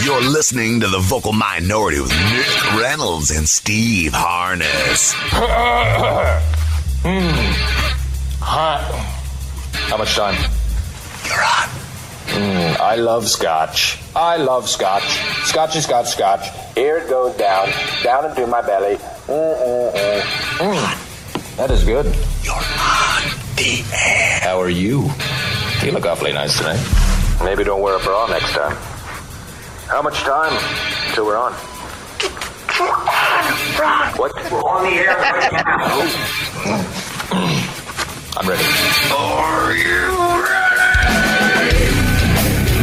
You're listening to the Vocal Minority with Nick Reynolds and Steve Harness. mm. Hot. How much time? You're hot. Mm, I love scotch. I love scotch. Scotchy, scotch, scotch. Here it goes down, down into my belly. Mm, that is good. You're on the air. How are you? You look awfully nice tonight. Maybe don't wear a bra next time. How much time till we're on? What? We're on the air right now. I'm ready. Are you ready?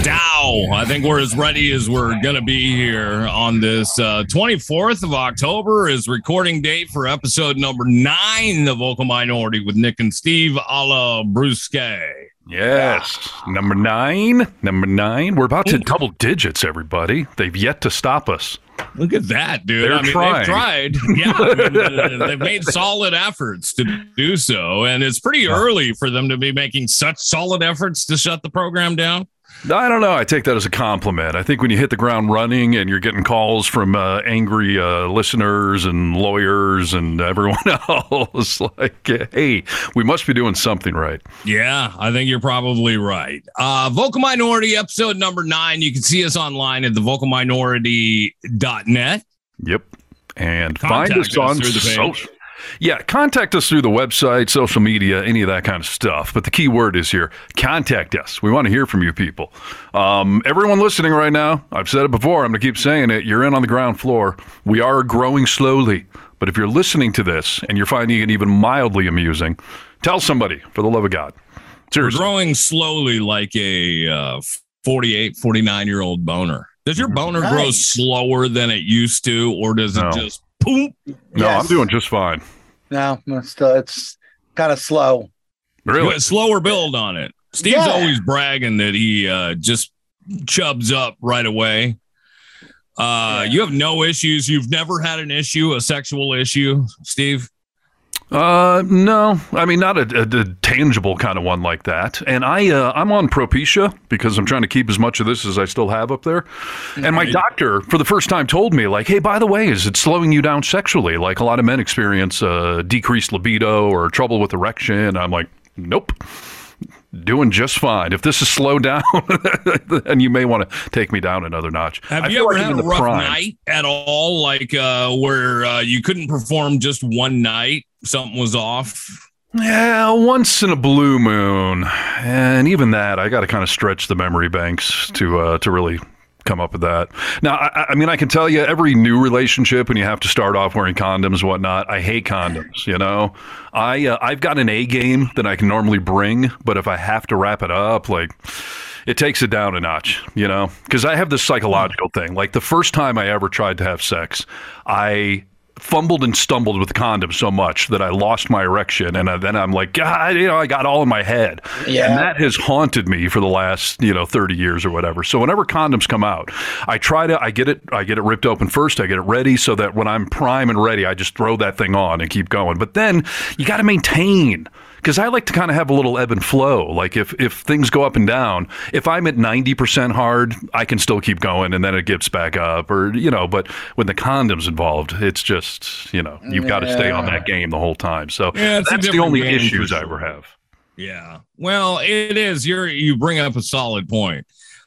Dow, I think we're as ready as we're going to be here on this uh, 24th of October is recording date for episode number nine of Vocal Minority with Nick and Steve a la Brewski. Yes. Number nine. Number nine. We're about to double digits, everybody. They've yet to stop us. Look at that, dude. They're I mean, trying. they've tried. Yeah, I mean, uh, they've made solid efforts to do so, and it's pretty early for them to be making such solid efforts to shut the program down. I don't know. I take that as a compliment. I think when you hit the ground running and you're getting calls from uh, angry uh, listeners and lawyers and everyone else, like, hey, we must be doing something right. Yeah, I think you're probably right. Uh, Vocal Minority episode number nine. You can see us online at thevocalminority.net. Yep. And Contact find us us on through the page. social. Yeah, contact us through the website, social media, any of that kind of stuff. But the key word is here contact us. We want to hear from you people. Um, everyone listening right now, I've said it before, I'm going to keep saying it. You're in on the ground floor. We are growing slowly. But if you're listening to this and you're finding it even mildly amusing, tell somebody for the love of God. We're Seriously. growing slowly like a uh, 48, 49 year old boner. Does your boner grow slower than it used to, or does it No. just poop? No, I'm doing just fine. No, it's still it's kind of slow. Really? a slower build on it. Steve's Yeah. always bragging that he uh, just chubs up right away. Uh, You have no issues. You've never had an issue, a sexual issue, Steve. Uh, no, I mean not a, a- a tangible kind of one like that. And I, uh, I'm on Propecia because I'm trying to keep as much of this as I still have up there. And my doctor, for the first time, told me like, "Hey, by the way, is it slowing you down sexually? Like a lot of men experience uh, decreased libido or trouble with erection." I'm like, "Nope." Doing just fine. If this is slowed down, then you may want to take me down another notch. Have I you ever like had a rough prime. night at all, like uh, where uh, you couldn't perform just one night? Something was off. Yeah, once in a blue moon, and even that, I got to kind of stretch the memory banks to uh, to really come up with that. Now, I, I mean, I can tell you, every new relationship when you have to start off wearing condoms, whatnot, I hate condoms. You know, I uh, I've got an A game that I can normally bring, but if I have to wrap it up, like. It takes it down a notch, you know, because I have this psychological thing. Like the first time I ever tried to have sex, I fumbled and stumbled with condoms so much that I lost my erection, and I, then I'm like, God, you know, I got all in my head, Yeah. and that has haunted me for the last, you know, 30 years or whatever. So whenever condoms come out, I try to, I get it, I get it ripped open first, I get it ready, so that when I'm prime and ready, I just throw that thing on and keep going. But then you got to maintain. Because I like to kind of have a little ebb and flow. Like if if things go up and down, if I'm at ninety percent hard, I can still keep going, and then it gets back up, or you know. But when the condoms involved, it's just you know you've got to stay on that game the whole time. So Yeah, that's the only issues I ever have. Yeah. Well, it is. You're you bring up a solid point.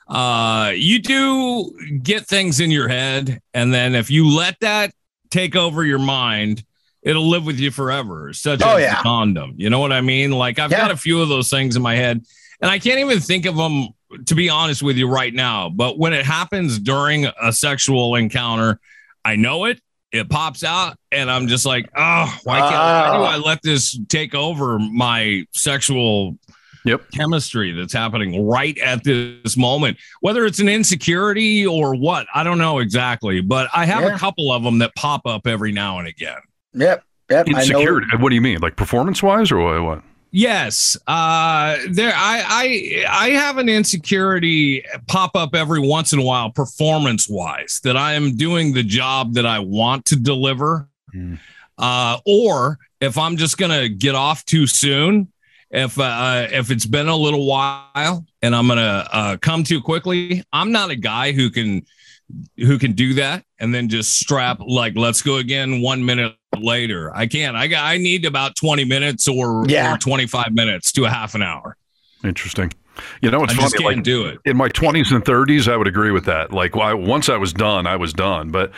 Uh you do get things in your head and then if you let that take over your mind, it'll live with you forever. Such Oh, as yeah. the condom. You know what I mean? Like I've Yeah. got a few of those things in my head and I can't even think of them to be honest with you right now, but when it happens during a sexual encounter, I know it. It pops out, and I'm just like, oh, why can't why do. I ah. let this take over my sexual Yep. chemistry that's happening right at this moment? Whether it's an insecurity or what, I don't know exactly, but I have Yeah. a couple of them that pop up every now and again. Yep. Yep. I know. Insecurity. What do you mean? Like performance wise, or what? what? Yes, uh, there. I I I have an insecurity pop up every once in a while, performance wise, that I am doing the job that I want to deliver, Mm. uh, or if I'm just gonna get off too soon, if uh, if it's been a little while and I'm gonna uh, come too quickly, I'm not a guy who can who can do that and then just strap like let's go again one minute later. I can't. I got I need about 20 minutes or, Yeah. or 25 minutes to a half an hour. Interesting. You know, it's I funny. just can't like, do it. in my 20s and 30s, I would agree with that. Like, why once I was done, I was done. But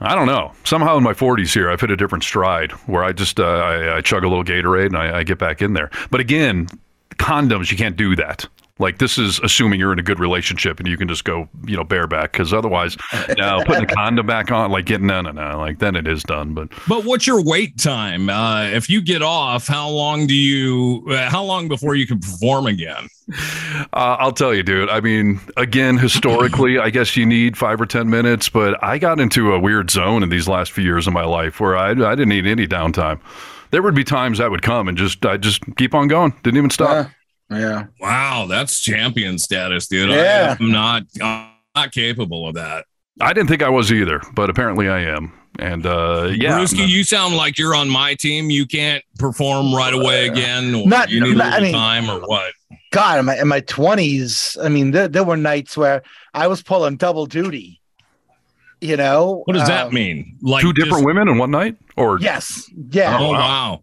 I don't know. Somehow in my 40s here, I've hit a different stride where I just uh, I, I chug a little Gatorade and I, I get back in there. But again, condoms, you can't do that. Like this is assuming you're in a good relationship and you can just go, you know, bareback. Because otherwise, no, putting the condom back on, like getting no, no, no, like then it is done. But But what's your wait time? Uh, if you get off, how long do you? Uh, how long before you can perform again? Uh, I'll tell you, dude. I mean, again, historically, I guess you need five or 10 minutes, but I got into a weird zone in these last few years of my life where I, I didn't need any downtime. There would be times I would come and just, I just keep on going. Didn't even stop. Uh, yeah. Wow, that's champion status, dude. Yeah. I'm not I'm not capable of that. I didn't think I was either, but apparently I am. And uh, yeah, Brewski, you sound like you're on my team. You can't perform right away again, or Not- you need not- a I little mean- time, or what? God, in my in my twenties, I mean, there, there were nights where I was pulling double duty. You know, What does that Um, mean? Like two different just- women in one night? Or Yes, yeah, Oh wow.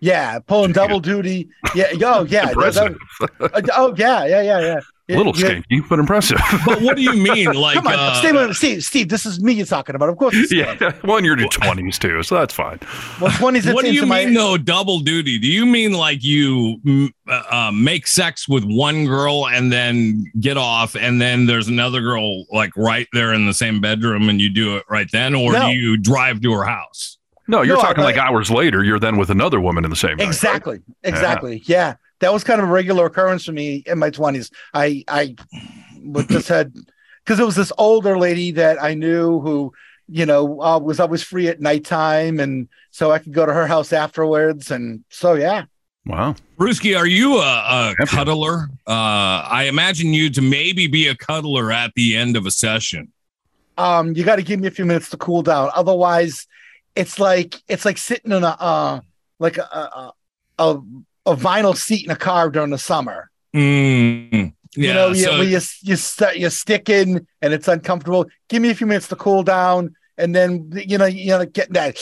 Yeah, pulling double duty. Yeah, oh yeah, impressive. Uh, oh yeah, yeah, yeah, yeah. a little yeah. skanky, but impressive. But what do you mean? Like, Come on, uh, Steve, Steve, Steve. This is me you're talking about. Of course. it's yeah. Well, and you're in your 20s too, so that's fine. Well, twenties. what do you mean though? Double duty? Do you mean like you uh, uh, make sex with one girl and then get off, and then there's another girl like right there in the same bedroom, and you do it right then, or No. do you drive to her house? No, you're No, talking like- like hours later. You're then with another woman in the same night. right? Exactly. Exactly. Yeah. That was kind of a regular occurrence for me in my twenties. I I would just had because it was this older lady that I knew who, you know, uh, was always free at nighttime, and so I could go to her house afterwards. And so yeah, Wow. Brewski, are you a, a cuddler? Uh, I imagine you to maybe be a cuddler at the end of a session. um, you got to give me a few minutes to cool down. Otherwise, it's like it's like sitting in a uh, like a a, a a vinyl seat in a car during the summer. Mm, yeah, you know, you, so- where you you st- you stick in and it's uncomfortable. Give me a few minutes to cool down, and then you know you know getting that.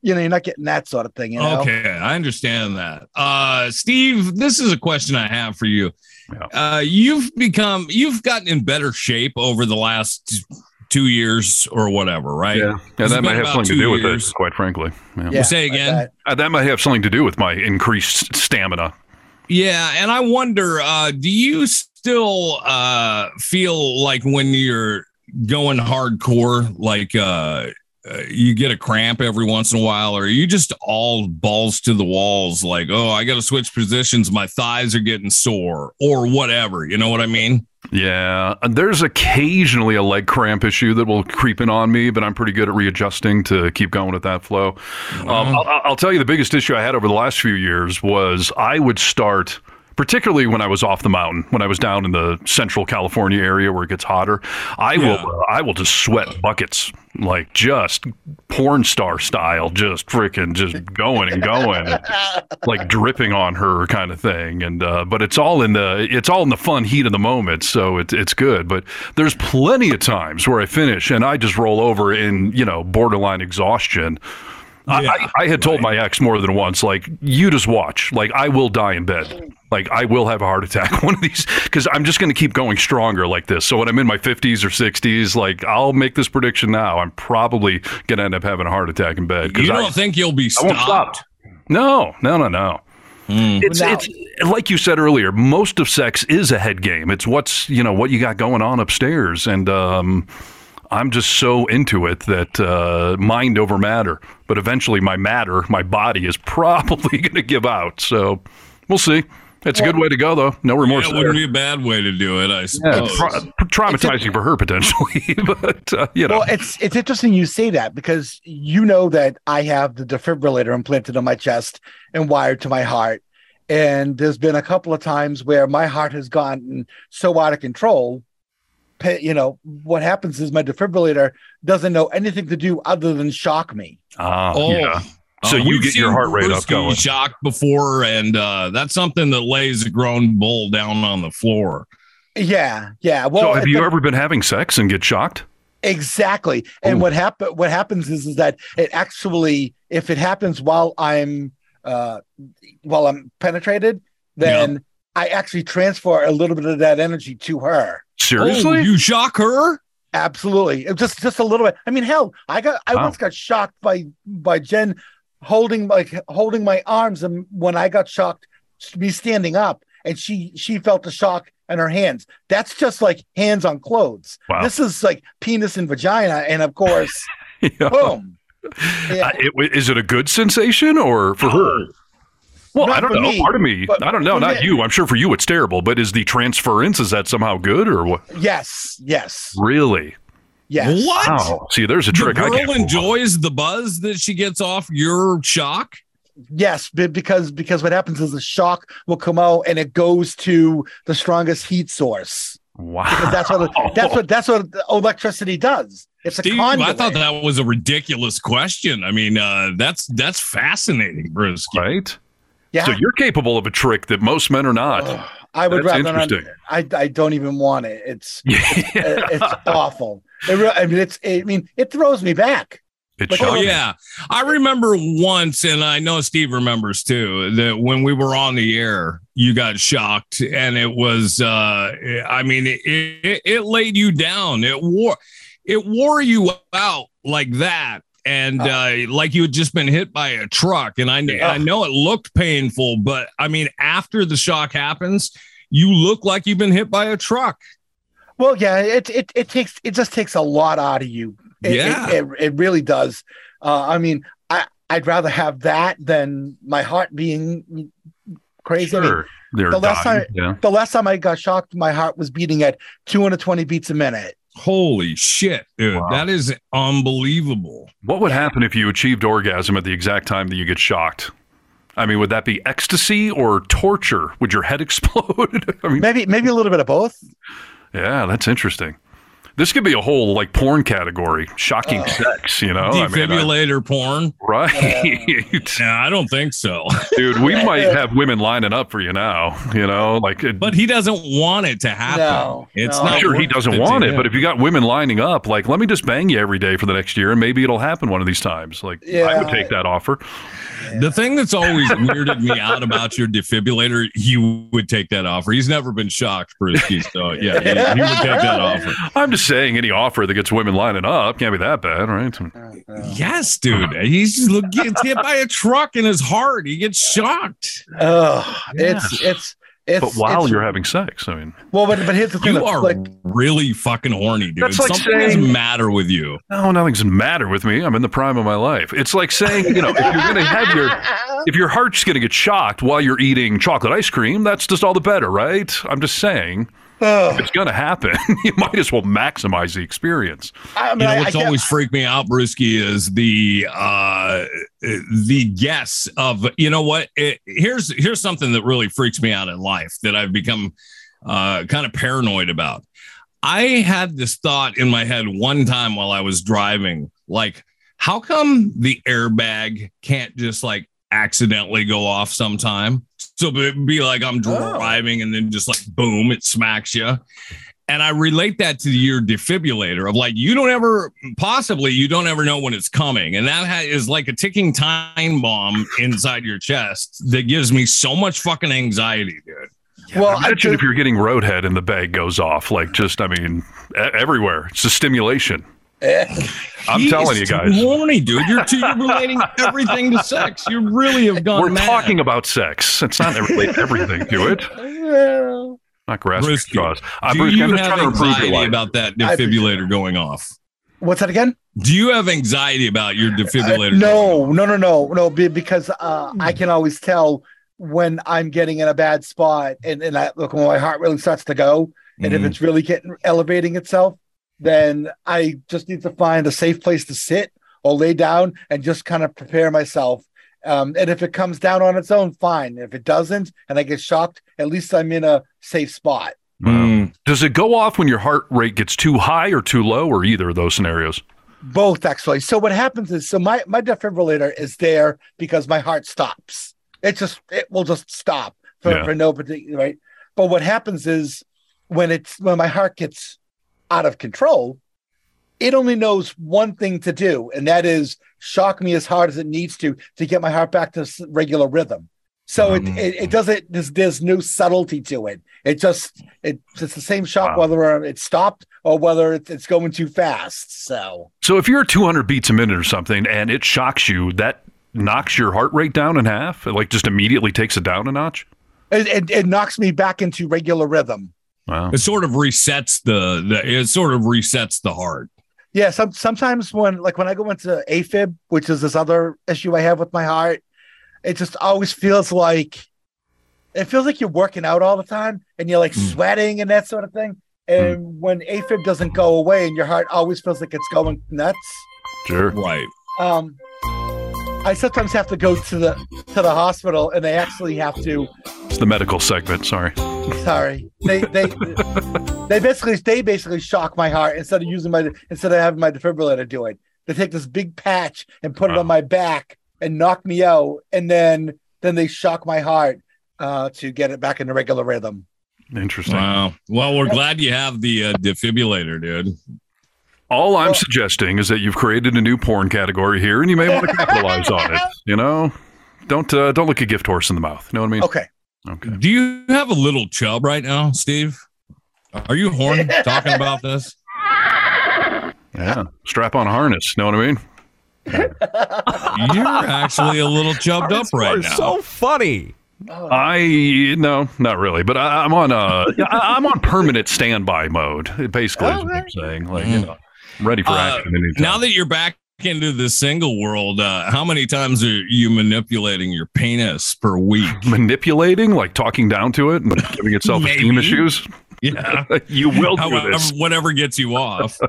You know, you're not getting that sort of thing. You know, Okay, I understand that. Uh, Steve, this is a question I have for you. Uh, you've become, you've gotten in better shape over the last two years or whatever, right? Yeah. It's And that might have something to two do with it, quite frankly. Yeah. Yeah, Say like again. that. Uh, that might have something to do with my increased stamina. Yeah, and I wonder, uh, do you still uh, feel like when you're going hardcore, like uh, uh, you get a cramp every once in a while, or are you just all balls to the walls, like, oh, I got to switch positions, my thighs are getting sore, or whatever? You know what I mean? Yeah, and there's occasionally a leg cramp issue that will creep in on me, but I'm pretty good at readjusting to keep going with that flow. Um, I'll, I'll tell you the biggest issue I had over the last few years was I would start, particularly when I was off the mountain, when I was down in the central California area where it gets hotter. I Yeah. will, uh, I will just sweat buckets, like just porn star style, just freaking just going and going like dripping on her kind of thing and uh, but it's all in the it's all in the fun heat of the moment so it's it's good but there's plenty of times where I finish and I just roll over in you know borderline exhaustion Yeah, I, I had told my ex more than once like you just watch like I will die in bed like I will have a heart attack one of these because I'm just going to keep going stronger like this so when I'm in my 50s or 60s like I'll make this prediction now I'm probably going to end up having a heart attack in bed You I- don't think you'll be I won't stopped? stop. No, no, no, no. It's, Now- it's like you said earlier. Most of sex is a head game. It's what's you know what you got going on upstairs, and um, I'm just so into it that uh, mind over matter. But eventually, my matter, my body, is probably going to give out. So we'll see. It's a good way to go, though. No remorse. That there. wouldn't be a bad way to do it, I Yeah, suppose. tra- traumatizing for her potentially, but uh, you know. Well, it's it's interesting you say that because you know that I have the defibrillator implanted on my chest and wired to my heart. And there's been a couple of times where my heart has gotten so out of control. Pa- You know, what happens is my defibrillator doesn't know anything to do other than shock me. Ah, Oh, yeah. So Uh, you get your heart rate up Brewski going. shocked before, and uh, that's something that lays a grown bull down on the floor. Yeah, yeah. Well, so have it- you ever been having sex and get shocked? Exactly. And Ooh. what happen what happens is, is that it actually if it happens while I'm uh while I'm penetrated, then I actually transfer a little bit of that energy to her. Seriously? Oh, you shock her? Absolutely. It just just a little bit. I mean, hell, I got I Wow. once got shocked by by Jen holding like holding my arms and when I got shocked me standing up and she she felt the shock in her hands. That's just like hands on clothes. Wow. This is like penis and vagina and of course Yeah. boom. Yeah. Uh, it- is it a good sensation or for her? Well, Not I don't know. me, Part of me, I don't know. Not me- you. I'm sure for you it's terrible. But is the transference is that somehow good or what? Yes, yes, Really? yes. What? Wow. See, there's a The trick. I girl can't enjoys the buzz that she gets off your shock. Yes, because because what happens is the shock will come out and it goes to the strongest heat source. Wow. Because that's what that's what that's what electricity does. It's a Steve, conduit. I thought that was a ridiculous question. I mean, uh, that's that's fascinating, Bruce. right. Yeah. So you're capable of a trick that most men are not. Ugh, I would That's rather not. interesting. I I don't even want it. It's Yeah. it's awful. It re- I mean, it's. I mean, it throws me back. It Like, Oh yeah, I remember once, and I know Steve remembers too. That when we were on the air, you got shocked, and it was. uh I mean, it, it, it laid you down. It wore, it wore you out like that, and uh, like you had just been hit by a truck. And I, I know it looked painful, but I mean, after the shock happens, you look like you've been hit by a truck. Well, yeah, it it it takes it just takes a lot out of you. It, Yeah. it, it, it really does. Uh, I mean, I I'd rather have that than my heart being crazy. I mean, Sure. They're the last dying. time- yeah. the last time I got shocked, my heart was beating at 220 beats a minute. Holy shit, dude! Wow. That is unbelievable. What would happen if you achieved orgasm at the exact time that you get shocked? I mean, would that be ecstasy or torture? Would your head explode? I mean, Maybe maybe a little bit of both. yeah, that's interesting. This could be a whole like porn category, shocking sex. You know, I mean, I- Defibrillator porn. right? Yeah, I don't think so. Dude, we might have women lining up for you now. You know, like, it, But he doesn't want it to happen. No, it's no. not sure he doesn't to want it. But if you got women lining up, like, let me just bang you every day for the next year, and maybe it'll happen one of these times. Like, I would take that offer. The thing that's always weirded me out about your defibrillator, you would take that offer. He's never been shocked, Brewski. So yeah, he, he would take that offer. I'm just saying, any offer that gets women lining up can't be that bad, right? Yes, dude. He's look gets hit by a truck in his heart. He gets shocked. Oh, it's it's it's. But while it's- you're having sex, I mean, well, but but here's the thing. You are like, really fucking horny, dude. That's like Something saying- doesn't matter with you. no, nothing's matter with me. I'm in the prime of my life. It's like saying, you know, if you're going to have your, if your heart's going to get shocked while you're eating chocolate ice cream, that's just all the better, right? I'm just saying, Ugh. it's going to happen. you might as well maximize the experience. I mean, You know I- what's I get- always freaked me out, Brewski, is the uh the guess of you know what? It, here's here's something that really freaks me out in life that I've become uh kind of paranoid about. I had this thought in my head one time while I was driving, like, how come the airbag can't just like accidentally go off sometime? So it'd be like I'm oh. driving and then just like boom, it smacks you. And I relate that to your defibrillator of like, you don't ever, possibly, you don't ever know when it's coming. And that ha- is like a ticking time bomb inside your chest that gives me so much fucking anxiety, dude. well, I Imagine ju- if you're getting roadhead and the bag goes off, like just, I mean, everywhere. It's a stimulation. I'm He telling is you too guys. horny, dude. You're too, you're relating everything to sex. You really have gone We're mad. talking about sex. It's not relate everything to it. Not grasping Brewski, straws. I'm, Do Bruce, you I'm just have trying to improve your anxiety life. about that I- defibrillator going off? What's that again? Do you have anxiety about your defibrillator? Uh, going no, off? no, no, no, no. Because uh, I can always tell when I'm getting in a bad spot, and and I look when my heart really starts to go, and if Mhm. it's really getting elevating itself, then I just need to find a safe place to sit or lay down and just kind of prepare myself. Um, and if it comes down on its own, fine. If it doesn't, and I get shocked, at least I'm in a safe spot. Mm. Does it go off when your heart rate gets too high or too low, or either of those scenarios? Both actually. So what happens is, so my my defibrillator is there because my heart stops. It just it will just stop for, Yeah. for no particular right. But what happens is when it's when my heart gets out of control, it only knows one thing to do, and that is shock me as hard as it needs to to get my heart back to regular rhythm. So it, mm. it it doesn't there's, there's no subtlety to it. It just it, it's the same shock Wow. whether uh, it's stopped or whether it's, going too fast. So So if you're at 200 beats a minute or something and it shocks you, that knocks your heart rate down in half. It like just immediately takes it down a notch. it, it, it knocks me back into regular rhythm. Wow. It sort of resets the, the it sort of resets the heart. Yeah, some sometimes when like when I go into AFib, which is this other issue I have with my heart, it just always feels like it feels like you're working out all the time and you're like Hmm. sweating and that sort of thing. And when AFib doesn't go away and your heart always feels like it's going nuts, Sure. Right. um, I sometimes have to go to the to the hospital and they actually have to It's the medical segment. Sorry. sorry they they they basically they basically shock my heart instead of using my instead of having my defibrillator do it they take this big patch and put it on my back and knock me out and then then they shock my heart uh to get it back in the regular rhythm Interesting. Wow. Well, we're glad you have the uh, defibrillator, dude. All I'm Well- suggesting is that you've created a new porn category here, and you may want to capitalize on it. You know, don't uh, don't look a gift horse in the mouth. You know what I mean? okay Okay. Do you have a little chub right now, Steve? Are you horn talking about this? Yeah. Strap on a harness. Know what I mean? You're actually a little chubbed up right now. So funny. I no, not really, but I, I'm on uh, I- I'm on permanent standby mode. Basically, is what I'm saying. Like you know, I'm ready for Uh, action anytime. now that you're back into the single world, uh, how many times are you manipulating your penis per week? manipulating, like talking down to it and giving itself esteem issues. Yeah. you will do However, this. whatever gets you off.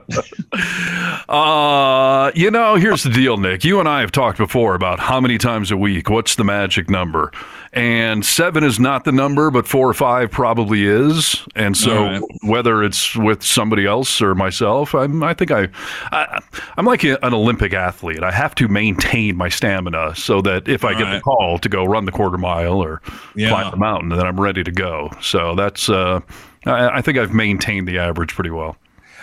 Uh, you know, here's the deal, Nick. You and I have talked before about how many times a week, what's the magic number? And seven is not the number, but four or five probably is. And so, right. whether it's with somebody else or myself, I'm, I think I, I, I'm like a- an Olympic athlete. I have to maintain my stamina so that if I All get the call to go run the quarter mile or Yeah. climb the mountain, then I'm ready to go. So that's, uh, I, I think I've maintained the average pretty well.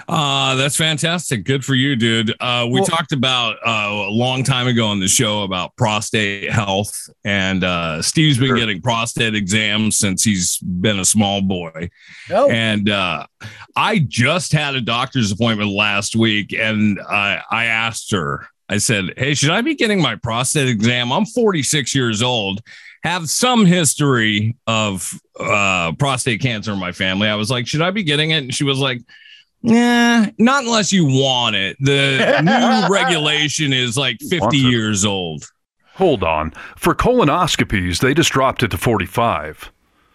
Uh, that's fantastic. Good for you, dude. Uh, we Well- talked about uh, a long time ago on the show about prostate health, and uh, Steve's been Sure. getting prostate exams since he's been a small boy. no And uh, I just had a doctor's appointment last week, and I, I asked her, I said, Hey, should I be getting my prostate exam? I'm 46 years old, have some history of uh, prostate cancer in my family. I was like, Should I be getting it? And she was like, Nah, not unless you want it. The new regulation is like 50 years old. Hold on. For colonoscopies, they just dropped it to 45.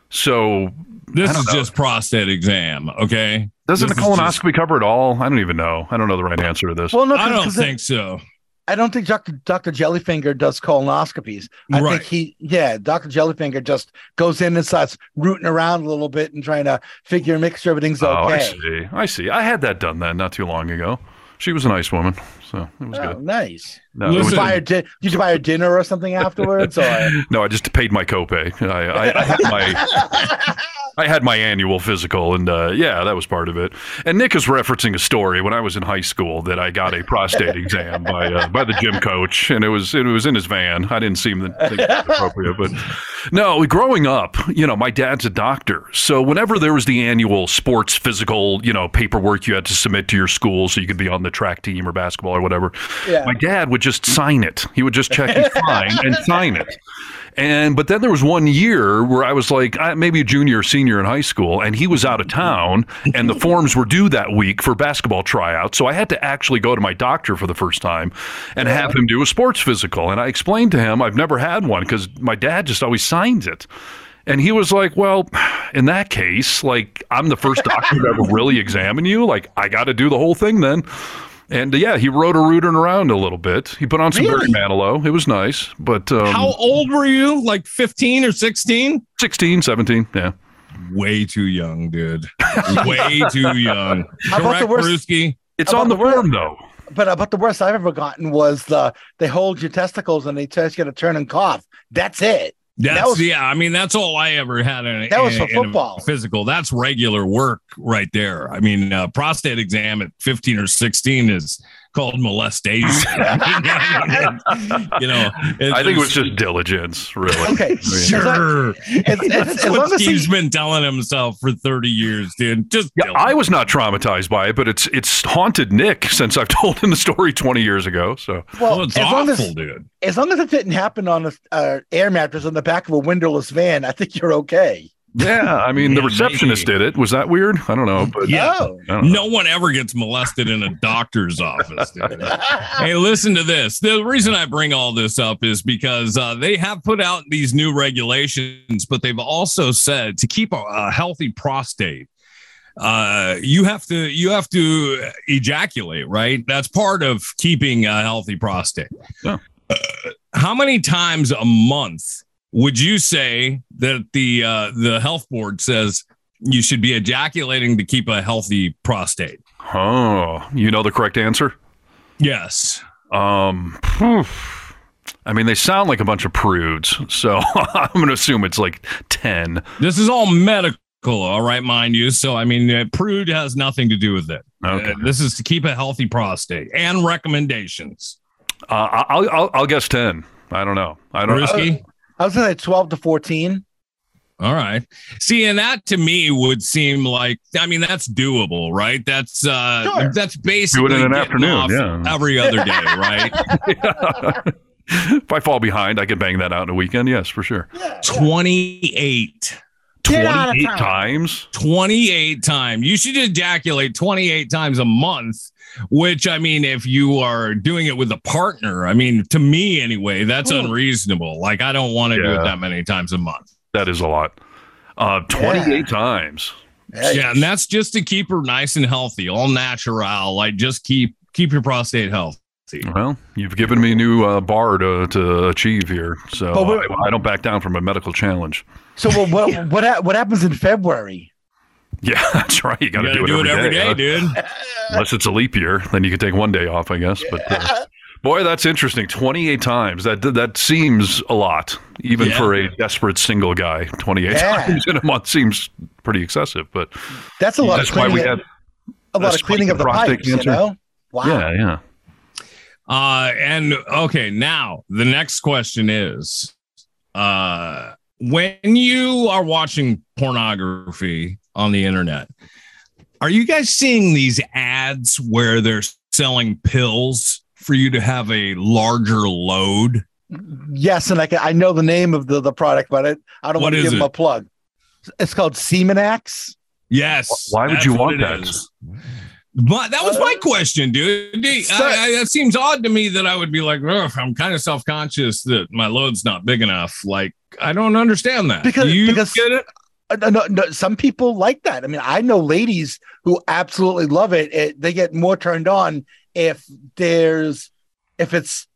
So This is know. just prostate exam, okay? doesn't This the is just- colonoscopy cover it all? I don't even know. I don't know the right answer to this. well no I 'cause- don't 'cause it- think so. I don't think Dr. Dr. Jellyfinger does colonoscopies. I Right. think he, yeah, Dr. Jellyfinger just goes in and starts rooting around a little bit and trying to figure make sure everything's oh, I see. I see. I had that done then not too long ago. She was a nice woman, so it was Oh, good. nice. No, it Did was- Listen- you, buy her di- did you buy her dinner or something afterwards? Or no, I just paid my copay. I, I, I had my I had my annual physical, and uh, yeah, that was part of it. And Nick is referencing a story when I was in high school that I got a prostate exam by uh, by the gym coach, and it was it was in his van. I didn't seem to think it was appropriate, but no, growing up, you know, my dad's a doctor, so whenever there was the annual sports physical, you know, paperwork you had to submit to your school so you could be on the track team or basketball or whatever, yeah. my dad would just sign it. He would just check he's fine and sign it. And but then there was one year where I was like I- maybe a junior or senior in high school, and he was out of town, and the forms were due that week for basketball tryouts. So I had to actually go to my doctor for the first time and have him do a sports physical. And I explained to him I've never had one because my dad just always signs it. And he was like, "Well, in that case, like I'm the first doctor to ever really examine you. Like I got to do the whole thing then." And uh, yeah, he rode a rooting around a little bit. He put on some Really? Barry Manilow. It was nice, but um, How old were you? Like 15 or 16? 16, 17, yeah. Way too young, dude. Way too young. How about Correct, the worst- Brewski? It's on the about the word- form though. but about the worst I've ever gotten was the they hold your testicles and they test you to turn and cough. That's it. That's was- yeah. I mean, that's all I ever had in, That was in- for football. physical. That's regular work right there. I mean, uh, prostate exam at fifteen or sixteen is called molestation. you know, I think it was just diligence, really. Okay, sure. As, as, That's as what long as Steve's he, been telling himself for thirty years, dude. Just Yeah, I was not traumatized by it, but it's it's haunted Nick since I've told him the story 20 years ago. So well, oh, it's as long awful, as dude. as long as it didn't happen on a uh, air mattress on the back of a windowless van, I think you're okay. Yeah, I mean the receptionist maybe. did it. Was that weird? I don't know, but Yeah. Don't know. No one ever gets molested in a doctor's office. Hey, listen to this. The reason I bring all this up is because uh, they have put out these new regulations, but they've also said to keep a, a healthy prostate, uh, you have to you have to ejaculate, right? That's part of keeping a healthy prostate. Yeah. Uh, how many times a month would you say that the uh, the health board says you should be ejaculating to keep a healthy prostate? Oh, you know the correct answer? Yes. Um. I mean, they sound like a bunch of prudes, so I'm going to assume it's like 10. This is all medical, all right, mind you. So, I mean, uh, prude has nothing to do with it. Okay. Uh, this is to keep a healthy prostate and recommendations. Uh, I'll, I'll, I'll guess 10. I don't know. I don't Risky. I was gonna say twelve to fourteen. All right. See, and that to me would seem like I mean that's doable, right? That's uh Sure. that's basically an getting afternoon, off yeah. every other day, right? if I fall behind, I can bang that out in a weekend. Yes, for sure. 28. Get out of 28 town. times. 28 times. You should ejaculate 28 times a month, which I mean, if you are doing it with a partner, I mean, to me anyway, that's Ooh. unreasonable. Like, I don't want to do it that many times a month. That is a lot. Uh, 28 Yeah. times. Yeah, and that's just to keep her nice and healthy, all natural. Like, just keep keep your prostate healthy. Well, you've given me a new uh, bar to, to achieve here, so But we're- I, I don't back down from a medical challenge. So what what what, what happens in February? Yeah, that's right. You got to gotta do, it every day, huh? dude. Unless it's a leap year, then you can take one day off, I guess. But uh, boy, that's interesting. Twenty-eight times. That that seems a lot, even Yeah. for a desperate single guy. Twenty-eight Yeah. times in a month seems pretty excessive. But That's a lot that's of why we of, have. a lot of cleaning of the prostate pipes. You know. Wow. Yeah, yeah. Uh, and okay, now the next question is, uh, when you are watching pornography on the internet, are you guys seeing these ads where they're selling pills for you to have a larger load? Yes, and I can, I know the name of the, the product, but I, I don't What want to is give them a plug. It's called Semenax. Yes. Why would you want it that? is. But that was my question, dude. I, I, it seems odd to me that I would be like, I'm kind of self conscious that my load's not big enough. Like, I don't understand that. Because- Do you because- get it? Uh, no, no, no, some people like that. I mean, I know ladies who absolutely love it. it. They get more turned on if there's if it's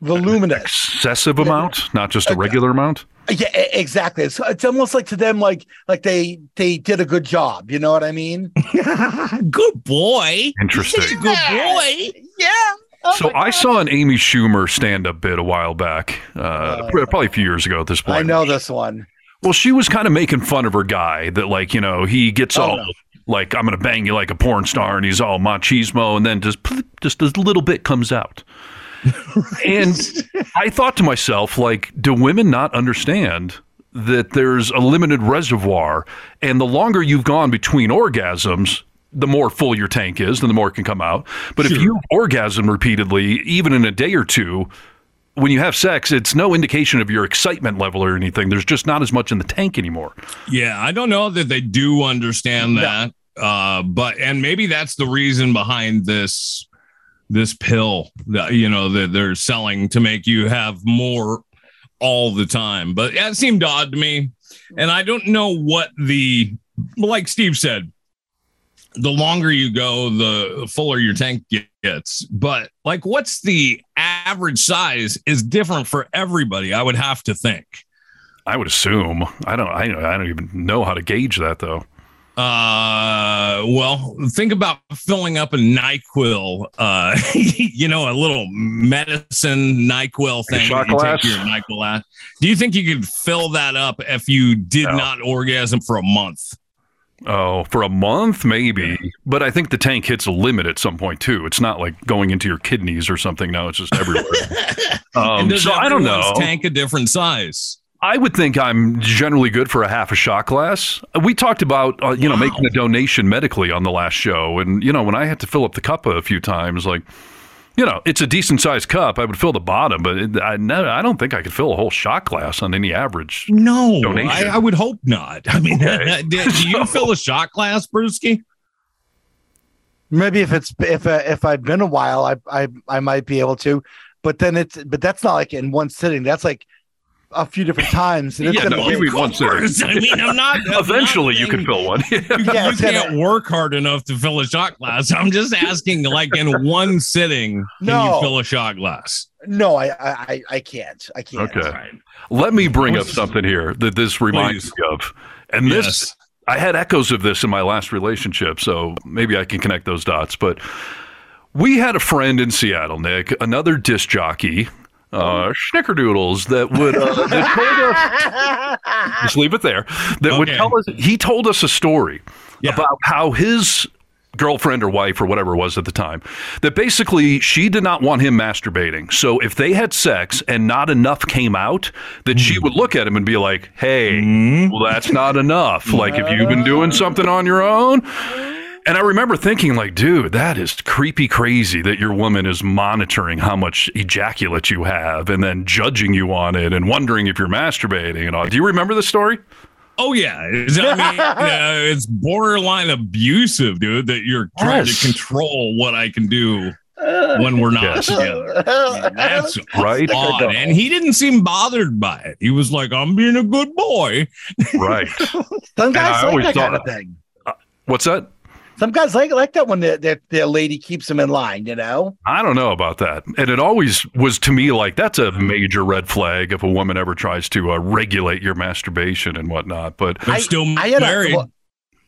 voluminous. Excessive amount, not just a regular amount. Yeah, e- exactly. It's, it's almost like to them like like they they did a good job. You know what I mean? Good boy. Interesting. Good boy. Yeah. Oh So I saw an Amy Schumer stand-up bit a while back, uh, pr- probably a few years ago at this point. I know this one. Well, she was kind of making fun of her guy that, like, you know, he gets Oh, all no. like, "I'm gonna bang you like a porn star," and he's all machismo, and then just just a little bit comes out. And I thought to myself, like, do women not understand that there's a limited reservoir, and the longer you've gone between orgasms, the more full your tank is, and the more it can come out. But if you orgasm repeatedly, even in a day or two, when you have sex, it's no indication of your excitement level or anything. There's just not as much in the tank anymore. Yeah, I don't know that they do understand No. that. Uh, but and maybe that's the reason behind this this pill that you know that they're selling to make you have more all the time. But that seemed odd to me. And I don't know what the like Steve said, the longer you go, the fuller your tank gets. But like what's the average size is different for everybody, I would have to think. I would assume. I don't. I, I don't even know how to gauge that though. Uh, well, think about filling up a Nyquil, uh, you know, a little medicine Nyquil thing. that you take your Nyquil at. Do you think you could fill that up if you did No. not orgasm for a month? Oh, for a month, maybe. But I think the tank hits a limit at some point too. It's not like going into your kidneys or something. Now it's just everywhere. um, so I don't know. Tank a different size. I would think I'm generally good for a half a shot glass. We talked about uh, you know making a donation medically on the last show, and you know when I had to fill up the cup a few times, like you know it's a decent sized cup. I would fill the bottom, but it, I never, I don't think I could fill a whole shot glass on any average. No, Donation. I, I would hope not. I mean, Okay. do, do you fill a shot glass, Brewski? Maybe if it's if uh, if I've been a while, I I I might be able to, but then it's but that's not like in one sitting. That's like a few different times. And it's Yeah, gonna no, be- we- one sitting. I mean, I'm not. I'm Eventually, not you can fill one. You, Yeah, you it's gonna- can't work hard enough to fill a shot glass. I'm just asking, like in one sitting, can No. you fill a shot glass? no, I I I- I can't. I can't. Okay. Let me bring up something here that this reminds Please. me of, and this Yes. I had echoes of this in my last relationship, so maybe I can connect those dots. But we had a friend in Seattle, Nick, another disc jockey, uh, Schnickerdoodles, that would uh, that us, just leave it there. That would tell us he told us a story Yeah. about how his girlfriend or wife or whatever it was at the time that basically she did not want him masturbating so if they had sex and not enough came out that she would look at him and be like hey well that's not enough like have you've been doing something on your own and I remember thinking, like, dude, that is creepy crazy that your woman is monitoring how much ejaculate you have and then judging you on it and wondering if you're masturbating and all. Do you remember the story? Oh yeah, It's- I mean, uh, it's borderline abusive, dude. That you're trying Yes. to control what I can do when we're not Yes. together. I mean, that's Right. odd. And he didn't seem bothered by it. He was like, "I'm being a good boy." Right. Some guys like always that kind thought- of thing. What's that? Some guys like like that when the, the, the lady keeps them in line, you know? I don't know about that. And it always was to me like that's a major red flag if a woman ever tries to uh, regulate your masturbation and whatnot. But They're I- still I had married. a well,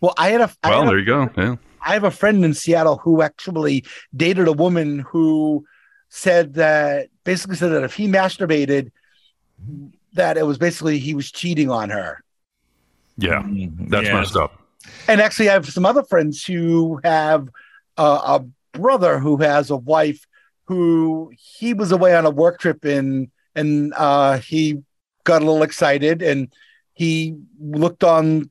well, I had a I well, had a- there you go. Yeah. I have a friend in Seattle who actually dated a woman who said that basically said that if he masturbated, that it was basically he was cheating on her. Yeah. That's Yeah. messed up. And actually, I have some other friends who have a brother who has a wife who he was away on a work trip and and uh, he got a little excited and he looked on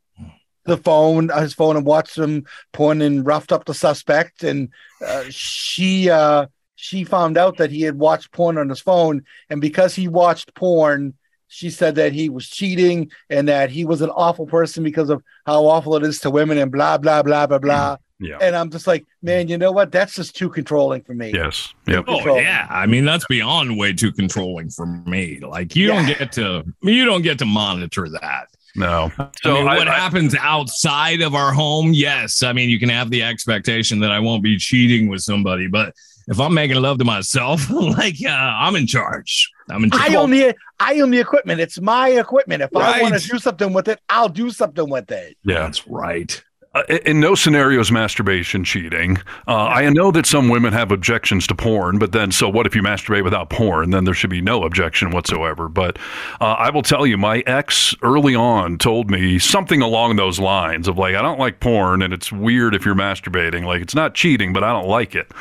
the phone, his phone, and watched some porn and roughed up the suspect. And uh, she uh, she found out that he had watched porn on his phone, and because he watched porn, she said that he was cheating and that he was an awful person because of how awful it is to women and blah blah blah blah blah. Mm-hmm. Yeah. And I'm just like, man, you know what? That's just too controlling for me. Yes. Yep. Oh yeah, I mean that's beyond way too controlling for me. Like you don't get to you don't get to monitor that. No. I So mean, I- what I- happens outside of our home? Yes, I mean you can have the expectation that I won't be cheating with somebody, but if I'm making love to myself, like uh, I'm in charge. I'm in charge. I own the I own the equipment. It's my equipment. If I want to do something with it, I'll do something with it. yeah. That's right. Uh, in no scenario is masturbation cheating. Uh, I know that some women have objections to porn, but then so what if you masturbate without porn? Then there should be no objection whatsoever. But uh, I will tell you, my ex early on told me something along those lines of like, I don't like porn, and it's weird if you're masturbating. Like it's not cheating, but I don't like it.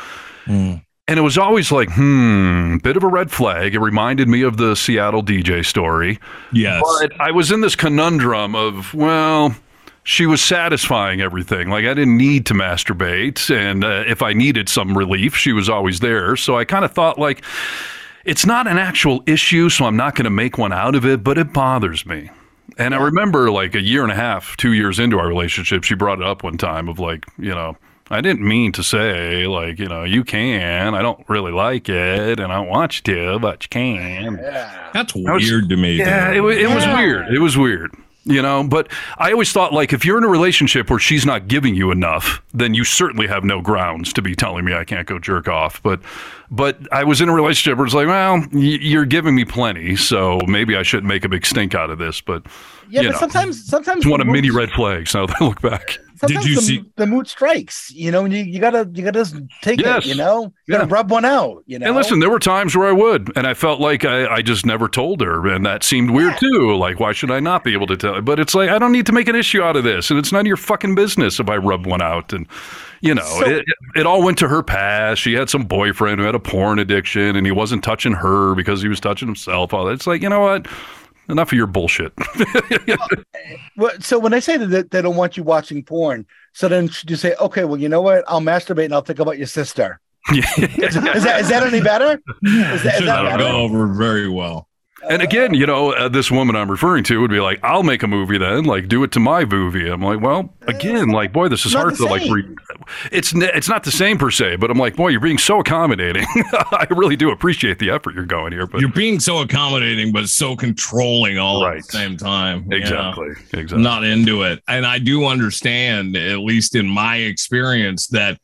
And it was always like, hmm, bit of a red flag. It reminded me of the Seattle DJ story. Yes. But I was in this conundrum of, well, she was satisfying everything. Like I didn't need to masturbate, and uh, if I needed some relief, she was always there. So I kind of thought like, it's not an actual issue, so I'm not going to make one out of it, but it bothers me. And I remember like a year and a half, two years into our relationship, she brought it up one time of like, you know, I didn't mean to say like, you know, you can. I don't really like it, and I don't want you to, but you can. Yeah. That's was- weird to me. Yeah, dude. it, wa- it was Yeah. weird. It was weird. You know, but I always thought like if you're in a relationship where she's not giving you enough, then you certainly have no grounds to be telling me I can't go jerk off. But but I was in a relationship where it's like, well, you're giving me plenty, so maybe I shouldn't make a big stink out of this. But Yeah, You but know. sometimes sometimes it's one of when many red flags now that I look back. Sometimes you the, see- the mood strikes, you know, and you, you gotta you gotta just take Yes. it, you know, you gotta Yeah. rub one out, you know. And listen, there were times where I would, and I felt like I, I just never told her, and that seemed weird too. Like, why should I not be able to tell? But it's like I don't need to make an issue out of this, and it's none of your fucking business if I rub one out. And you know, So- it, it all went to her past. She had some boyfriend who had a porn addiction, and he wasn't touching her because he was touching himself. All that. It's like you know what? Enough of your bullshit. Well, so when I say that they- they don't want you watching porn, so then should you say, okay, well, you know what? I'll masturbate and I'll think about your sister. Is, is that is that any better? Is that, is Should that better? go over very well. And again, you know, uh, this woman I'm referring to would be like, "I'll make a movie then, like do it to my movie." I'm like, "Well, again, like, boy, this is hard to like." same. Re- it's n- it's not the same per se, but I'm like, "Boy, you're being so accommodating." I really do appreciate the effort you're going here, but You're being so accommodating, but so controlling all at Right. the same time. Yeah. exactly, exactly. I'm not into it. And I do understand, at least in my experience, that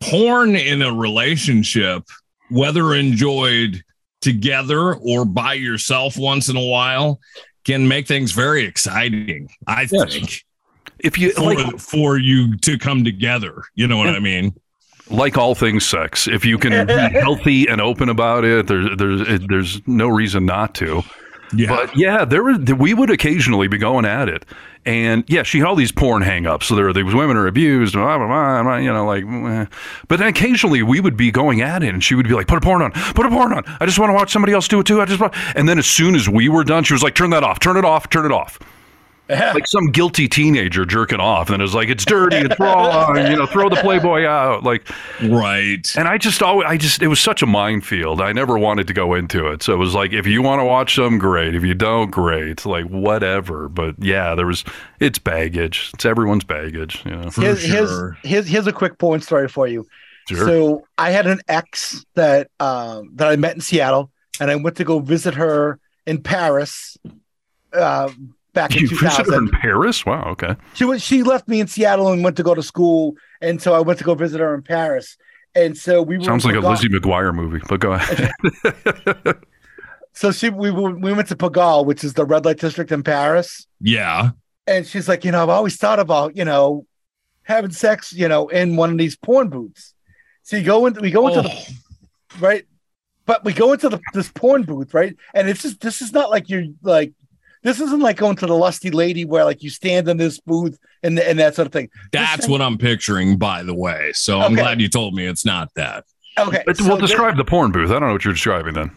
porn in a relationship, whether enjoyed together or by yourself once in a while, can make things very exciting. I Yes. think if you for, like, for you to come together. You know what I mean? like all things sex, if you can be healthy and open about it, there's there's there's no reason not to. Yeah. But yeah, there were we would occasionally be going at it, and yeah, she had all these porn hang-ups. So there, these women are abused, blah, blah, blah, blah, you know, like. But then occasionally we would be going at it, and she would be like, "Put a porn on, put a porn on. I just want to watch somebody else do it too. I just want." And then as soon as we were done, she was like, "Turn that off, turn it off, turn it off." Like some guilty teenager jerking off, and it's like it's dirty, it's wrong, you know, throw the Playboy out, like. right. And I just always, I just, it was such a minefield. I never wanted to go into it. So it was like, if you want to watch some, great. If you don't, great. Like whatever. But yeah, there was, it's baggage. It's everyone's baggage. You know. For here's, here's, sure. here's here's a quick porn story for you. Sure. So I had an ex that um, that I met in Seattle, and I went to go visit her in Paris uh, back in you visited her in Paris? Wow. Okay. She was she left me in Seattle and went to go to school, and so I went to go visit her in Paris. And so we were Sounds like a Lizzie McGuire movie. But go ahead. So she we we went to Pigalle, which is the red light district in Paris. Yeah. and she's like, you know, I've always thought about, you know, having sex, you know, in one of these porn booths. So you go into we go into Oh, the right, but we go into the this porn booth, right? And it's just this is not like you're like this isn't like going to the lusty lady where like you stand in this booth and and that sort of thing. that's what I'm picturing, by the way. So I'm Okay. glad you told me it's not that. Okay, But so well, describe the porn booth. I don't know what you're describing then.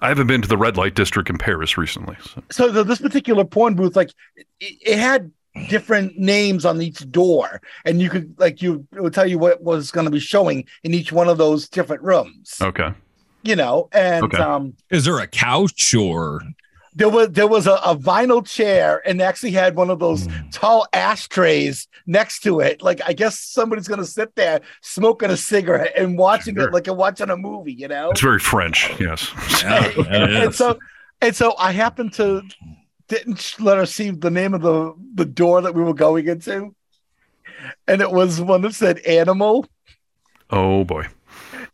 I haven't been to the red light district in Paris recently. So. so the, this particular porn booth, like it, it had different names on each door, and you could like you it would tell you what was going to be showing in each one of those different rooms. Okay. You know, and Okay. um, Is there a couch or there was there was a, a vinyl chair and actually had one of those Hmm. tall ashtrays next to it. Like I guess somebody's gonna sit there smoking a cigarette and watching Sure. it like you're watching a movie, you know. It's very French. Yes. Yeah, it and so and so I happened to didn't let her see the name of the the door that we were going into, and it was one that said animal. Oh boy.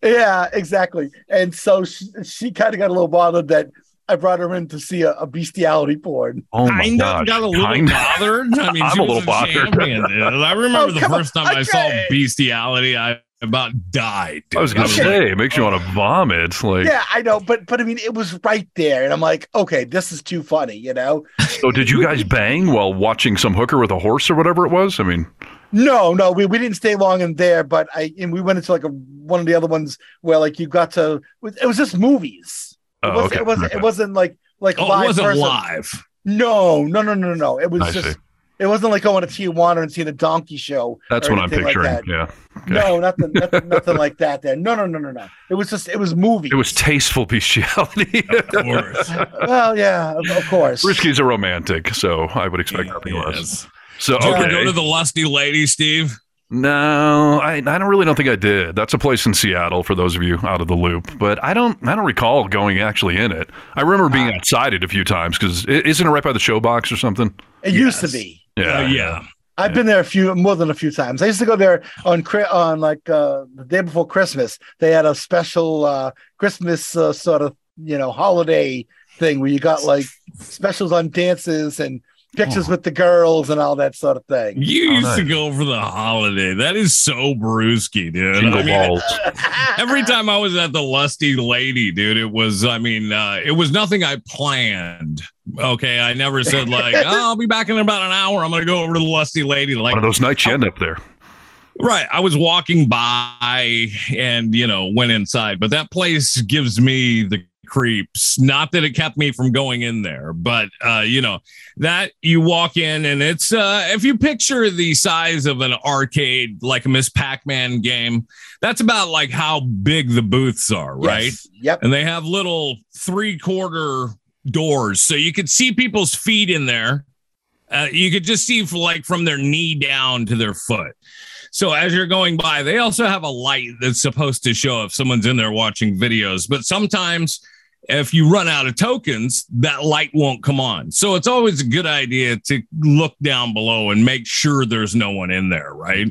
Yeah, exactly. And so she, she kind of got a little bothered that I brought her in to see a, a bestiality porn. Oh my kind gosh. of got a little Kinda. bothered. I mean, I'm a was little bothered. champion. I oh, remember Oh, the come on. first time I saw bestiality, I about died. I was gonna dude. say, it makes you want to vomit. Like, Yeah, I know, but but I mean, it was right there, and I'm like, okay, this is too funny, you know? so did you guys bang while watching some hooker with a horse or whatever it was? I mean, No, no, we, we didn't stay long in there, but I and we went into like a one of the other ones where like you got to it was just movies. It oh, wasn't okay. it wasn't okay. it wasn't like like Oh, it live wasn't person. live. No, no, no, no, no. It was I just see. it wasn't like going to Tijuana and seeing a donkey show. That's what I'm anything like picturing. yeah. Okay. No, nothing, nothing, nothing like that. There, no, no, no, no, no. It was just, it was movie. It was tasteful bestiality. Of course. well, yeah, of, of course. Brewski's a romantic, so I would expect nothing less. So Did you ever okay. go to the lusty lady, Steve? No, I, I don't really don't think I did. That's a place in Seattle for those of you out of the loop. But I don't I don't recall going actually in it. I remember being outside it a few times because isn't it right by the showbox or something? It used to Yes. be. Uh, yeah. I've been there a few, more than a few times. I used to go there on on like uh, the day before Christmas. They had a special uh, Christmas uh, sort of you know holiday thing where you got like specials on dances and pictures with the girls and all that sort of thing. You Oh, used to go for the holiday. That is so brewski, dude. Jingle I mean, every time I was at the Lusty Lady, dude, it was, I mean, uh, it was nothing I planned. Okay. I never said, like, oh, I'll be back in about an hour. I'm going to go over to the Lusty Lady. Like, One of those nights you end up there. Right. I was walking by and, you know, went inside, but that place gives me the creeps. Not that it kept me from going in there, but, uh, you know, that you walk in and it's, uh, if you picture the size of an arcade, like a Miss Pac Man game, that's about like how big the booths are, right? Yes. Yep. and they have little three quarter doors so you could see people's feet in there uh, you could just see for like from their knee down to their foot so as you're going by they also have a light that's supposed to show if someone's in there watching videos but sometimes if you run out of tokens that light won't come on so it's always a good idea to look down below and make sure there's no one in there right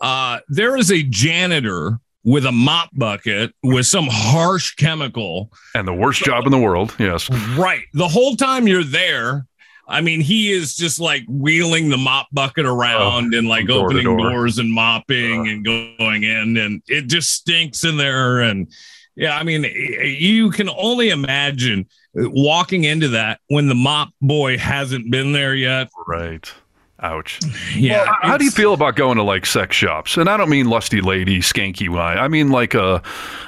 uh, there is a janitor with a mop bucket with some harsh chemical. And the worst job in the world. Yes. Right. The whole time you're there, I mean, he is just like wheeling the mop bucket around and like door opening door. doors and mopping and going in, and it just stinks in there. And yeah, I mean, you can only imagine walking into that when the mop boy hasn't been there yet. Right. Ouch. Yeah. How- How do you feel about going to like sex shops? And I don't mean lusty lady, skanky wine. I mean like a,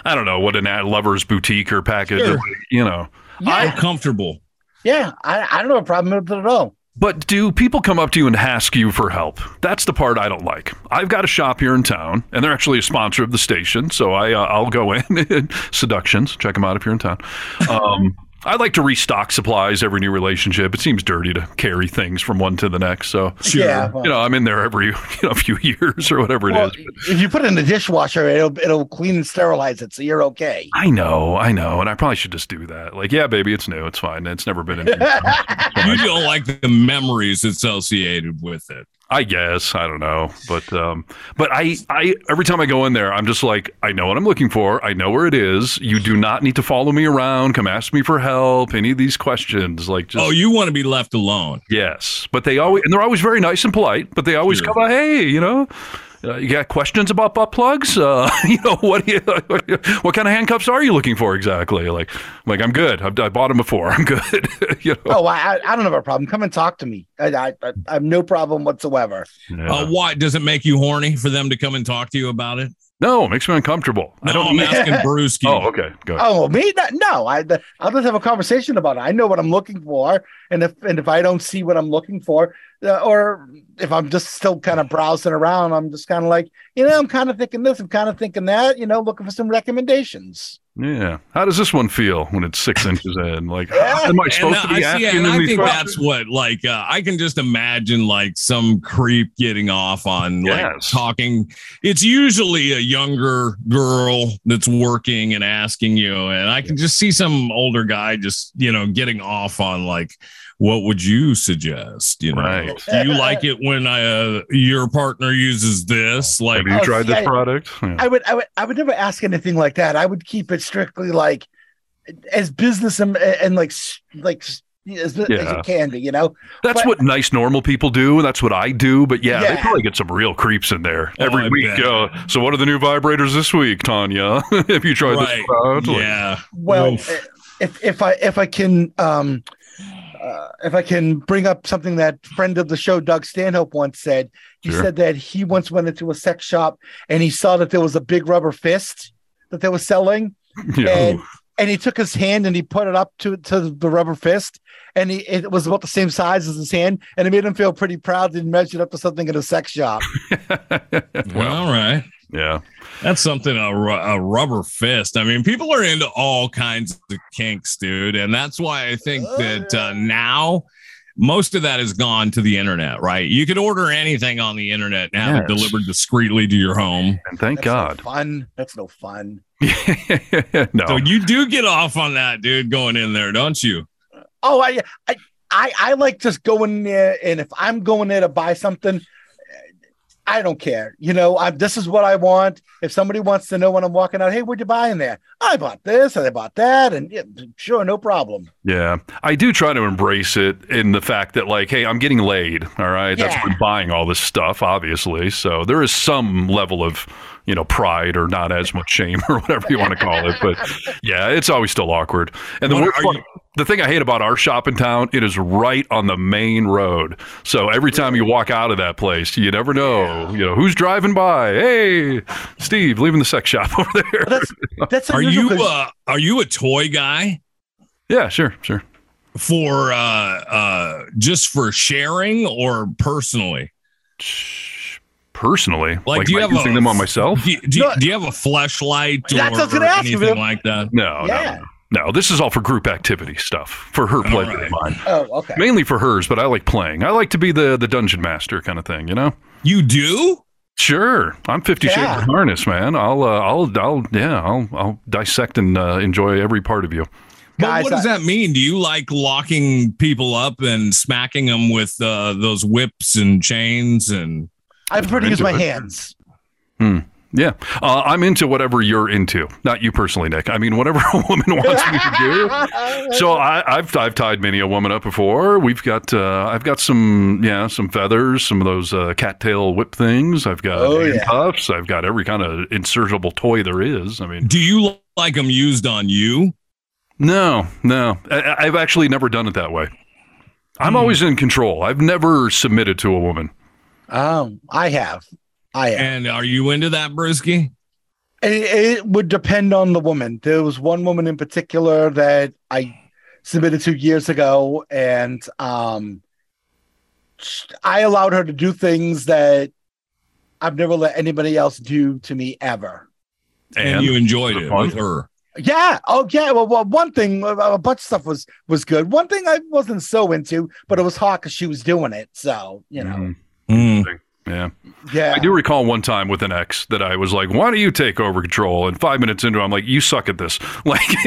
I don't know what an ad lover's boutique or package. Sure. You know. I'm comfortable. Yeah. I, I don't have a problem with it at all. But do people come up to you and ask you for help? That's the part I don't like. I've got a shop here in town, and they're actually a sponsor of the station, so I uh, I'll go in. Seductions, check them out if you're in town. Um, I like to restock supplies every new relationship. It seems dirty to carry things from one to the next, so Yeah. well- you know I'm in there every you know few years or whatever it is. Well, if you put it in the dishwasher, it'll it'll clean and sterilize it, so you're okay. I know, I know, and I probably should just do that. Like, yeah, baby, it's new, it's fine. It's never been in. You don't like the memories associated with it. I guess I don't know, but um, but I I every time I go in there, I'm just like I know what I'm looking for. I know where it is. You do not need to follow me around. Come ask me for help. Any of these questions, like just Oh, you want to be left alone. yes. But they always and they're always very nice and polite. But they always Sure. come out, hey, you know. Uh, you got questions about butt plugs? Uh, you know what? Do you, what kind of handcuffs are you looking for exactly? Like, like I'm good. I've, I bought them before. I'm good. you know. Oh, I, I don't have a problem. Come and talk to me. I, I, I I have no problem whatsoever. Yeah. Uh, why does it make you horny for them to come and talk to you about it? no, it makes me uncomfortable. I don't. I'm asking Brewski. Oh, okay. Go ahead. Oh, me? No, no, I, I'll just have a conversation about it. I know what I'm looking for, and if and if I don't see what I'm looking for, uh, or if I'm just still kind of browsing around, I'm just kind of like, you know, I'm kind of thinking this, I'm kind of thinking that, you know, looking for some recommendations. Yeah. How does this one feel when it's six inches in? Like, Yeah. am I supposed I, to be see, asking and I think questions? that's what like uh, I can just imagine like some creep getting off on like Yes. talking. It's usually a younger girl that's working and asking you, and I can just see some older guy just you know getting off on like, what would you suggest? You know, Right. do you like it when uh, your partner uses this? Like, Have you Oh, tried see, this I- product? Yeah. I would, I would, I would never ask anything like that. I would keep it strictly like as business and, and like like s- as, as it can be, you know. That's but- what nice normal people do. That's what I do. But yeah, they probably get some real creeps in there Oh, every I week. Uh, so, what are the new vibrators this week, Tanya? Have you tried right? this product? Like, Yeah. Well, Oof. if if I if I can um uh, if I can bring up something that friend of the show Doug Stanhope once said, he Sure. said that he once went into a sex shop and he saw that there was a big rubber fist that they were selling, yeah. and and he took his hand and he put it up to to the rubber fist, and he it was about the same size as his hand, and it made him feel pretty proud to measure it up to something in a sex shop. Well, all right. yeah. That's something a, ru- a rubber fist. I mean, people are into all kinds of kinks, dude, and that's why I think that uh, now most of that has gone to the internet. Right? You could order anything on the internet and have it delivered discreetly to your home. And thank That's no God. fun. That's no fun. no. So you do get off on that, dude, going in there, don't you? Oh, I, I, I, I like just going there, and if I'm going there to buy something, I don't care. You know, I, this is what I want. If somebody wants to know when I'm walking out, hey, what'd you buy in there? I bought this and I bought that, and yeah, sure, no problem. Yeah, I do try to embrace it in the fact that, like, hey, I'm getting laid. All right, that's Yeah. why I'm buying all this stuff, obviously. So there is some level of, you know, pride or not as much shame or whatever you want to call it. But yeah, it's always still awkward. And the What worst part- you- the thing I hate about our shop in town, it is right on the main road. So every time you walk out of that place, you never know, you know, who's driving by. Hey, Steve, leaving the sex shop over there. That's that's Are you you 'cause- uh, are you a toy guy yeah, sure, sure. for uh, uh, just for sharing or personally? Personally, like, do you am I have using a- them on myself? Do you, do you, No. do you have a Fleshlight or, That's what I was or ask anything Bill. like that? No, Yeah. no, no. No, this is all for group activity stuff, for her pleasure right. mine. oh, okay. Mainly for hers, but I like playing. I like to be the the dungeon master kind of thing, you know. You do? Sure, I'm Fifty Shades Yeah. of Harness, man. I'll, uh, I'll, I'll, yeah, I'll, I'll dissect and uh, enjoy every part of you. But Guys, what does I- that mean? Do you like locking people up and smacking them with uh, those whips and chains and? I prefer to use my it. hands. Yeah, uh, I'm into whatever you're into. Not you personally, Nick. I mean, whatever a woman wants me to do. So I, I've I've tied many a woman up before. We've got uh, I've got some yeah some feathers, some of those uh, cattail whip things. I've got Oh, yeah. handcuffs. I've got every kind of insertable toy there is. I mean, Do you like them used on you? no, no. I, I've actually never done it that way. I'm Hmm. always in control. I've never submitted to a woman. Um, I have. I have. And are you into that, Brewski? It, it would depend on the woman. There was one woman in particular that I submitted to years ago, and um, I allowed her to do things that I've never let anybody else do to me ever. And, you enjoyed it it with her. Yeah. Oh, yeah. Well, well one thing, a a bunch of stuff was was good. One thing I wasn't so into, but it was hot because she was doing it. So you know, Mhm. Mm. Yeah. yeah. I do recall one time with an ex that I was like, "Why don't you take over control?" And five minutes into, it, I'm like, "You suck at this. Like,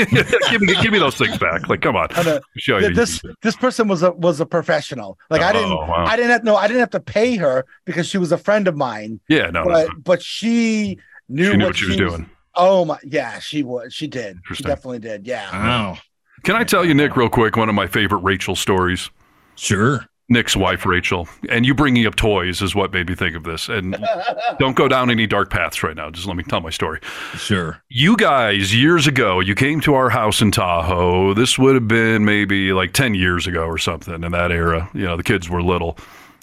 give me, give me those things back. Like, come on, I know. show Th- you." this this person was a was a professional. Like I didn't Oh, wow. I didn't have no I didn't have to pay her because she was a friend of mine. yeah, no, no, but no. but she knew, she knew what, what she was doing. Oh my yeah, she was she did. She definitely did. Yeah. Wow. Can I tell you, Nick, real quick, one of my favorite Rachel stories? Sure. Nick's wife, Rachel, and you bringing up toys is what made me think of this. And don't go down any dark paths right now. Just let me tell my story. Sure. You guys, years ago, you came to our house in Tahoe. This would have been maybe like 10 years ago or something in that era. You know, the kids were little.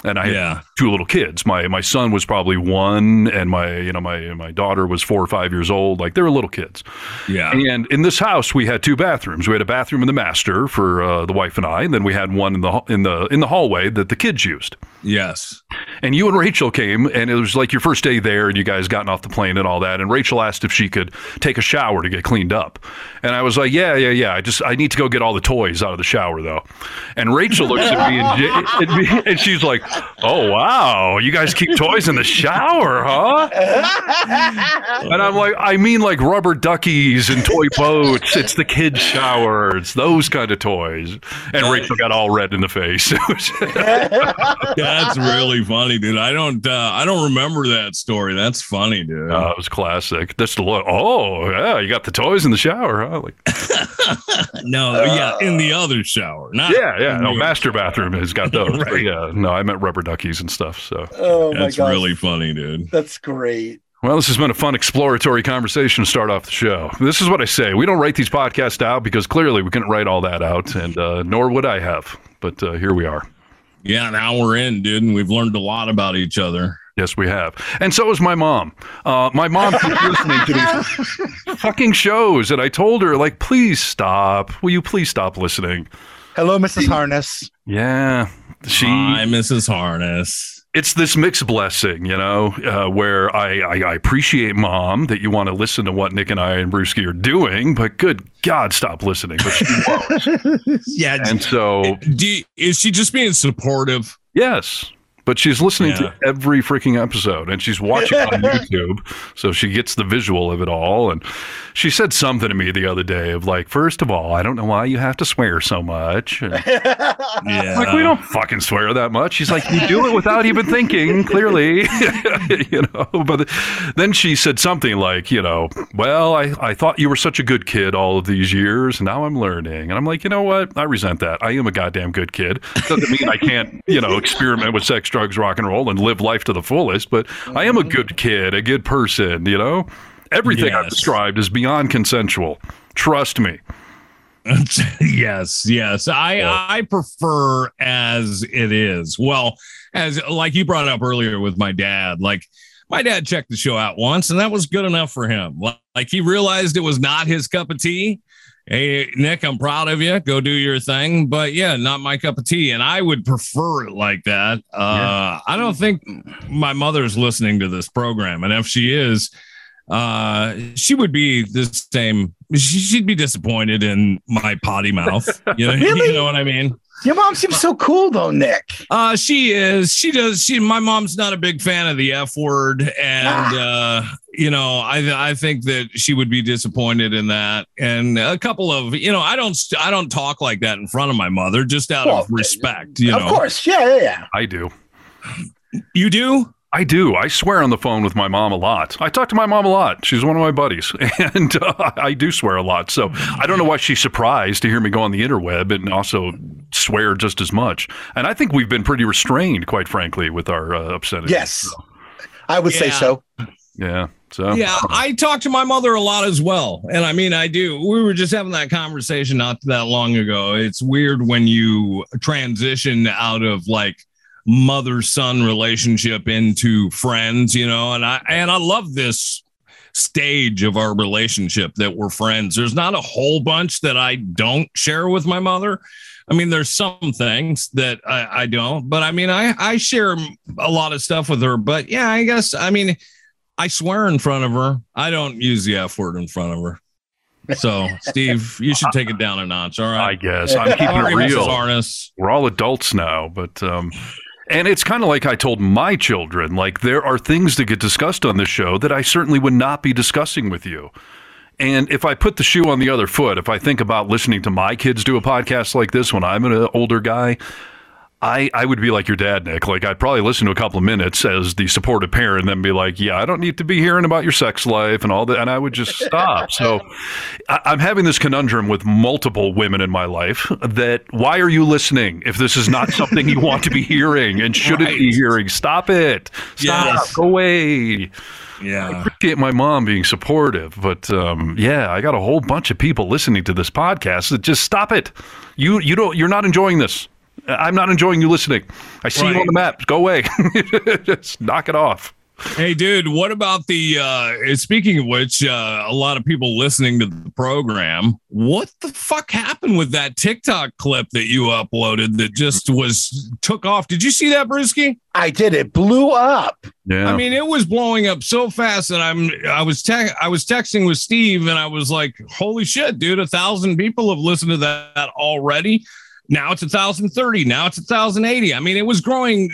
And I Yeah. Two little kids. My my son was probably one, and my you know my my daughter was four or five years old. Like they were little kids. Yeah. And in this house, we had two bathrooms. We had a bathroom in the master for uh, the wife and I, and then we had one in the in the in the hallway that the kids used. Yes. And you and Rachel came, and it was like your first day there, and you guys gotten off the plane and all that. And Rachel asked if she could take a shower to get cleaned up, and I was like, "Yeah, yeah, yeah. I just I need to go get all the toys out of the shower, though." And Rachel looks at me and, me- and she's like, "Oh wow, you guys keep toys in the shower, huh?" And I'm like, "I mean, like rubber duckies and toy boats. It's the kids' shower. It's those kind of toys." And Rachel got all red in the face. That's really funny, dude. I don't uh, I don't remember that story. That's funny, dude. Uh, it was classic. That's the look. Oh, yeah, you got the toys in the shower, huh? Like, no, yeah, in the other shower. Not yeah, yeah. No, master bathroom has got those. but Right. yeah, no, I meant rubber duckies and stuff. So, Oh That's god. really funny, dude. That's great. well, this has been a fun exploratory conversation to start off the show. This is what I say: we don't write these podcasts out because clearly we couldn't write all that out, and uh, nor would I have. But uh, here we are. Yeah, now we're in, dude, and we've learned a lot about each other. Yes, we have. And so is my mom. Uh, my mom keeps listening to these fucking shows, and I told her, like, please stop. Will you please stop listening? Hello, Mrs. Harness. Yeah, she. Hi, Mrs. Harness. it's this mixed blessing, you know, uh, where I, I, I appreciate mom that you want to listen to what Nick and I and Brewski are doing, but good God, stop listening. But she won't. Yeah. and so, do you- is she just being supportive? yes, but she's listening Yeah. to every freaking episode and she's watching on YouTube. So she gets the visual of it all. And she said something to me the other day of like, first of all, I don't know why you have to swear so much. And Yeah. like, we don't fucking swear that much. She's like, you do it without even thinking, clearly. you know, but then she said something like, you know, well, I, I thought you were such a good kid all of these years. And now I'm learning. And I'm like, you know what? I resent that. I am a goddamn good kid. Doesn't mean I can't, you know, experiment with sex, drugs, rock and roll and live life to the fullest, but I am a mm-hmm. good kid, a good person, you know? Everything I've described is beyond consensual. Trust me. yes, yes. I I prefer as it is. Well, as like you brought up earlier with my dad, like my dad checked the show out once and that was good enough for him. Like he realized it was not his cup of tea. Hey, Nick, I'm proud of you. Go do your thing. But yeah, not my cup of tea. And I would prefer it like that. Uh, I don't think my mother's listening to this program. And if she is, uh, she would be the same. she- She'd be disappointed in my potty mouth. You know, Really? you know what I mean? Your mom seems so cool though, Nick. Uh, she is. She does. She. My mom's not a big fan of the F word, and uh, you know, I I think that she would be disappointed in that. And a couple of, you know, I don't I don't talk like that in front of my mother, just out Well, of respect. You of know, course. Yeah, yeah, yeah. I do. you do. I do. I swear on the phone with my mom a lot. I talk to my mom a lot. She's one of my buddies, and uh, I do swear a lot. So I don't know why she's surprised to hear me go on the interweb and also swear just as much. And I think we've been pretty restrained, quite frankly, with our uh, obscenity. Yes. I would say so. Yeah. So Yeah, I talk to my mother a lot as well. And I mean, I do. We were just having that conversation not that long ago. It's weird when you transition out of like mother son relationship into friends, you know, and I and I love this stage of our relationship that we're friends. There's not a whole bunch that I don't share with my mother. I mean, there's some things that I, I don't, but I mean, I, I share a lot of stuff with her. But yeah, I guess, I mean, I swear in front of her. I don't use the F word in front of her. So, Steve, you should take it down a notch. All right. I guess I'm keeping Sorry, it Mrs. real. Harness. We're all adults now, but um, and it's kind of like I told my children, like there are things that get discussed on this show that I certainly would not be discussing with you. And if I put the shoe on the other foot, if I think about listening to my kids do a podcast like this when I'm an older guy, I, I would be like your dad, Nick. Like I'd probably listen to a couple of minutes as the supportive parent, and then be like, "Yeah, I don't need to be hearing about your sex life and all that," and I would just stop. so I, I'm having this conundrum with multiple women in my life that why are you listening if this is not something you want to be hearing and shouldn't be hearing? Stop it! Stop! Yes. Go away! Yeah, I appreciate my mom being supportive, but um, yeah, I got a whole bunch of people listening to this podcast that just stop it. You you don't you're not enjoying this. I'm not enjoying you listening. I see you on the map. Go away. just knock it off. Hey, dude, what about the, uh, speaking of which, uh, a lot of people listening to the program, what the fuck happened with that TikTok clip that you uploaded that just was took off? Did you see that, Brewski? I did. It blew up. Yeah. I mean, it was blowing up so fast that I'm I was te- I was texting with Steve and I was like, "Holy shit, dude! A thousand people have listened to that already. Now it's a thousand thirty. Now it's a thousand eighty. I mean, it was growing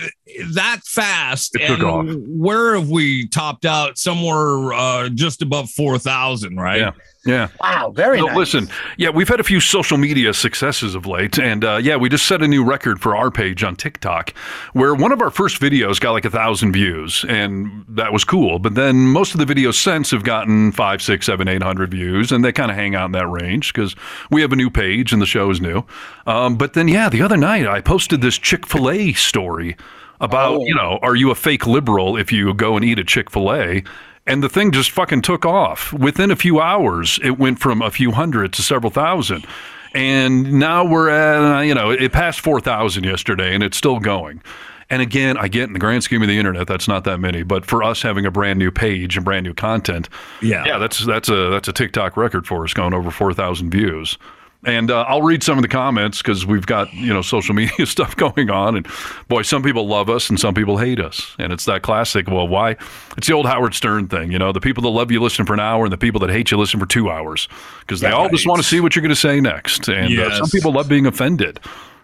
that fast. It took off. where have we topped out? Somewhere uh, just above four thousand, right? Yeah. Yeah. Wow. Very nice. listen, yeah, we've had a few social media successes of late, and uh, yeah, we just set a new record for our page on TikTok, where one of our first videos got like a thousand views, and that was cool. But then most of the videos since have gotten five, six, seven, eight hundred views, and they kind of hang out in that range because we have a new page and the show is new. Um, but then, yeah, the other night I posted this Chick Fil A story about Oh. you know, are you a fake liberal if you go and eat a Chick Fil A? And the thing just fucking took off. Within a few hours, it went from a few hundred to several thousand. And now we're at, uh, you know, it passed 4,000 yesterday and it's still going. And again, I get in the grand scheme of the internet, that's not that many. But for us having a brand new page and brand new content, Yeah. yeah, that's that's a that's a TikTok record for us, going over 4,000 views. And uh, I'll read some of the comments because we've got you know social media stuff going on, and boy, some people love us and some people hate us, and it's that classic. Well, why? It's the old Howard Stern thing, you know. The people that love you listen for an hour, and the people that hate you listen for two hours because they all just want to see what you're going to say next. And uh, some people love being offended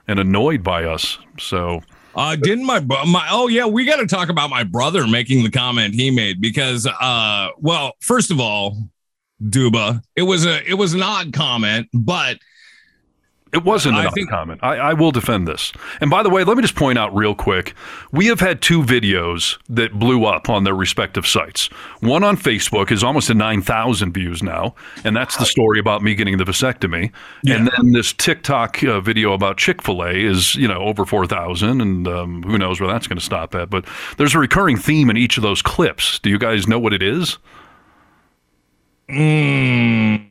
and annoyed by us. So Uh, didn't my my oh yeah, we got to talk about my brother making the comment he made because uh, well, first of all, Duba, it was a it was an odd comment, but It wasn't I an odd think- comment. I, I will defend this. And by the way, let me just point out real quick we have had two videos that blew up on their respective sites. One on Facebook is almost at 9,000 views now. And that's the story about me getting the vasectomy. And then this TikTok uh, video about Chick fil A is, you know, over 4,000. And um, who knows where that's going to stop at. But there's a recurring theme in each of those clips. Do you guys know what it is? Mm,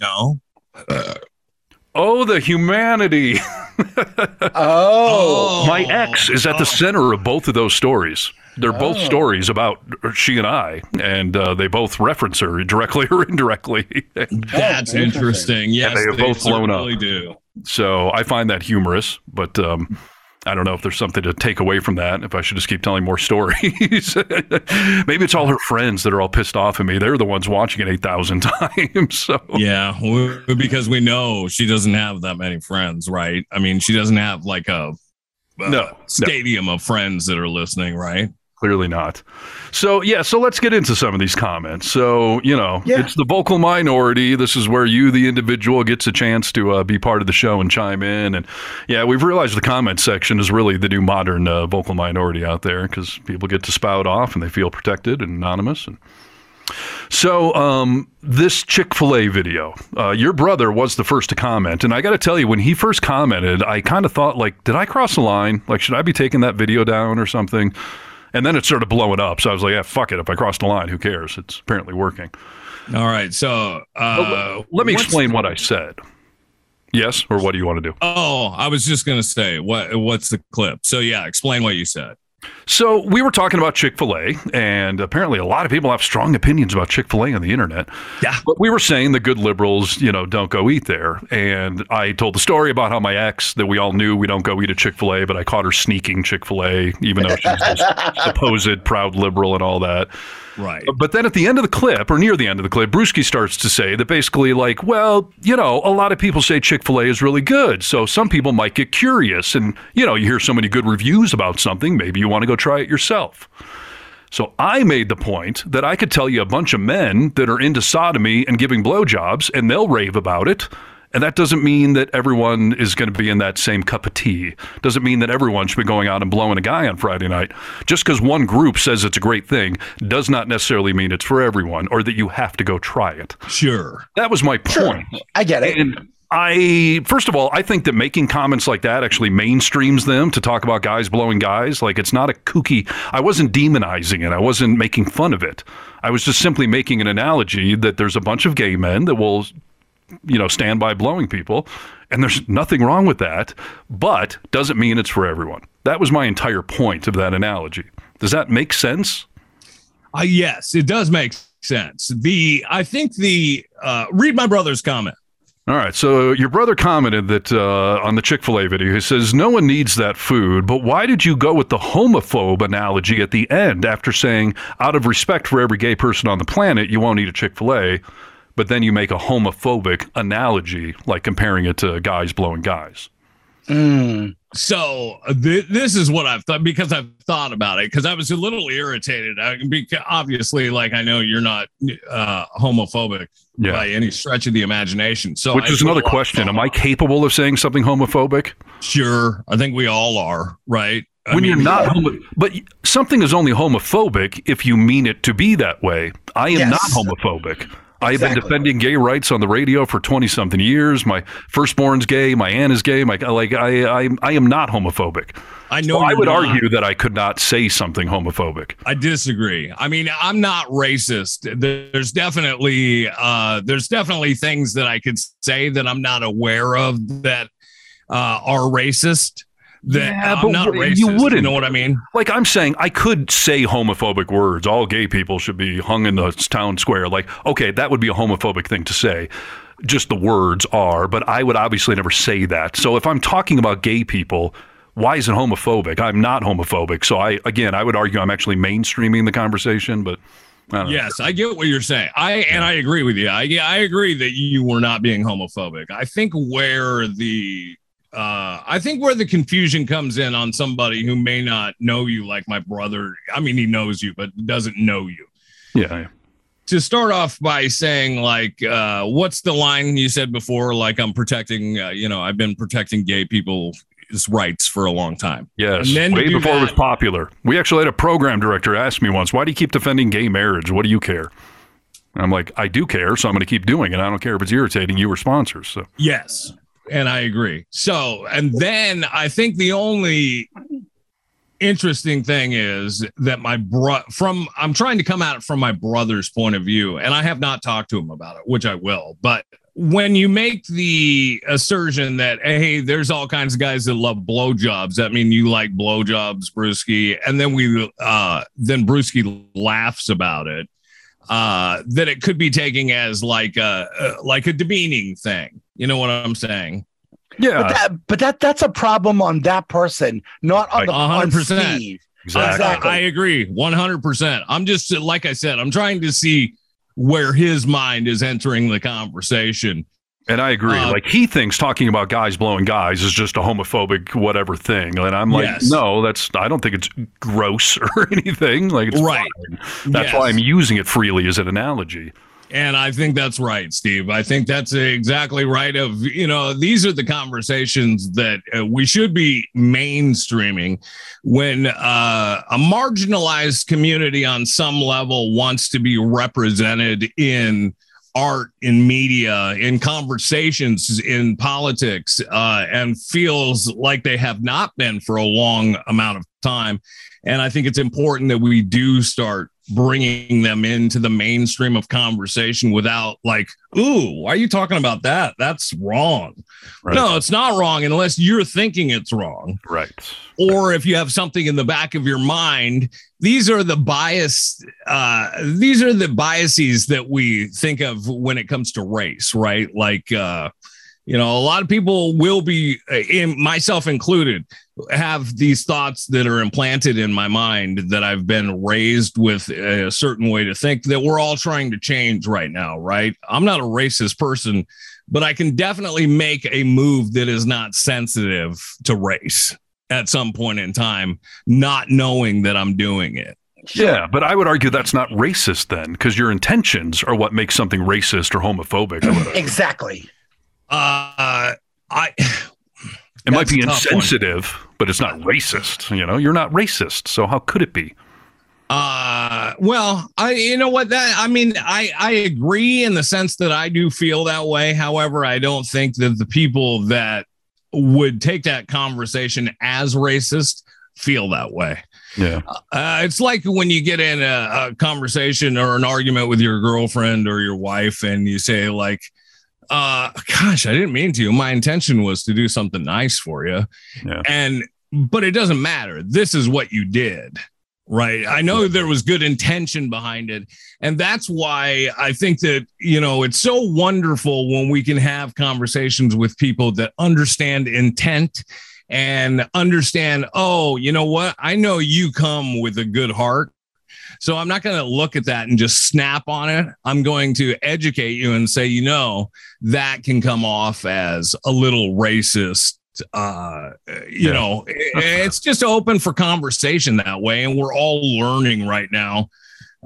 no. Oh, the humanity. Oh, My ex is at the center of both of those stories. They're both Oh. stories about she and I, and uh, they both reference her directly or indirectly. That's interesting. interesting. Yes, they have both blown up. certainly do. so I find that humorous, but um, I don't know if there's something to take away from that. If I should just keep telling more stories, maybe it's all her friends that are all pissed off at me. They're the ones watching it eight thousand times. So Yeah, because we know she doesn't have that many friends, right? I mean, she doesn't have like a, No, no. stadium of friends that are listening, right? Clearly not. So, yeah, so let's get into some of these comments. So, you know, Yeah. it's the vocal minority. This is where you, the individual, gets a chance to uh, be part of the show and chime in. And yeah, we've realized the comment section is really the new modern uh, vocal minority out there because people get to spout off and they feel protected and anonymous. And so, um, this Chick fil A video, uh, your brother was the first to comment. And I got to tell you, when he first commented, I kind of thought, like, did I cross the line? Like, should I be taking that video down or something? And then it started blowing up. So I was like, yeah, fuck it. If I cross the line, who cares? It's apparently working. All right, so uh, Let me explain what I said. Yes, or what do you want to do? Oh, I was just gonna say what what's the clip? So yeah, explain what you said. So we were talking about Chick Fil A, and apparently a lot of people have strong opinions about Chick Fil A on the internet. Yeah. But we were saying the good liberals, you know, don't go eat there. And I told the story about how my ex, that we all knew we don't go eat at Chick Fil A, but I caught her sneaking Chick Fil A, even though she's this supposed proud liberal and all that. Right. But then at the end of the clip, or near the end of the clip, Brewski starts to say that basically, like, well, you know, a lot of people say Chick fil A is really good. So some people might get curious. And, you know, you hear so many good reviews about something, maybe you want to go try it yourself. So I made the point that I could tell you a bunch of men that are into sodomy and giving blowjobs, and they'll rave about it. And that doesn't mean that everyone is going to be in that same cup of tea. Doesn't mean that everyone should be going out and blowing a guy on Friday night. Just because one group says it's a great thing does not necessarily mean it's for everyone or that you have to go try it. Sure. That was my Sure. point. I get it. And I, first of all, I think that making comments like that actually mainstreams them to talk about guys blowing guys. Like it's not a kooky, I wasn't demonizing it. I wasn't making fun of it. I was just simply making an analogy that there's a bunch of gay men that will, you know, stand by blowing people. And there's nothing wrong with that, but doesn't mean it's for everyone. That was my entire point of that analogy. Does that make sense? Uh, yes, it does make sense. The I think the uh, read my brother's comment. All right. So your brother commented that uh, on the Chick fil A video, he says, No one needs that food, but why did you go with the homophobe analogy at the end after saying, out of respect for every gay person on the planet, you won't eat a Chick fil A, but then you make a homophobic analogy, like comparing it to guys blowing guys? Mm. So th- this is what I've thought because I've thought about it because I was a little irritated. I, because obviously, like I know you're not uh, homophobic Yeah. by any stretch of the imagination. So Which I is another question. Am. I capable of saying something homophobic? Sure, I think we all are, right? I when mean, you're not homo- but something is only homophobic if you mean it to be that way i am Yes. not homophobic I have been defending gay rights on the radio for twenty something years. My firstborn's gay. My aunt is gay. My like I I, I am not homophobic. I know So I would not. argue that I could not say something homophobic. I disagree. I mean, I'm not racist. There's definitely uh there's definitely things that I could say that I'm not aware of that uh are racist. That Yeah, I'm but not racist. you You wouldn't. know what I mean? Like I'm saying, I could say homophobic words. All gay people should be hung in the town square. Like, okay, that would be a homophobic thing to say. Just the words are, but I would obviously never say that. So if I'm talking about gay people, why is it homophobic? I'm not homophobic. So I again, I would argue I'm actually mainstreaming the conversation, but I don't know. Yes, I get what you're saying. I and I agree with you. I I agree that you were not being homophobic. I think where the uh, I think where the confusion comes in on somebody who may not know you, like my brother. I mean, he knows you, but doesn't know you. Yeah. To start off by saying, like, uh, what's the line you said before? Like, I'm protecting, uh, you know, I've been protecting gay people's rights for a long time. Yes. Way before it was popular. We actually had a program director ask me once, why do you keep defending gay marriage? What do you care? And I'm like, I do care, so I'm going to keep doing it. I don't care if it's irritating you or sponsors. So Yes. And I agree. So, and then I think the only interesting thing is that my bro from I'm trying to come at it from my brother's point of view, and I have not talked to him about it, which I will. But when you make the assertion that hey, there's all kinds of guys that love blowjobs, that mean you like blowjobs, Brewski, and then we uh then Brewski laughs about it uh, that it could be taken as like a, uh, like a demeaning thing. You know what I'm saying? yeah, But that, but that that's a problem on that person, not on the on 100%. Steve. exactly. Exactly. I, I agree 100%. I'm just like I said, I'm trying to see where his mind is entering the conversation. And I agree. Uh, like he thinks talking about guys blowing guys is just a homophobic whatever thing. And I'm like, Yes. no, that's I don't think it's gross or anything. Like it's Right. fine. That's why I'm using it freely as an analogy. And I think that's right, Steve. I think that's exactly right. Of you know, these are the conversations that uh, we should be mainstreaming when uh, a marginalized community on some level wants to be represented in art, in media, in conversations, in politics, uh, and feels like they have not been for a long amount of time. And I think it's important that we do start bringing them into the mainstream of conversation without like, ooh, why are you talking about that? That's wrong. Right. No, it's not wrong unless you're thinking it's wrong. Right. Or if you have something in the back of your mind, these are the bias, uh, these are the biases that we think of when it comes to race, right? Like, uh, you know, a lot of people will be, uh, in myself included, have these thoughts that are implanted in my mind that I've been raised with a certain way to think that we're all trying to change right now, right? I'm not a racist person, but I can definitely make a move that is not sensitive to race at some point in time, not knowing that I'm doing it. Yeah, but I would argue that's not racist then, because your intentions are what makes something racist or homophobic. Or whatever. Exactly. Uh, I, It might be tough one. insensitive, but it's not racist. You know, you're not racist, so how could it be? Uh, well, I, you know what that, I mean, I, I agree in the sense that I do feel that way. However, I don't think that the people that would take that conversation as racist feel that way. Yeah, Uh, it's like when you get in a, a conversation or an argument with your girlfriend or your wife and you say like, uh, gosh, I didn't mean to. My intention was to do something nice for you. Yeah. And, but it doesn't matter. This is what you did. Right. I know there was good intention behind it. And that's why I think that, you know, it's so wonderful when we can have conversations with people that understand intent and understand, oh, you know what? I know you come with a good heart. So I'm not going to look at that and just snap on it. I'm going to educate you and say, you know, that can come off as a little racist. Uh, you Yeah. know, it's just open for conversation that way. And we're all learning right now.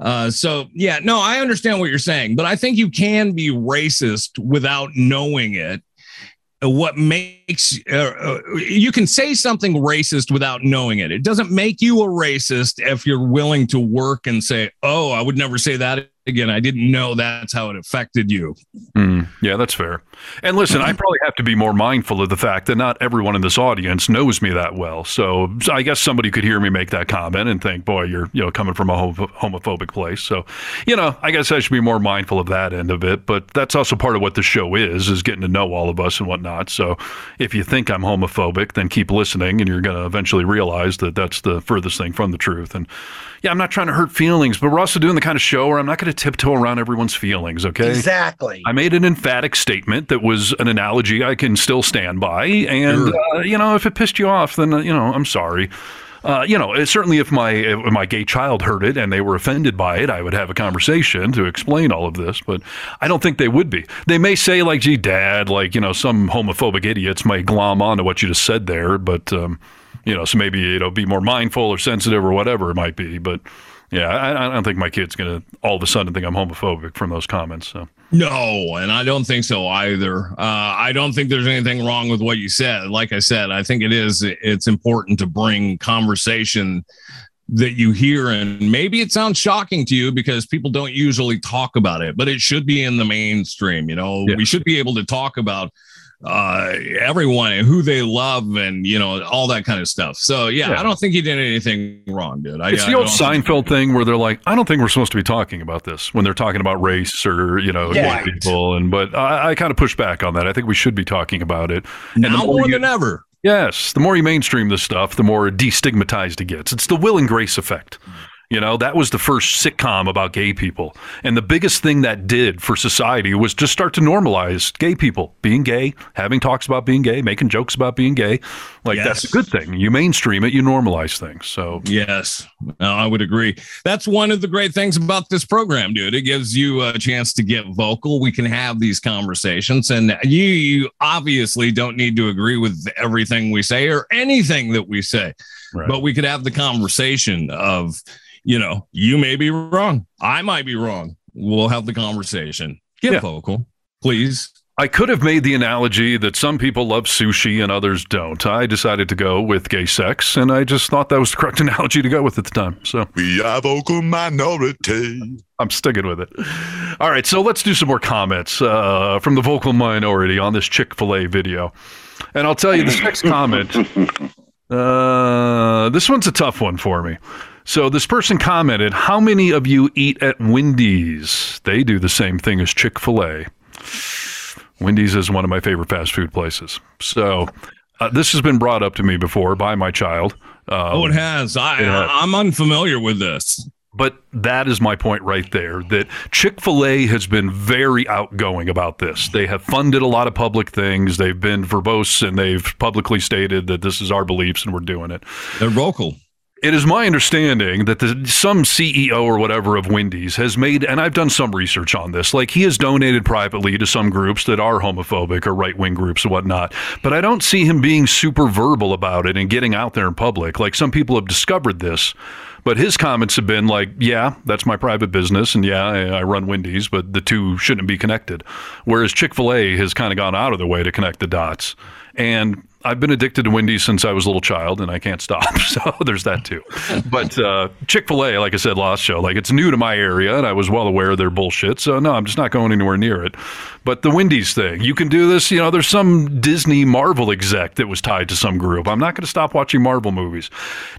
Uh, so yeah, no, I understand what you're saying, but I think you can be racist without knowing it. What makes uh, uh, you can say something racist without knowing it. It doesn't make you a racist if you're willing to work and say, "Oh, I would never say that again. I didn't know that's how it affected you." Mm, yeah, that's fair. And listen, I probably have to be more mindful of the fact that not everyone in this audience knows me that well. So I guess somebody could hear me make that comment and think, "Boy, you're you know coming from a hom- homophobic place." So, you know, I guess I should be more mindful of that end of it. But that's also part of what the show is: is getting to know all of us and whatnot. So, if you think I'm homophobic, then keep listening, and you're going to eventually realize that that's the furthest thing from the truth. And yeah, I'm not trying to hurt feelings, but we're also doing the kind of show where I'm not going to tiptoe around everyone's feelings. Okay. Exactly. I made an emphatic statement that was an analogy I can still stand by. And, Sure. uh, you know, if it pissed you off, then, uh, you know, I'm sorry. uh, you know, certainly if my if my gay child heard it and they were offended by it, I would have a conversation to explain all of this. But I don't think they would be. They may say like, "Gee, Dad," like you know, some homophobic idiots might glom onto what you just said there, but um, you know, so maybe you know, be more mindful or sensitive or whatever it might be. But yeah, I, I don't think my kid's to all of a sudden think I'm homophobic from those comments. So. No, and I don't think so either. Uh, I don't think there's anything wrong with what you said. Like I said, I think it is. It's important to bring conversation that you hear, and maybe it sounds shocking to you because people don't usually talk about it, but it should be in the mainstream. You know, yeah. we should be able to talk about uh, everyone and who they love and you know all that kind of stuff. So yeah, yeah. I don't think he did anything wrong, dude. I, it's the old Seinfeld thing where they're like, I don't think we're supposed to be talking about this when they're talking about race or you know yeah. people. And but I, I kind of push back on that. I think we should be talking about it And now more, more than ever. Yes, the more you mainstream this stuff, the more destigmatized it gets. It's the Will and Grace effect. You know, that was the first sitcom about gay people. And the biggest thing that did for society was just start to normalize gay people being gay, having talks about being gay, making jokes about being gay. Like yes. that's a good thing. You mainstream it, you normalize things. So, yes, I would agree. That's one of the great things about this program, dude. It gives you a chance to get vocal. We can have these conversations, and you, you obviously don't need to agree with everything we say or anything that we say. Right. But we could have the conversation of, you know, you may be wrong. I might be wrong. We'll have the conversation. Get yeah. vocal, please. I could have made the analogy that some people love sushi and others don't. I decided to go with gay sex, and I just thought that was the correct analogy to go with at the time. So we are vocal minority. I'm sticking with it. All right, so let's do some more comments uh, from the vocal minority on this Chick Fil A video, and I'll tell you this next comment. Uh, this one's a tough one for me. So this person commented, "How many of you eat at Wendy's? They do the same thing as Chick Fil A. Wendy's is one of my favorite fast food places. So uh, this has been brought up to me before by my child. Um, oh, it has. I, it has. I'm unfamiliar with this. But that is my point right there that Chick fil A has been very outgoing about this. They have funded a lot of public things. They've been verbose and they've publicly stated that this is our beliefs and we're doing it. They're vocal it is my understanding that the, some CEO or whatever of Wendy's has made, and I've done some research on this, like he has donated privately to some groups that are homophobic or right wing groups and whatnot. But I don't see him being super verbal about it and getting out there in public. Like some people have discovered this. But his comments have been like, yeah, that's my private business. And yeah, I, run Wendy's, but the two shouldn't be connected. Whereas Chick fil A has kind of gone out of the way to connect the dots. And I've been addicted to Wendy's since I was a little child, and I can't stop. So there's that too. But uh, Chick Fil A, like I said last show, like it's new to my area, and I was well aware of their bullshit. So no, I'm just not going anywhere near it. But the Wendy's thing, you can do this. You know, there's some Disney Marvel exec that was tied to some group. I'm not going to stop watching Marvel movies.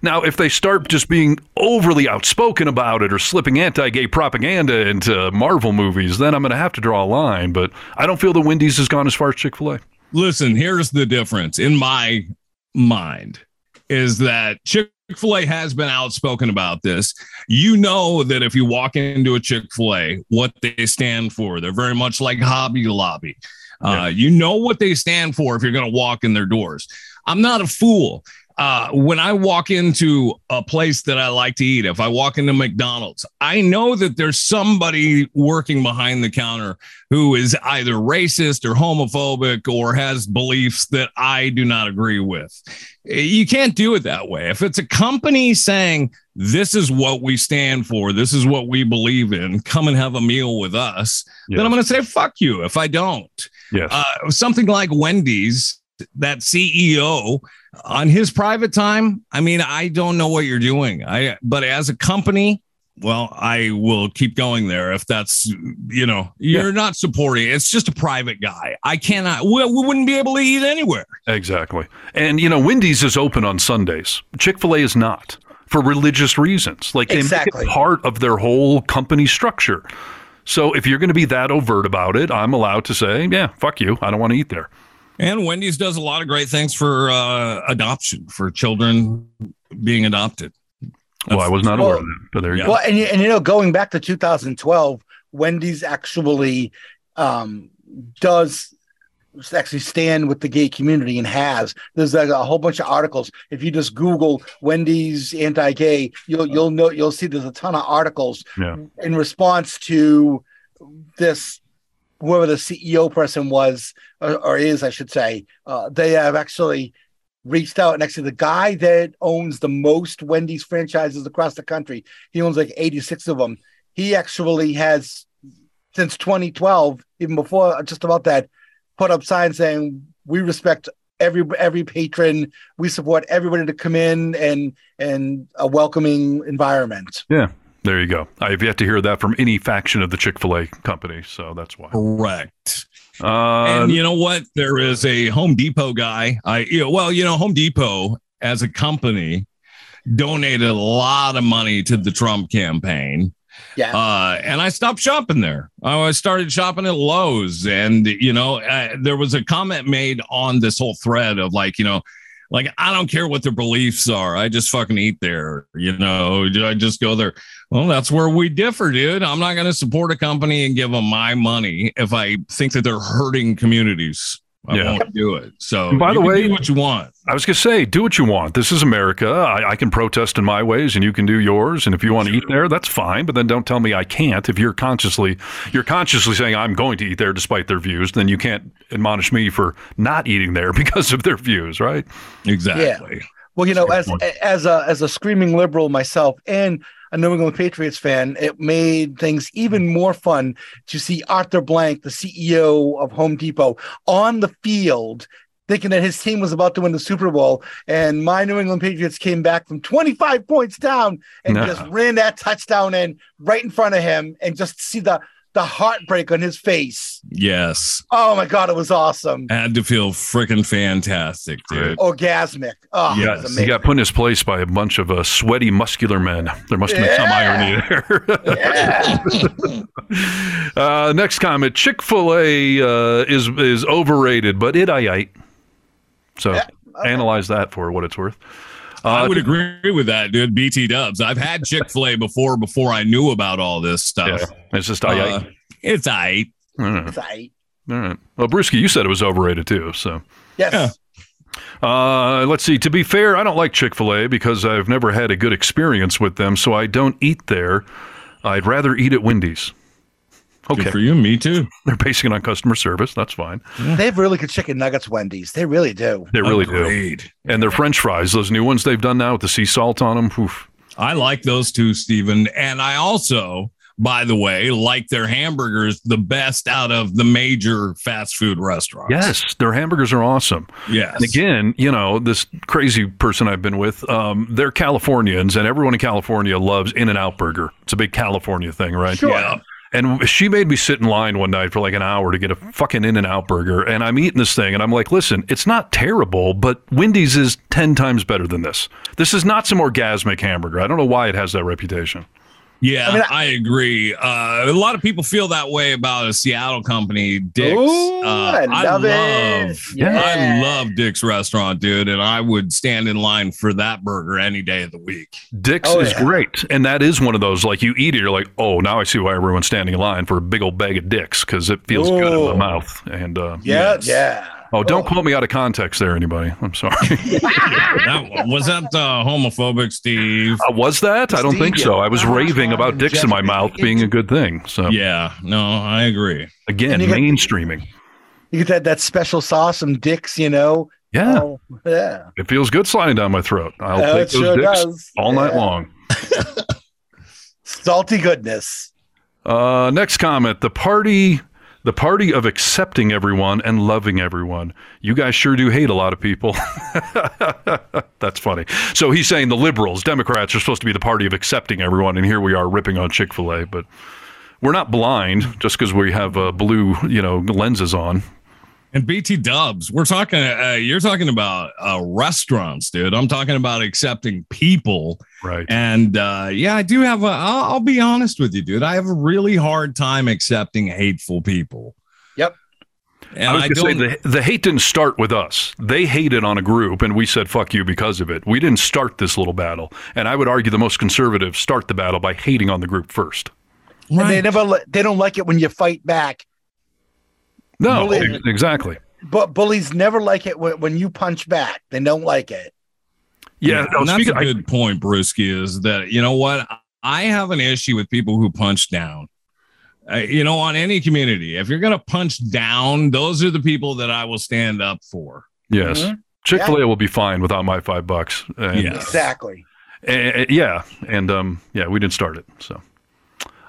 Now, if they start just being overly outspoken about it or slipping anti-gay propaganda into Marvel movies, then I'm going to have to draw a line. But I don't feel the Wendy's has gone as far as Chick Fil A listen, here's the difference in my mind is that Chick fil A has been outspoken about this. You know that if you walk into a Chick fil A, what they stand for, they're very much like Hobby Lobby. Uh, You know what they stand for if you're going to walk in their doors. I'm not a fool uh, when I walk into a place that I like to eat, if I walk into McDonald's, I know that there's somebody working behind the counter who is either racist or homophobic or has beliefs that I do not agree with. You can't do it that way. If it's a company saying, this is what we stand for, this is what we believe in, come and have a meal with us, yes. then I'm going to say, fuck you if I don't. Yes. Uh, something like Wendy's, that CEO on his private time, I mean, I don't know what you're doing. I but as a company, well, I will keep going there if that's you know you're yeah. not supporting. It's just a private guy. I cannot. We, we wouldn't be able to eat anywhere. Exactly. And you know, Wendy's is open on Sundays. Chick Fil A is not for religious reasons. Like they exactly. make it part of their whole company structure. So if you're going to be that overt about it, I'm allowed to say, yeah, fuck you. I don't want to eat there. And Wendy's does a lot of great things for uh, adoption, for children being adopted. That's, well, I was not aware of that, but there you yeah. go. Well, and, and you know, going back to 2012, Wendy's actually um, does actually stand with the gay community and has. There's like a whole bunch of articles. If you just Google Wendy's anti-gay, you'll you'll know you'll see there's a ton of articles Yeah. in response to this whoever the CEO person was or, or is, I should say. Uh, they have actually reached out and actually the guy that owns the most Wendy's franchises across the country, he owns like 86 of them. He actually has since 2012, even before just about that, put up signs saying we respect every every patron, we support everybody to come in and and a welcoming environment. Yeah. There you go. I have yet to hear that from any faction of the Chick fil A company. So that's why. Correct. Uh, and you know what? There is a Home Depot guy. I you know, well, you know, Home Depot as a company donated a lot of money to the Trump campaign. Yeah. Uh, and I stopped shopping there. I started shopping at Lowe's, and you know, uh, there was a comment made on this whole thread of like, you know, like I don't care what their beliefs are. I just fucking eat there. You know, I just go there. Well, that's where we differ, dude. I'm not going to support a company and give them my money if I think that they're hurting communities. I Yeah. won't do it. So, And by you the can way- do what you want. I was going to say, do what you want. This is America. I, I can protest in my ways, and you can do yours. And if you want to eat there, that's fine. But then don't tell me I can't. If you're consciously, you're consciously saying I'm going to eat there despite their views, then you can't admonish me for not eating there because of their views, right? Exactly. Well, you know, as point. as a as a screaming liberal myself and a New England Patriots fan, it made things even more fun to see Arthur Blank, the CEO of Home Depot, on the field thinking that his team was about to win the Super Bowl. And my New England Patriots came back from 25 points down and No. just ran that touchdown in right in front of him and just see the the heartbreak on his face. Yes. Oh my god, it was awesome. Had to feel freaking fantastic, dude. Orgasmic. Oh, Yes, he got put in his place by a bunch of uh, sweaty, muscular men. There must have been some irony there. uh, next comment: Chick Fil A uh, is is overrated, but it I ate. So Yeah, analyze that for what it's worth. I Uh, would agree with that, dude. BT Dubs. I've had Chick Fil A before. Before I knew about all this stuff. yeah, it's just I Uh, ate. it's I. All right. It's aight. All right. Well, Brewski, you said it was overrated too. So Yes. Yeah. Uh, let's see. To be fair, I don't like Chick fil A because I've never had a good experience with them, so I don't eat there. I'd rather eat at Wendy's. Good Okay. for you. Me too. They're basing it on customer service. That's fine. They have really good chicken nuggets, Wendy's. They really do. They really do. And their french fries, those new ones they've done now with the sea salt on them. Oof. I like those two, Stephen. And I also, by the way, like their hamburgers the best out of the major fast food restaurants. Yes, their hamburgers are awesome. Yes. And again, you know, this crazy person I've been with, um, they're Californians, and everyone in California loves In and Out Burger. It's a big California thing, right? Sure. Yeah. And she made me sit in line one night for like an hour to get a fucking In and Out burger. And I'm eating this thing and I'm like, listen, it's not terrible, but Wendy's is 10 times better than this. This is not some orgasmic hamburger. I don't know why it has that reputation. Yeah, I mean, I, agree. Uh, a lot of people feel that way about a Seattle company, Dick's. Ooh, uh, I love it. love, Yeah. I love Dick's restaurant, dude, and I would stand in line for that burger any day of the week. Dick's Oh, is yeah. great. And that is one of those, like you eat it, you're like, oh, now I see why everyone's standing in line for a big old bag of Dick's because it feels good in Ooh. the mouth. And uh, Yeah, Yes. yeah. Oh, don't quote me out of context there, anybody. I'm sorry. That, was that uh, homophobic, Steve? Uh, was that? I don't think so. I was raving about Dick's in my mouth being a good thing. So Yeah, no, I agree. again, And you got- mainstreaming. You get that that special sauce from Dick's, you know. Yeah. Oh, yeah. It feels good sliding down my throat. I'll Yeah, take it those sure dicks does. all night long. Salty goodness. Uh, next comment: the party, the party of accepting everyone and loving everyone. You guys sure do hate a lot of people. That's funny. So he's saying the liberals, Democrats, are supposed to be the party of accepting everyone, and here we are ripping on Chick Fil A. But we're not blind just because we have uh, blue, you know, lenses on. And BT Dubs, we're talking. Uh, you're talking about uh, restaurants, dude. I'm talking about accepting people. Right. And uh, yeah, I do have a. I'll, I'll be honest with you, dude. I have a really hard time accepting hateful people. Yep. And I was I, going to say don't. the, the hate didn't start with us. They hated on a group, and we said "fuck you" because of it. We didn't start this little battle, and I would argue the most conservatives start the battle by hating on the group first. And they never they don't like it when you fight back. No, Really? exactly. but bullies never like it when, when you punch back. They don't like it. Yeah, no, that's speaking- a I- good point, Brewski. Is that you know what I have an issue with people who punch down. Uh, you know, on any community, if you're gonna punch down, those are the people that I will stand up for. yes, Mhm. Chick Fil A will be fine without my five bucks. And, Yeah. Exactly. Uh, yeah, and um, yeah, we didn't start it. So,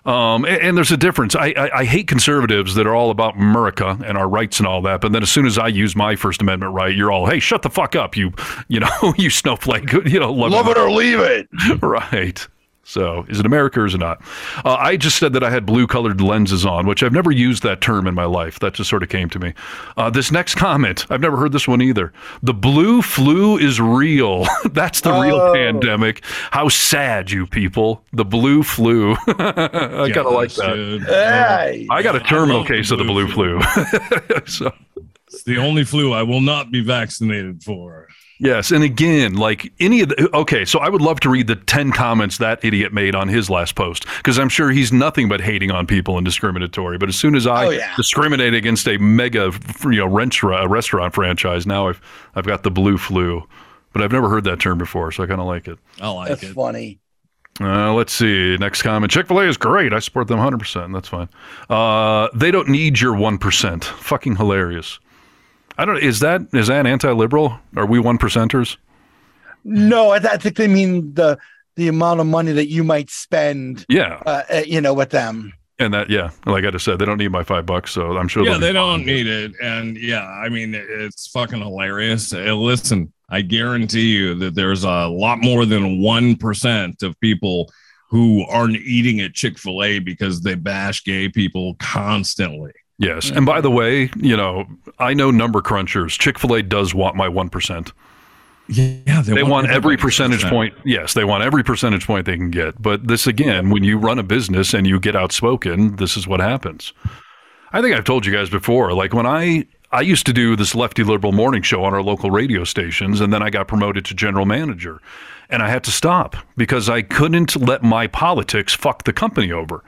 um, and, and there's a difference. I, I I hate conservatives that are all about America and our rights and all that. But then as soon as I use my First Amendment right, you're all, hey, shut the fuck up, you you know, you snowflake. You know, Love it or leave it. right. So, is it America or is it not? Uh, I just said that I had blue colored lenses on, which I've never used that term in my life. That just sort of came to me. Uh, this next comment, I've never heard this one either. The blue flu is real. That's the real Oh. pandemic. How sad, you people. The blue flu. I kind of like that. Hey. I got a terminal love the case of the blue blue flu. so. It's the only flu I will not be vaccinated for. Yes, and again, like any of the okay, so I would love to read the ten comments that idiot made on his last post because I'm sure he's nothing but hating on people and discriminatory. But as soon as I Oh, yeah. discriminate against a mega, you know, restaurant, restaurant franchise, now I've I've got the blue flu. But I've never heard that term before, so I kind of like it. I like That's it. funny. Uh, let's see. Next comment. Chick fil A is great. I support them 100%. That's fine. Uh, they don't need your 1%. Fucking hilarious. I don't Is that is that anti liberal? Are we one percenters? No, I, I think they mean the the amount of money that you might spend, Yeah. uh, uh, you know, with them. And that, yeah, like I just said, they don't need my five bucks, so I'm sure. yeah, they'll be they don't fine. need it. And yeah, I mean, it's fucking hilarious. Uh, listen, I guarantee you that there's a lot more than 1% of people who aren't eating at Chick fil A because they bash gay people constantly. Yes, and by the way, you know, I know number crunchers. Chick Fil A does want my one percent. Yeah, They want every percentage point. Yes, they want every percentage point they can get. But this again, when you run a business and you get outspoken, this is what happens. I think I've told you guys before. Like when I I used to do this lefty liberal morning show on our local radio stations, and then I got promoted to general manager, and I had to stop because I couldn't let my politics fuck the company over.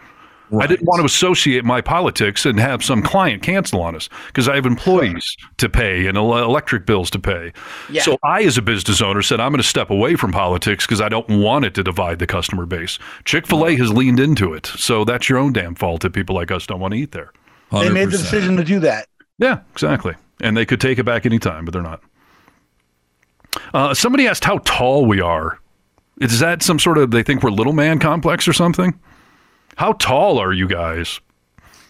I didn't want to associate my politics and have some client cancel on us because I have employees to pay and electric bills to pay. Yeah. So I, as a business owner, said I'm going to step away from politics because I don't want it to divide the customer base. Chick Fil A has leaned into it, so that's your own damn fault if people like us don't want to eat there. They made the decision to do that. Yeah, exactly. And they could take it back anytime, but they're not. Uh, somebody asked how tall we are. Is that some sort of they think we're little man complex or something? How tall are you guys?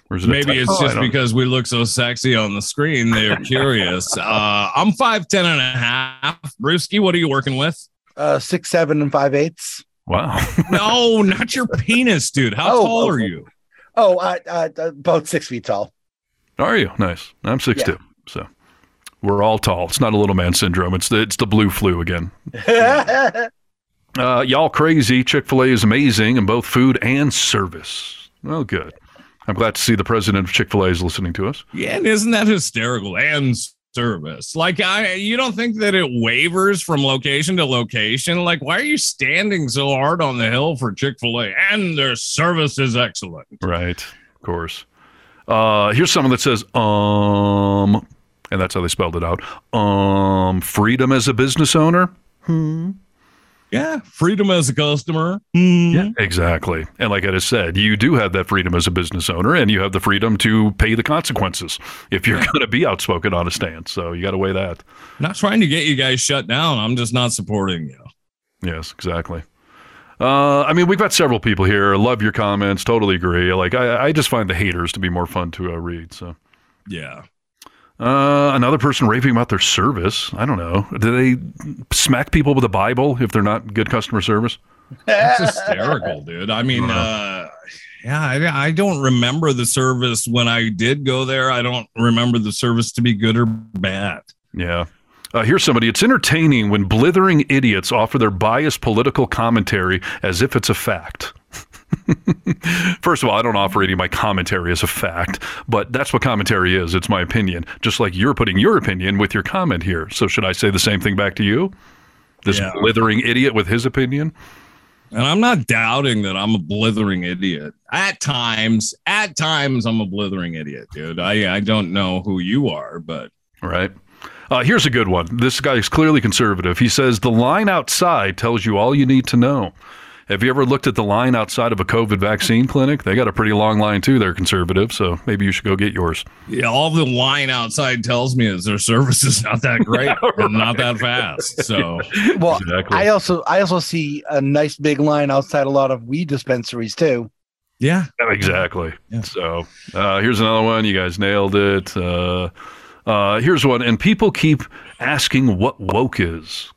Or is it a Maybe it's typo? I just because we look so sexy on the screen. They're curious. Uh, I'm 5'10 and. Brewski, what are you working with? Uh, six, seven, and five eighths. Wow. No, not your penis, dude. How Oh, tall are you? Oh, uh, uh, about six feet tall. Are you? Nice. I'm six two. So we're all tall. It's not a little man syndrome. It's the it's the blue flu again. Uh, y'all crazy. Chick fil A is amazing in both food and service. Well, good. I'm glad to see the president of Chick fil A is listening to us. Yeah, and isn't that hysterical? And service. Like I you don't think that it wavers from location to location? Like, why are you standing so hard on the hill for Chick-fil-A? And their service is excellent. Right. Of course. Uh, here's someone that says, um, and that's how they spelled it out. Um, freedom as a business owner. Yeah. Freedom as a customer. Hmm. Yeah, exactly. And like I just said, you do have that freedom as a business owner, and you have the freedom to pay the consequences if you're going to be outspoken on a stance. So you got to weigh that. Not trying to get you guys shut down. I'm just not supporting you. Yes, exactly. Uh, I mean, we've got several people here. Love your comments. Totally agree. Like, I, I just find the haters to be more fun to uh, read. So, Yeah. Uh, another person raving about their service. I don't know. Do they smack people with a Bible if they're not good customer service? It's hysterical, dude. I mean, uh, yeah, I, I don't remember the service when I did go there. I don't remember the service to be good or bad. Yeah. Uh, here's somebody. It's entertaining when blithering idiots offer their biased political commentary as if it's a fact. First of all, I don't offer any of my commentary as a fact, but that's what commentary is. It's my opinion, just like you're putting your opinion with your comment here. So, should I say the same thing back to you? This Yeah. blithering idiot with his opinion? And I'm not doubting that I'm a blithering idiot. At times, at times, I'm a blithering idiot, dude. I, I don't know who you are, but Right. Uh, here's a good one. This guy is clearly conservative. He says the line outside tells you all you need to know. Have you ever looked at the line outside of a COVID vaccine clinic? They got a pretty long line too. They're conservative, so maybe you should go get yours. Yeah, all the line outside tells me is their service is not that great and not that fast. So Well, Exactly. I also I also see a nice big line outside a lot of weed dispensaries too. yeah, Exactly. Yeah. So uh, here's another one. You guys nailed it. Uh, uh, here's one. And people keep asking what woke is.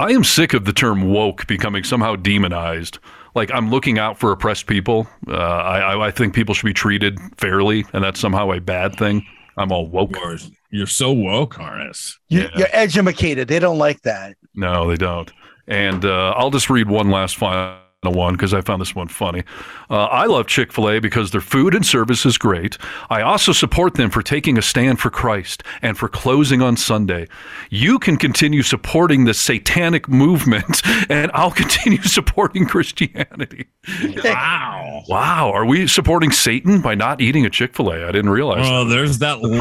I am sick of the term woke becoming somehow demonized. Like I'm looking out for oppressed people. Uh, I, I, I think people should be treated fairly, and that's somehow a bad thing. I'm all woke. you're, you're so woke, Harness. You, Yeah. You're educated. They don't like that. No, they don't. And uh, I'll just read one last final one because I found this one funny. Uh, I love Chick fil A because their food and service is great. I also support them for taking a stand for Christ and for closing on Sunday. You can continue supporting the satanic movement, and I'll continue supporting Christianity. Wow. Wow. Are we supporting Satan by not eating a Chick fil A? I didn't realize Well, there's that loving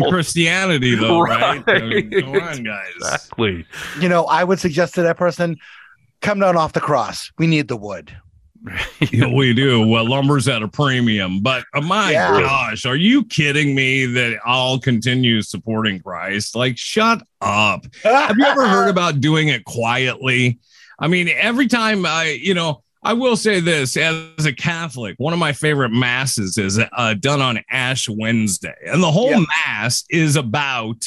threshold. Christianity, though, right? I mean, come on, guys. Exactly. You know, I would suggest to that person, come down off the cross. We need the wood. Yeah, we do. Well, lumber's at a premium, but uh, my Yeah. gosh, are you kidding me that I'll continue supporting Christ? Like, shut up. Have you ever heard about doing it quietly? I mean, every time I, you know, I will say this as a Catholic, one of my favorite masses is uh, done on Ash Wednesday. And the whole mass is about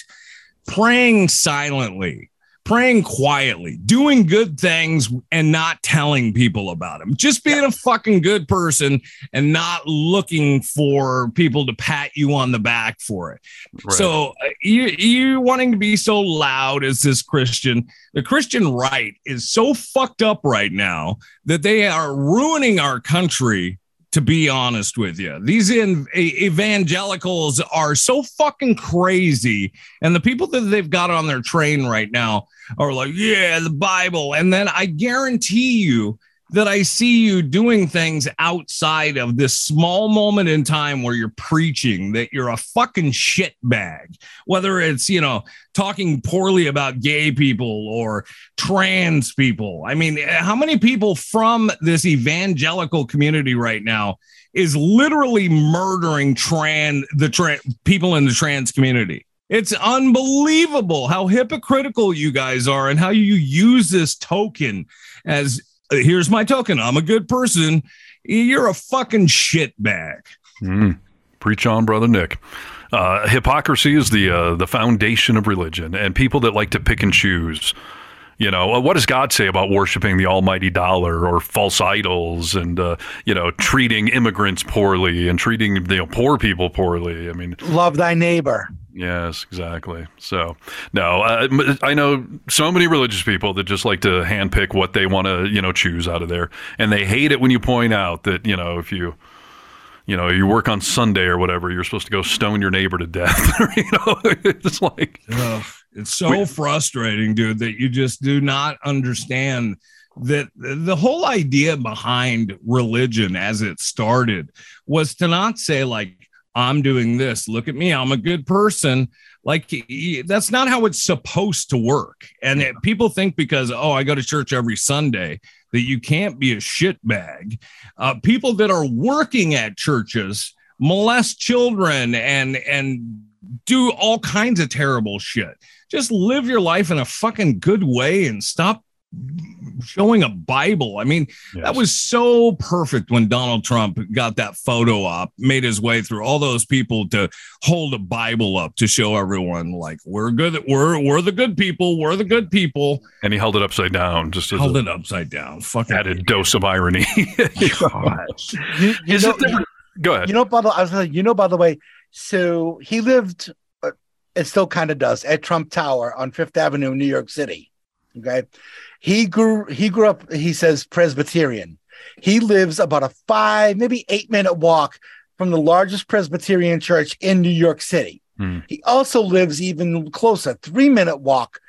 praying silently, praying quietly, doing good things and not telling people about them. Just being a fucking good person and not looking for people to pat you on the back for it. Right. So uh, you you wanting to be so loud as this Christian, the Christian right is so fucked up right now that they are ruining our country. To be honest with you, these in, evangelicals are so fucking crazy, and the people that they've got on their train right now are like, yeah, the Bible, and then I guarantee you that I see you doing things outside of this small moment in time where you're preaching that you're a fucking shitbag, whether it's, you know, talking poorly about gay people or trans people. I mean, how many people from this evangelical community right now is literally murdering trans the trans people in the trans community? It's unbelievable how hypocritical you guys are and how you use this token as here's my token. I'm a good person. You're a fucking shitbag. Mm. Preach on, brother Nick. Uh, hypocrisy is the uh, the foundation of religion, and people that like to pick and choose. You know, uh, what does God say about worshiping the almighty dollar or false idols, and uh, you know, treating immigrants poorly and treating you know poor people poorly? I mean, Love thy neighbor. Yes, exactly. So, no, uh, I know so many religious people that just like to handpick what they want to, you know, choose out of there, and they hate it when you point out that, you know, if you, you know, you work on Sunday or whatever, you're supposed to go stone your neighbor to death. you know, it's like, Ugh, it's so frustrating, dude, that you just do not understand that the whole idea behind religion as it started was to not say, like, I'm doing this. Look at me. I'm a good person. Like, that's not how it's supposed to work. And it, people think because, oh, I go to church every Sunday, that you can't be a shitbag. Uh, people that are working at churches molest children and, and, do all kinds of terrible shit. Just live your life in a fucking good way and stop showing a Bible. I mean, that was so perfect when Donald Trump got that photo op, made his way through all those people to hold a Bible up to show everyone like we're good, we're we're the good people, we're the good people. and he held it upside down, just as Held an it upside down. Fucking added dose of irony. You, you Is know, it different? Go ahead. you know, by the I was gonna, you know, by the way, so he lived, uh, it still kind of does, at Trump Tower on Fifth Avenue, New York City. Okay, he grew he grew up. He says Presbyterian. He lives about a five, maybe eight minute walk from the largest Presbyterian church in New York City. Hmm. He also lives even closer, three minute walk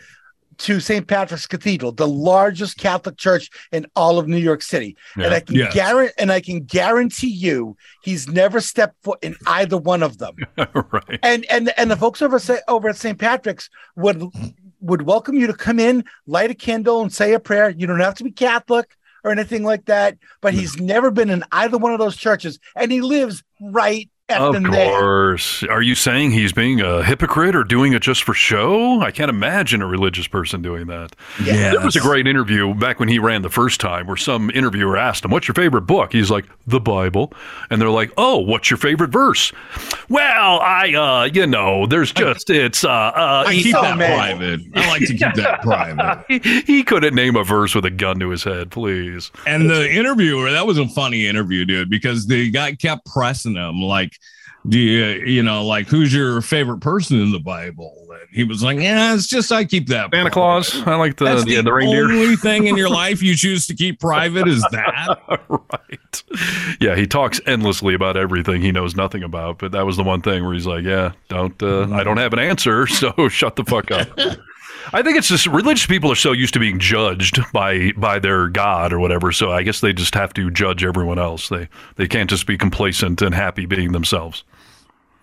to St. Patrick's Cathedral, the largest Catholic church in all of New York City. Yeah. And I can Yes. guarantee and I can guarantee you he's never stepped foot in either one of them. right. and and and the folks over say, over at St. Patrick's would would welcome you to come in, light a candle, and say a prayer. You don't have to be Catholic or anything like that. But he's never been in either one of those churches, and he lives right Of the there. course. Are you saying he's being a hypocrite or doing it just for show? I can't imagine a religious person doing that. Yeah. There was a great interview back when he ran the first time where some interviewer asked him, What's your favorite book? He's like, The Bible. And they're like, Oh, what's your favorite verse? Well, I, uh, you know, there's just, it's, uh, uh, I keep that mad. private. I like to keep that private. he, he couldn't name a verse with a gun to his head, please. And the interviewer, that was a funny interview, dude, because the guy kept pressing him, like, do you, you know, like, who's your favorite person in the Bible? And he was like, yeah, it's just I keep that. Santa private." Claus. I like the, That's the, the, the reindeer. only thing in your life you choose to keep private is that. right. Yeah, he talks endlessly about everything he knows nothing about, but that was the one thing where he's like, "Yeah, don't uh, I don't have an answer, so shut the fuck up." I think it's just religious people are so used to being judged by by their god or whatever, so I guess they just have to judge everyone else. They they can't just be complacent and happy being themselves.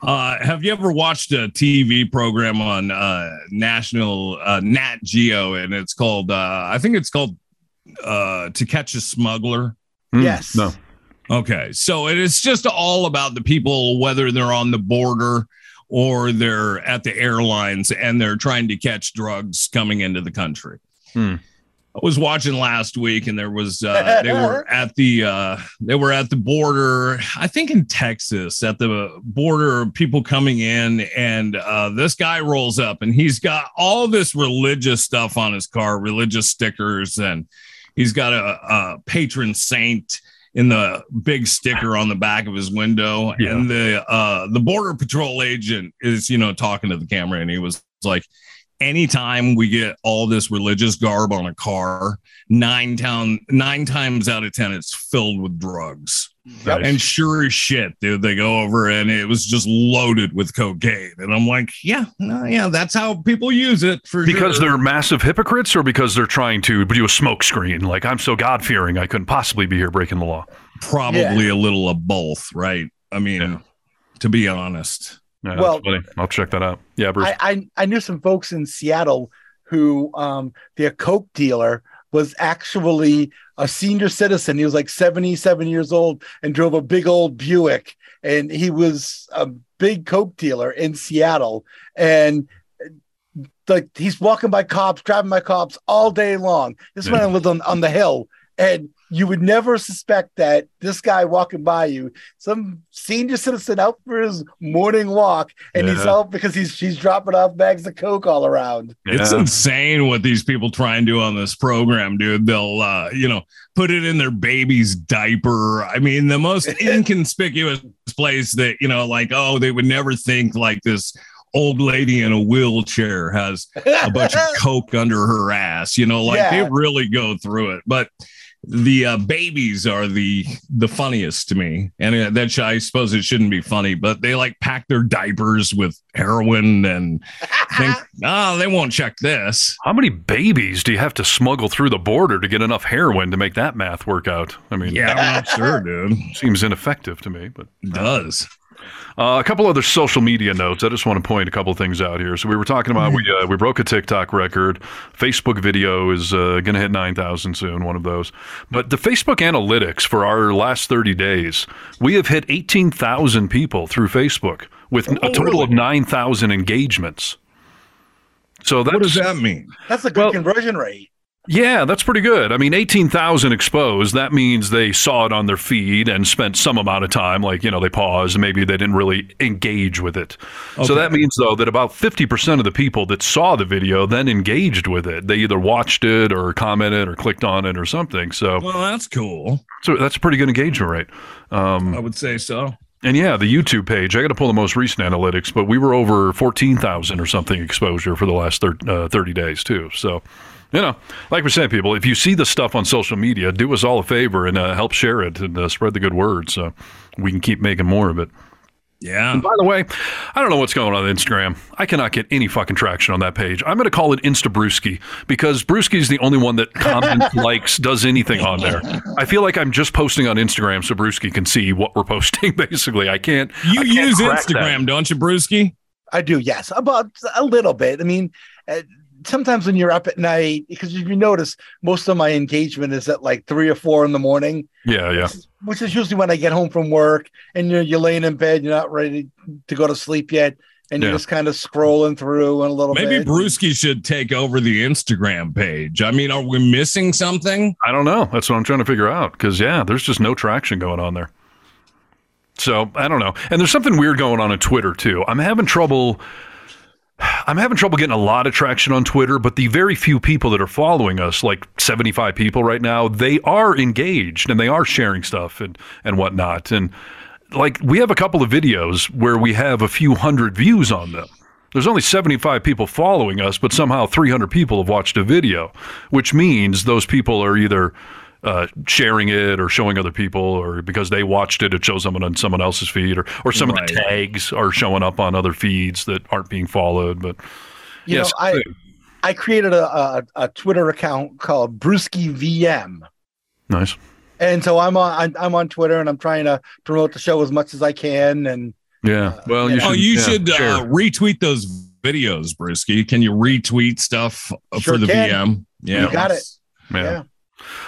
Uh, have you ever watched a TV program on uh, national uh, Nat Geo, and it's called uh, I think it's called uh, To Catch a Smuggler. Hmm, Yes. No. Okay, so it is just all about the people, whether they're on the border or they're at the airlines and they're trying to catch drugs coming into the country. Hmm. I was watching last week, and there was uh, they were at the uh, they were at the border, I think in Texas, at the border, people coming in, and uh, this guy rolls up, and he's got all this religious stuff on his car, religious stickers, and he's got a, a patron saint in the big sticker on the back of his window Yeah. and the uh the border patrol agent is you know talking to the camera and he was like anytime we get all this religious garb on a car nine town nine times out of ten it's filled with drugs. Nice. and sure as shit dude they go over and it was just loaded with cocaine. And i'm like yeah no, yeah that's how people use it for because sure. they're massive hypocrites or because they're trying to do a smoke screen? Like i'm so god-fearing i couldn't possibly be here breaking the law. Probably a little of both right? I mean Yeah. to be honest yeah, Well- i'll check that out. Yeah bruce. I, I I knew some folks in Seattle who um their coke dealer was actually a senior citizen. He was like 77 years old and drove a big old Buick. And he was a big coke dealer in Seattle. And like he's walking by cops, driving by cops all day long. This man lived on, on the hill and you would never suspect that this guy walking by you, some senior citizen out for his morning walk, and he's out because he's she's dropping off bags of coke all around. It's Yeah. insane what these people try and do on this program, dude. They'll, uh, you know, put it in their baby's diaper. I mean, the most inconspicuous place that, you know, like, oh, they would never think like this old lady in a wheelchair has a bunch of coke under her ass, you know, like Yeah. they really go through it. But the uh, babies are the the funniest to me, and uh, that I suppose it shouldn't be funny, but they like pack their diapers with heroin and think, oh, they won't check this. How many babies do you have to smuggle through the border to get enough heroin to make that math work out? I mean, Yeah, I'm not sure, dude. seems ineffective to me. But It does. Uh, a couple other social media notes. I just want to point a couple things out here. So we were talking about we uh, we broke a TikTok record. Facebook video is uh, going to hit nine thousand soon. One of those. But the Facebook analytics for our last thirty days, we have hit eighteen thousand people through Facebook with a Oh, total of nine thousand engagements. So that's What does that mean? That's a good Well- conversion rate. Yeah, that's pretty good. I mean, 18,000 exposed, that means they saw it on their feed and spent some amount of time, like, you know, they paused, maybe they didn't really engage with it. So that means, though, that about 50% of the people that saw the video then engaged with it. They either watched it or commented or clicked on it or something. So, Well, that's cool. so that's a pretty good engagement rate. Um, I would say so. and yeah, the YouTube page, I got to pull the most recent analytics, but we were over 14,000 or something exposure for the last thir- uh, 30 days, too. So, you know, like we said, people, if you see the stuff on social media, do us all a favor and uh, help share it and uh, spread the good word so we can keep making more of it. Yeah. And by the way, I don't know what's going on on Instagram. I cannot get any fucking traction on that page. I'm going to call it Insta Brewski because Brewski is the only one that comments, likes, does anything on there. I feel like I'm just posting on Instagram so Brewski can see what we're posting. Basically, I can't. You I can't use crack that. Instagram, don't you, Brewski? I do, yes, about a little bit. I mean, uh, sometimes when you're up at night, because if you notice, most of my engagement is at like three or four in the morning, Yeah, yeah. which is usually when I get home from work and you're you're laying in bed, you're not ready to go to sleep yet, and you're just kind of scrolling through and a little Maybe bit. Brewski should take over the Instagram page. I mean, are we missing something? I don't know. That's what I'm trying to figure out because yeah, there's just no traction going on there. So I don't know. And there's something weird going on on Twitter too. I'm having trouble. I'm having trouble getting a lot of traction on Twitter, but the very few people that are following us, like 75 people right now, they are engaged and they are sharing stuff and and whatnot. And like we have a couple of videos where we have a few hundred views on them. There's only 75 people following us, but somehow 300 people have watched a video, which means those people are either uh, sharing it or showing other people, or because they watched it, it shows them on someone else's feed, or, or some of the tags are showing up on other feeds that aren't being followed. But you yes, know, I I created a, a a Twitter account called Brewski VM. nice. And so I'm on I'm, I'm on Twitter and I'm trying to promote the show as much as I can. And Yeah. Well, you yeah. should. oh, you yeah, should share. uh, retweet those videos, Brewski. Can you retweet stuff uh, Sure for the can. VM? Yeah. You got it. yeah. yeah.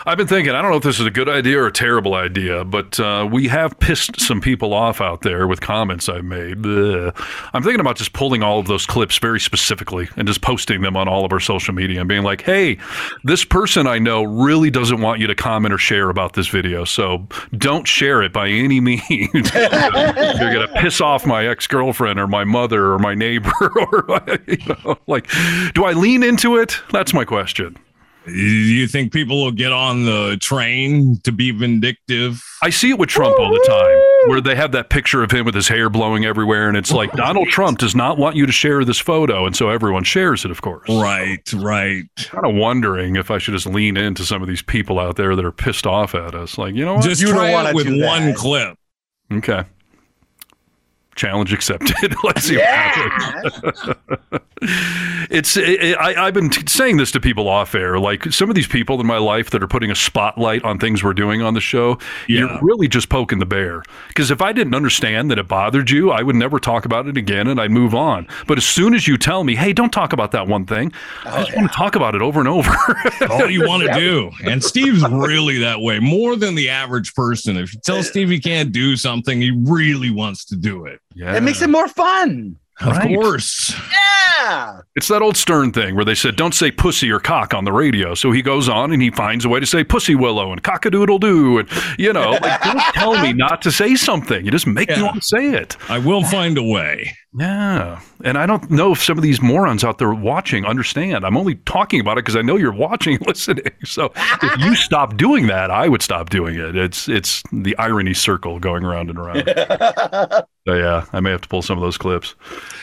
I've been thinking, I don't know if this is a good idea or a terrible idea, but uh, we have pissed some people off out there with comments I've made. I'm thinking about just pulling all of those clips very specifically and just posting them on all of our social media and being like, hey, this person I know really doesn't want you to comment or share about this video. So don't share it by any means. You're going to piss off my ex girlfriend or my mother or my neighbor. or, you know, like, do I lean into it? That's my question. Do you think people will get on the train to be vindictive? I see it with Trump all the time, where they have that picture of him with his hair blowing everywhere, and it's like Donald Trump does not want you to share this photo, and so everyone shares it, of course. Right, right. Kind of wondering if I should just lean into some of these people out there that are pissed off at us. Like, you know what? Just You don't try wanna it with one clip. okay. Challenge accepted. Let's see what happens. it's it, I, I've been t- saying this to people off air. Like some of these people in my life that are putting a spotlight on things we're doing on the show, Yeah. you're really just poking the bear. Because if I didn't understand that it bothered you, I would never talk about it again and I'd move on. But as soon as you tell me, hey, don't talk about that one thing, I just want to talk about it over and over. all you want to do. And Steve's really that way, more than the average person. If you tell Steve he can't do something, he really wants to do it. Yeah. It makes it more fun. Of Right. course. Yeah. It's that old Stern thing where they said, don't say pussy or cock on the radio. So he goes on and he finds a way to say pussy willow and cockadoodle doo. And, you know, like, don't tell me not to say something. You just make me Yeah. want to say it. I will find a way. Yeah. And I don't know if some of these morons out there watching understand. I'm only talking about it because I know you're watching listening. So if you stop doing that, I would stop doing it. It's it's the irony circle going around and around. so yeah, I may have to pull some of those clips.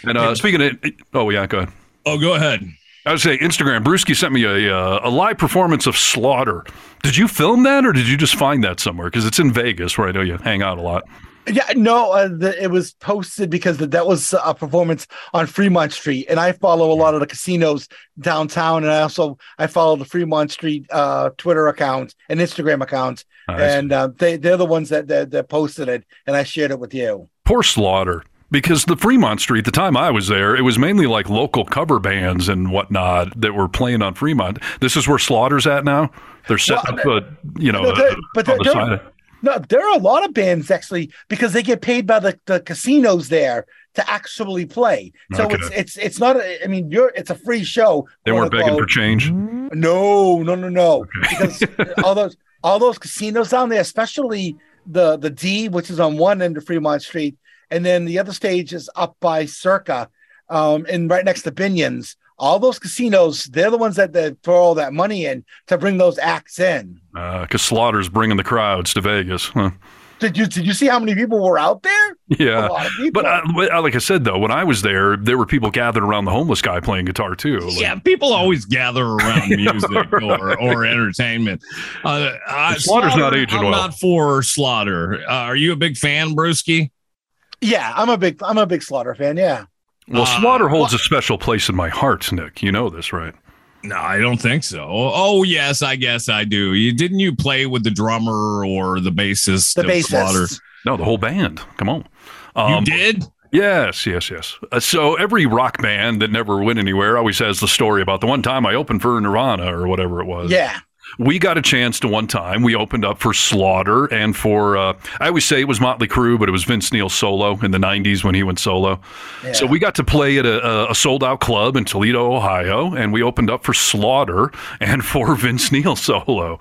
And uh, speaking of, oh yeah, go ahead. Oh, go ahead. I would say Instagram. Brewski sent me a uh, a live performance of Slaughter. Did you film that, or did you just find that somewhere? Because it's in Vegas, where I know you hang out a lot. Yeah, no, uh, the, it was posted because that that was a performance on Fremont Street, and I follow a lot of the casinos downtown, and I also I follow the Fremont Street uh, Twitter account and Instagram account, Nice. and uh, they they're the ones that, that that posted it, and I shared it with you. Poor Slaughter. Because the Fremont Street, the time I was there, it was mainly like local cover bands and whatnot that were playing on Fremont. This is where Slaughter's at now. They're setting up, a, you know, No, but they're- the side. they're- No, there are a lot of bands actually because they get paid by the, the casinos there to actually play. So Okay. it's it's it's not. A, I mean, you're it's a free show. They weren't begging for change. No, no, no, no. Because all those all those casinos down there, especially the the D, which is on one end of Fremont Street, and then the other stage is up by Circa, um, and right next to Binion's. All those casinos, they're the ones that, that throw all that money in to bring those acts in. Because Uh, Slaughter's bringing the crowds to Vegas. Huh? Did you did you see how many people were out there? Yeah. A lot of people. But uh, but, uh, like I said, though, when I was there, there were people gathered around the homeless guy playing guitar too. Like, Yeah, people always gather around music or, or entertainment. Uh, uh, Slaughter's not Slaughter, aging I'm well. not for Slaughter. Uh, are you a big fan, Brewski? Yeah, I'm a big I'm a big Slaughter fan. Yeah. Well, Uh, Slaughter holds a special place in my heart, Nick. You know this, right? No, I don't think so. Oh, yes, I guess I do. You didn't you play with the drummer or the bassist? The of Slaughter? bassist. No, the whole band. Come on. You Um, did? Yes, yes, yes. Uh, so every rock band that never went anywhere always has the story about the one time I opened for Nirvana or whatever it was. Yeah. We got a chance to one time. We opened up for Slaughter and for uh, I always say it was Motley Crue, but it was Vince Neil solo in the '90s when he went solo. Yeah. So we got to play at a, a- sold out club in Toledo, Ohio, and we opened up for Slaughter and for Vince Neil solo.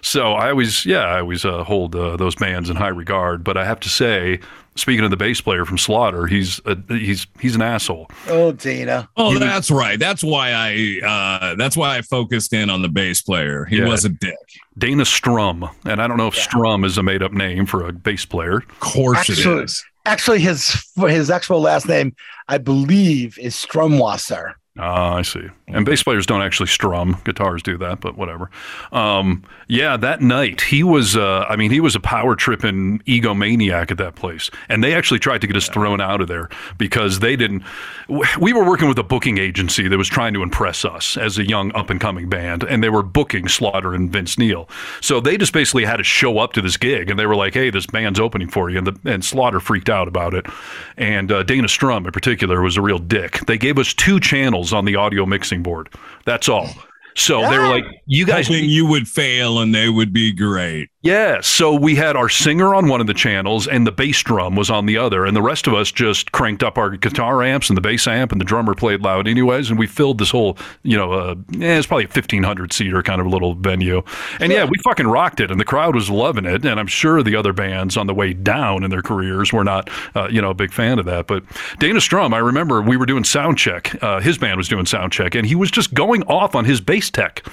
So I always, yeah, I always uh, hold uh, those bands in high regard. But I have to say, speaking of the bass player from Slaughter, he's a, he's he's an asshole. Oh, Dana. Oh, that's right. That's why I uh that's why I focused in on the bass player. He Yeah. was a dick. Dana Strum, and I don't know if Yeah. Strum is a made up name for a bass player. Of course Actually- it is. Actually, his his actual last name, I believe, is Strumwasser. Ah, I see. And bass players don't actually strum. Guitars do that, but whatever. Um, yeah, that night he was. Uh, mean, he was a power tripping egomaniac at that place, and they actually tried to get us thrown out of there because they didn't. We were working with a booking agency that was trying to impress us as a young up and coming band, and they were booking Slaughter and Vince Neil. So they just basically had to show up to this gig, and they were like, "Hey, this band's opening for you," and the and Slaughter freaked out about it, and uh, Dana Strum in particular was a real dick. They gave us two channels on the audio mixing board. That's all. So they were like, "You guys Hoping you would fail and they would be great. Yeah, so we had our singer on one of the channels and the bass drum was on the other, and the rest of us just cranked up our guitar amps and the bass amp, and the drummer played loud anyways, and we filled this whole, you know, uh, yeah, it's probably a fifteen hundred seater kind of little venue, and yeah, we fucking rocked it, and the crowd was loving it, and I'm sure the other bands on the way down in their careers were not, uh, you know, a big fan of that, but Dana Strum, I remember we were doing sound check, uh, his band was doing sound check, and he was just going off on his bass tech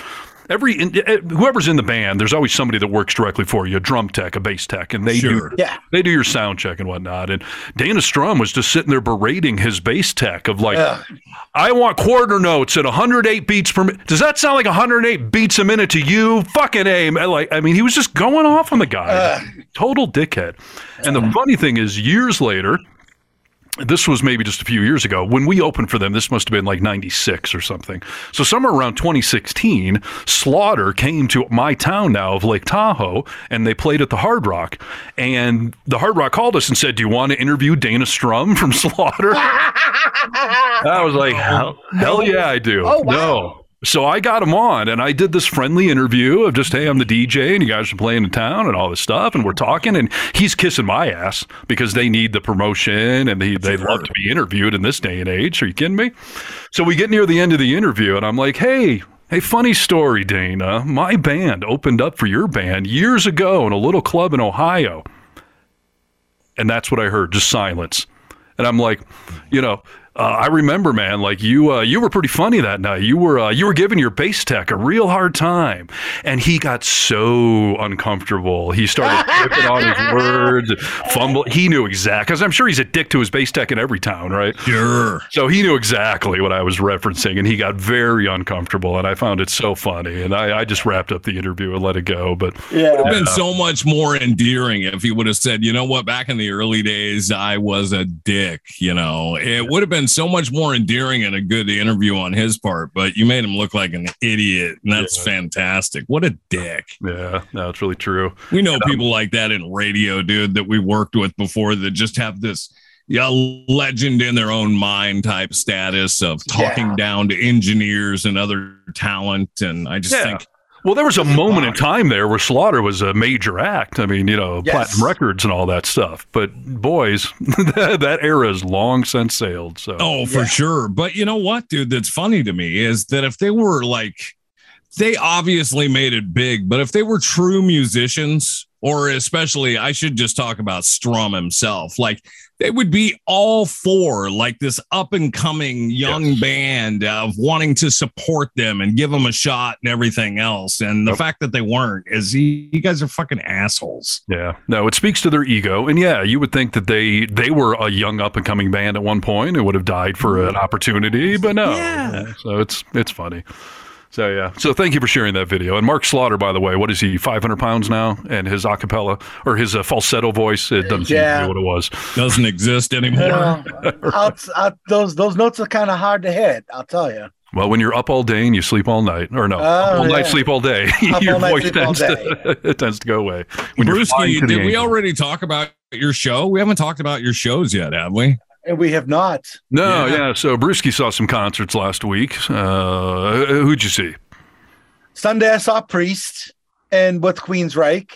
every eh, whoever's in the band, there's always somebody that works directly for you, a drum tech, a bass tech, and they Sure. do Yeah. they do your sound check and whatnot. And Dana Strum was just sitting there berating his bass tech of like, Ugh. I want quarter notes at 108 beats per minute. Does that sound like 108 beats a minute to you? Fucking aim. Like, I mean, he was just going off on the guy. Ugh. Total dickhead. And the funny thing is, years later, this was maybe just a few years ago. When we opened for them this must have been like 96 or something. So somewhere around 2016 slaughter came to my town now of lake tahoe and they played at the hard rock. And the hard rock called us and said do you want to interview dana strum from slaughter? I was like hell, hell yeah i do. Oh, wow. no so I got him on and I did this friendly interview of just, hey, I'm the DJ and you guys are playing in town and all this stuff. And we're talking and he's kissing my ass because they need the promotion and they, they love to be interviewed in this day and age. Are you kidding me? So we get near the end of the interview and I'm like, hey, hey, funny story, Dana. My band opened up for your band years ago in a little club in Ohio. And that's what I heard, just silence. And I'm like, you know, uh, I remember, man, like you, uh, you were pretty funny that night. You were, uh, you were giving your bass tech a real hard time, and he got so uncomfortable. He started flipping on his words, fumble. He knew exactly because I'm sure he's a dick to his bass tech in every town, right? Sure. So he knew exactly what I was referencing, and he got very uncomfortable, and I found it so funny. And I, I just wrapped up the interview and let it go. But Yeah. Would have been so much more endearing if he would have said, you know what, back in the early days, I was a dick. You know, it would have been so much more endearing and a good interview on his part, but you made him look like an idiot. And that's fantastic. What a dick. yeah, no, it's really true. We know um, people like that in radio, dude, that we worked with before that just have this yeah, legend in their own mind type status of talking Yeah. down to engineers and other talent. And I just Yeah. think Well, there was a moment in time there where Slaughter was a major act. I mean, you know, Yes. platinum records and all that stuff. But boys, that, that era is long since sailed. So Oh, for Yeah. sure. But you know what, dude? That's funny to me is that if they were like, they obviously made it big, but if they were true musicians, or especially, I should just talk about Strum himself, like they would be all for like this up and coming young Yes. band of wanting to support them and give them a shot and everything else. And the Yep. fact that they weren't is you, guys are fucking assholes. yeah, no, it speaks to their ego. And yeah, you would think that they they were a young up and coming band at one point and would have died for mm-hmm. an opportunity, but no. Yeah. So it's it's funny. So yeah. So thank you for sharing that video. And Mark Slaughter, by the way, what is he? Five hundred pounds now, and his acapella or his uh, falsetto voice. It doesn't seem to Yeah. be what it was. Doesn't exist anymore. Uh, I'll, I'll, those those notes are kind of hard to hit. I'll tell you. Well, when you're up all day and you sleep all night, or no, Oh, up all night, sleep all day, Up your all voice sleep tends to it tends to go away. When you're Brewski, flying to the did we angels. already talk about your show? We haven't talked about your shows yet, have we? And we have not. No, Yeah. yeah. So Brewski saw some concerts last week. Uh, who'd you see? Sunday I saw Priest and with Queensryche.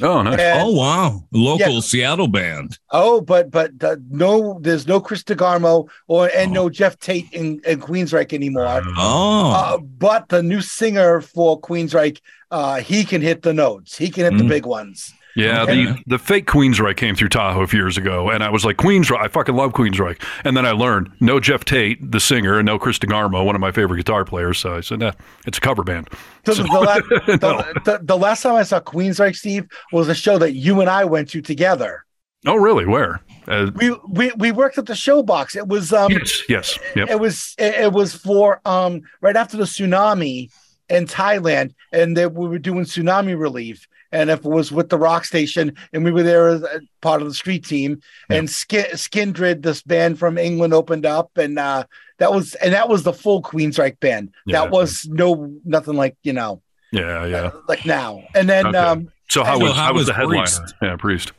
Oh, nice. And, oh wow, local Yeah. Seattle band. oh, but but uh, no, there's no Chris DeGarmo or and no Geoff Tate in, in Queensryche anymore. Oh, Uh, but the new singer for Queensryche, uh, he can hit the notes. He can hit the Mm. big ones. Yeah, Okay. the, the fake Queensryche came through Tahoe a few years ago, and I was like, Queensryche, I fucking love Queensryche. And then I learned no Geoff Tate, the singer, and no Chris DeGarmo, one of my favorite guitar players. So I said, nah, it's a cover band. So the, the, la- No. the, the, the last time I saw Queensryche, Steve, was a show that you and I went to together. Oh, really? Where? Uh, We we, we worked at the Showbox. It was um yes, yes, yep. it was it, it was for um right after the tsunami in Thailand, and they, we were doing tsunami relief. And if it was with the rock station, and we were there as a part of the street team, and Skin, Skindred, this band from England, opened up, and uh, that was and that was the full Queensryche band. Yeah. That was no nothing like you know Yeah, yeah. uh, like now. And then Okay. um, So how So was how how was was the headliner? Priest? Yeah, Priest.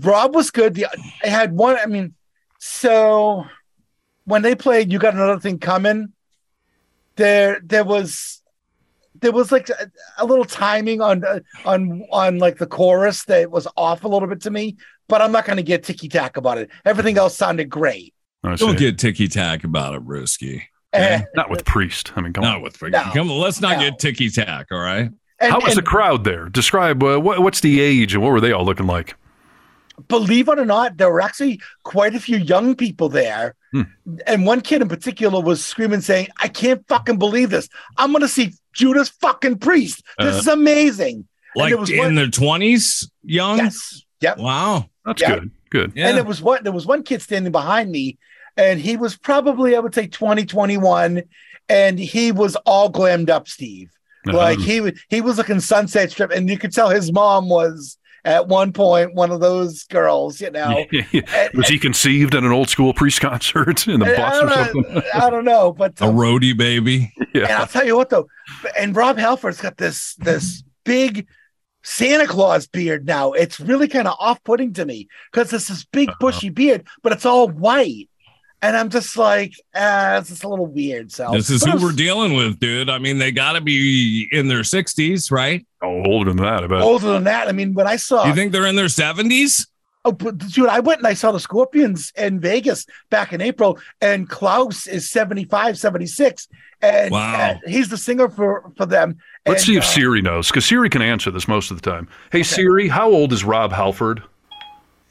Rob was good. The I had one. I mean, so when they played, you got another thing coming. There, there was, there was like a, a little timing on on on like the chorus that was off a little bit to me. But I'm not going to get ticky tack about it. Everything else sounded great. I don't get ticky tack about it, Brewski. Eh, Not with Priest. I mean, come Not on. with No. come on. Let's not No. get ticky tack. All right. and, How was the crowd there? Describe uh, what, what's the age and what were they all looking like? Believe it or not, there were actually quite a few young people there. Hmm. And one kid in particular was screaming, saying, I can't fucking believe this. I'm going to see Judas fucking Priest. This Uh, is amazing. Like was in one- their twenties, young. Yes. Yep. Wow. That's Yeah. good. Good. Yeah. And there was one, there was one kid standing behind me, and he was probably, I would say, 20, 21, and he was all glammed up, Steve. Like Uh-huh. he he was looking sunset strip, and you could tell his mom was at one point one of those girls, you know. And- was he conceived at an old school priest concert in the bus or something? I don't know, but a um, roadie baby. and I'll tell you what though, and Rob Halford's got this this big Santa Claus beard now. It's really kind of off putting to me because it's this big Uh-huh. bushy beard, but it's all white. And I'm just like, ah, it's just a little weird. So This is But who was we're dealing with, dude. I mean, they got to be in their sixties, right? Oh, older than that, I bet. older than that. I mean, when I saw, You think they're in their seventies? oh, but dude, I went and I saw the Scorpions in Vegas back in April, and Klaus is 75, 76. And Wow. uh, he's the singer for for them. Let's And, see if uh, Siri knows, because Siri can answer this most of the time. Hey, Siri, how old is Rob Halford?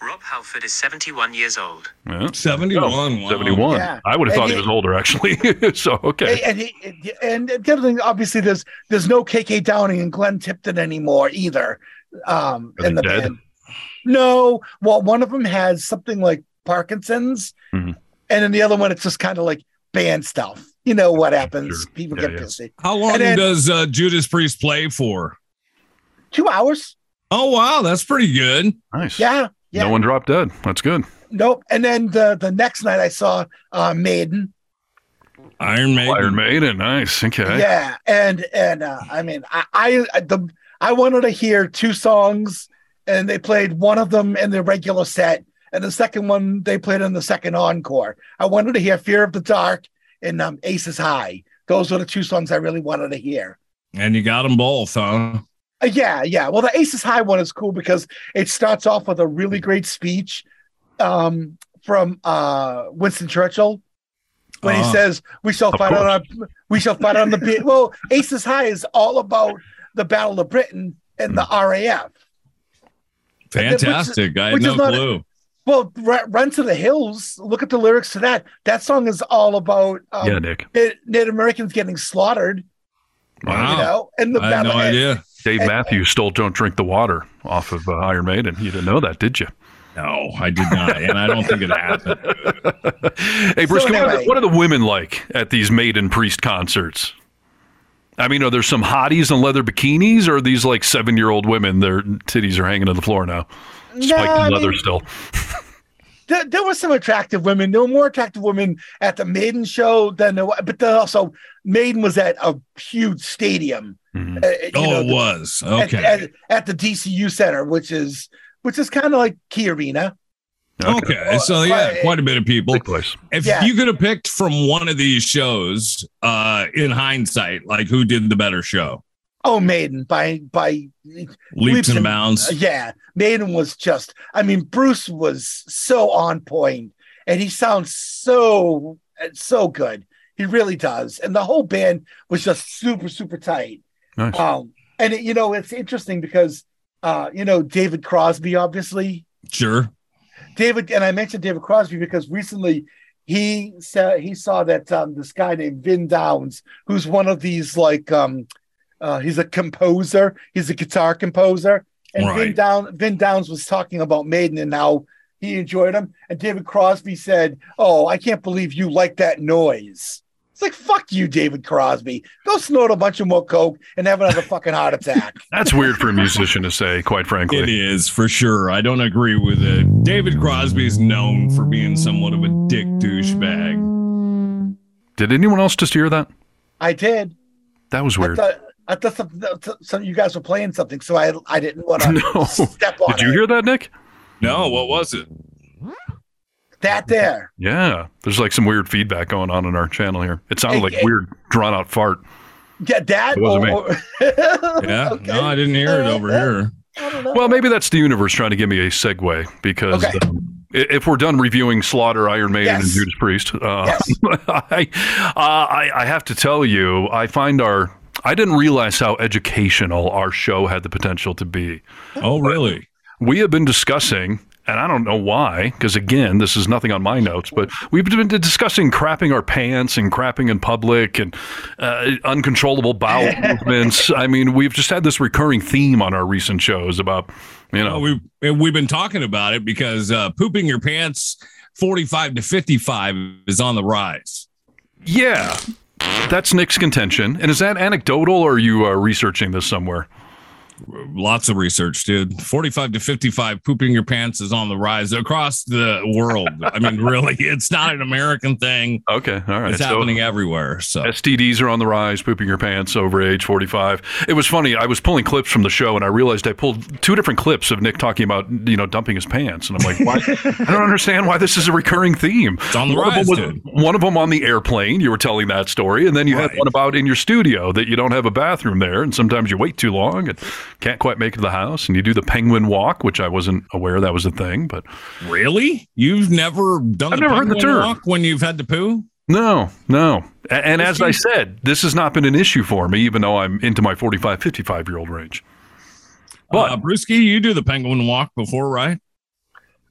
Rob Halford is 71 years old. Yeah. Seventy-one. Wow. 71. Yeah. I would have thought he he- was older, actually. so, okay. And, and, he, and the other thing, obviously, there's there's no KK Downing and Glenn Tipton anymore either. Um, Are in they the dead? band. No, well, one of them has something like Parkinson's, Mhm. and then the other one, it's just kind of like band stuff. You know what happens? Sure. People Yeah, get yeah. pissy. How long then- does uh, Judas Priest play for? Two hours. Oh wow, that's pretty good. Nice. Yeah, yeah. No one dropped dead. That's good. Nope. And then the the next night I saw uh Maiden. Iron Maiden. Iron Maiden. Nice. Okay. Yeah, and and uh, I mean I, I I- the I wanted to hear two songs, and they played one of them in the regular set, and the second one they played in the second encore. I wanted to hear "Fear of the Dark" and um, "Aces High." Those were the two songs I really wanted to hear. And you got them both, huh? Uh, yeah, yeah. Well, the Aces High one is cool because it starts off with a really great speech um, from uh, Winston Churchill when he Ah. says, "We shall fight on our, we shall fight on the be-" well." Aces High is all about the Battle of Britain and the RAF. Fantastic. I had which is no not- clue. Well, Ru- "Run to the Hills." Look at the lyrics to that. That song is all about um, yeah, Nick. Na- Native Americans getting slaughtered. Wow. You know, and the I had battle. no idea. Dave Matthews stole Don't Drink the Water off of uh, Iron Maiden. You didn't know that, did you? No, I did not. And I don't think it happened. hey, Bruce, So what, are the, anyway. what are the women like at these Maiden Priest concerts? I mean, are there some hotties in leather bikinis, or are these like seven year old women? Their titties are hanging on the floor now, spiked I in leather mean- still. There, there were some attractive women. There were more attractive women at the Maiden show than there were, but then also Maiden was at a huge stadium. Mhm. uh, Oh, know, it the- was. at- Okay. At, at the DCU Center, which is which is kind of like Key Arena. Okay. So yeah, quite a bit of people. If Yeah. you could have picked from one of these shows, uh, in hindsight, like who did the better show? Oh, Maiden by by Leaps and bounds. Uh, yeah, Maiden was just. I mean, Bruce was so on point, and he sounds so so good. He really does, and the whole band was just super super tight. Nice. Um, and it, you know, it's interesting because uh, you know David Crosby, obviously Sure. David, and I mentioned David Crosby because recently he said he saw that um, this guy named Vin Downs, who's one of these like um, uh, he's a composer, he's a guitar composer, and Vin Down Vin Downs was talking about Maiden and how he enjoyed them, and David Crosby said, "Oh, I can't believe you like that noise." It's like fuck you, David Crosby. Go snort a bunch of more coke and have another fucking heart attack. That's weird for a musician to say, quite frankly. It is for sure. I don't agree with it. David Crosby is known for being somewhat of a dick douchebag. Did anyone else just hear that? I did. That was I weird. thought, I thought some, some you guys were playing something, so I I didn't want to No. step on Did you it. hear that, Nick? No, what was it? that there. Yeah. There's like some weird feedback going on in our channel here. It sounded Hey, like hey. weird, drawn out fart. Yeah, that. It wasn't me. Yeah. Okay. No, I didn't hear it over here. I don't know. Well, maybe that's the universe trying to give me a segue because Okay. um, if we're done reviewing Slaughter, Iron Maiden, and Judas Priest, uh, Yes. I, uh, I I have to tell you, I find our I didn't realize how educational our show had the potential to be. Oh, really? We have been discussing, and I don't know why, because again, this is nothing on my notes, but we've been discussing crapping our pants and crapping in public and uh, uncontrollable bowel movements. I mean, we've just had this recurring theme on our recent shows about, you know, Well, we've we've been talking about it because uh, pooping your pants 45 to 55 is on the rise. yeah, that's Nick's contention. And is that anecdotal or are you uh, researching this somewhere? Lots of research, dude. 45 to 55 pooping your pants is on the rise across the world. I mean, really, it's not an American thing. Okay, all right. It's So- happening everywhere. So STDs are on the rise, pooping your pants over age 45. It was funny. I was pulling clips from the show and I realized I pulled two different clips of Nick talking about, you know, dumping his pants. And I'm like, why? I don't understand why this is a recurring theme. It's on the one rise, Of them was, dude. one of them on the airplane, you were telling that story. And then you had one about in your studio that you don't have a bathroom there. And sometimes you wait too long and can't quite make it to the house. And you do the penguin walk, which I wasn't aware that was a thing. But really, you've never done I've the never heard the penguin term. walk when you've had to poo? no, no. A- And, as I said, this has not been an issue for me, even though I'm into my 45, 55 year old range. But- uh, Brewski, you do the penguin walk before, right?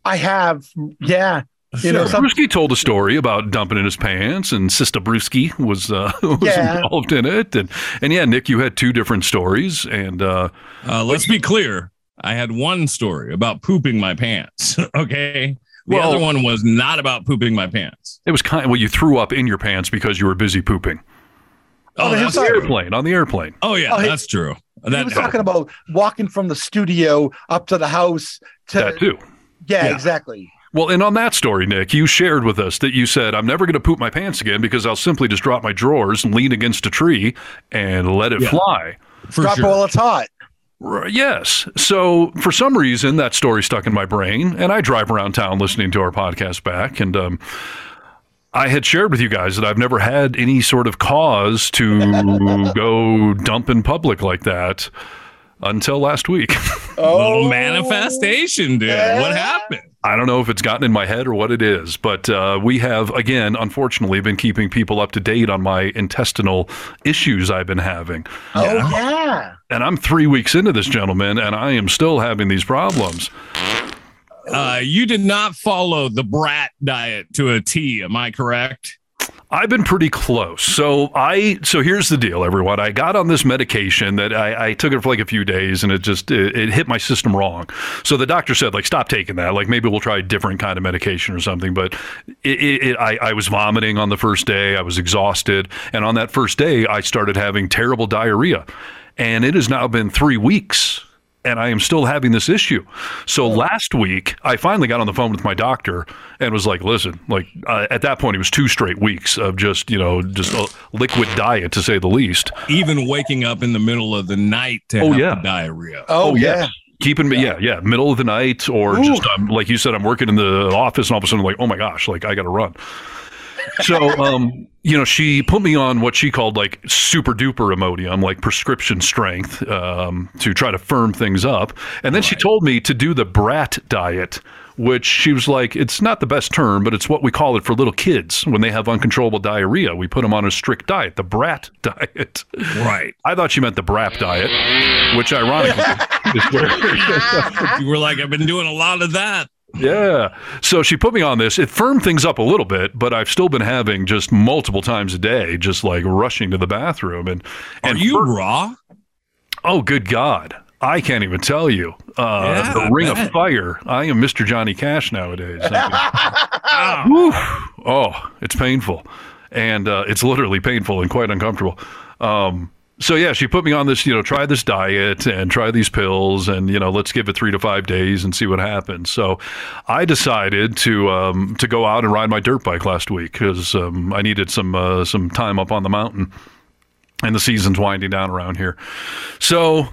I have, yeah. You know, some, Brewski told a story about dumping in his pants, and Sister Brewski was uh, was Yeah. involved in it, and and yeah, Nick, you had two different stories, and uh, Uh, let's be clear. I had one story about pooping my pants. okay. The Well- other one was not about pooping my pants. it was kind of well, you threw up in your pants because you were busy pooping Oh, Oh, that's on the true. airplane. On the airplane, Oh, yeah, Oh, he- that's true. he That was talking about walking from the studio up to the house to that too. yeah, Yeah. exactly. Well, and on that story, Nick, you shared with us that you said, "I'm never going to poop my pants again because I'll simply just drop my drawers and lean against a tree and let it Yeah. fly." for Drop sure. while it's hot. Yes. So for some reason, that story stuck in my brain, and I drive around town listening to our podcast back, and um, I had shared with you guys that I've never had any sort of cause to go dump in public like that until last week. Oh, Little manifestation, dude. What happened? I don't know if it's gotten in my head or what it is, but uh, we have, again, unfortunately, been keeping people up to date on my intestinal issues I've been having. Oh yeah. And I'm three weeks into this, gentlemen, and I am still having these problems. Uh, you did not follow the brat diet to a T. Am I correct? I've been pretty close. So I so here's the deal, everyone. I got on this medication that I, I took it for like a few days, and it just it, it hit my system wrong. So the doctor said like stop taking that. Like maybe we'll try a different kind of medication or something. But it, it, I I was vomiting on the first day. I was exhausted, and on that first day, I started having terrible diarrhea, and it has now been three weeks and I am still having this issue. So last week, I finally got on the phone with my doctor and was like, "Listen, like uh, at that point, it was two straight weeks of just you know just a liquid diet to say the least." Even waking up in the middle of the night to Oh, have yeah. the diarrhea. Oh, yeah. Keeping me, yeah, yeah, middle of the night, or Ooh. just um, like you said, I'm working in the office, and all of a sudden, like, oh my gosh, like I got to run. So, um, you know, she put me on what she called like super duper Imodium, like prescription strength, um, to try to firm things up. And then she told me to do the brat diet, which she was like, it's not the best term, but it's what we call it for little kids when they have uncontrollable diarrhea. We put them on a strict diet, the brat diet. Right. I thought she meant the BRAP diet, which ironically is where. You were like, I've been doing a lot of that. Yeah. So she put me on this. It firmed things up a little bit, but I've still been having just multiple times a day, just like rushing to the bathroom. And, Are and you fir- raw? oh, good God. I can't even tell you. Uh, Yeah, the ring of fire. I am Mr. Johnny Cash nowadays. Oh, it's painful. And uh, it's literally painful and quite uncomfortable. Um, so yeah, she put me on this, you know, try this diet and try these pills, and you know, let's give it three to five days and see what happens. So, I decided to um, to go out and ride my dirt bike last week because um, I needed some uh, some time up on the mountain, and the season's winding down around here. So,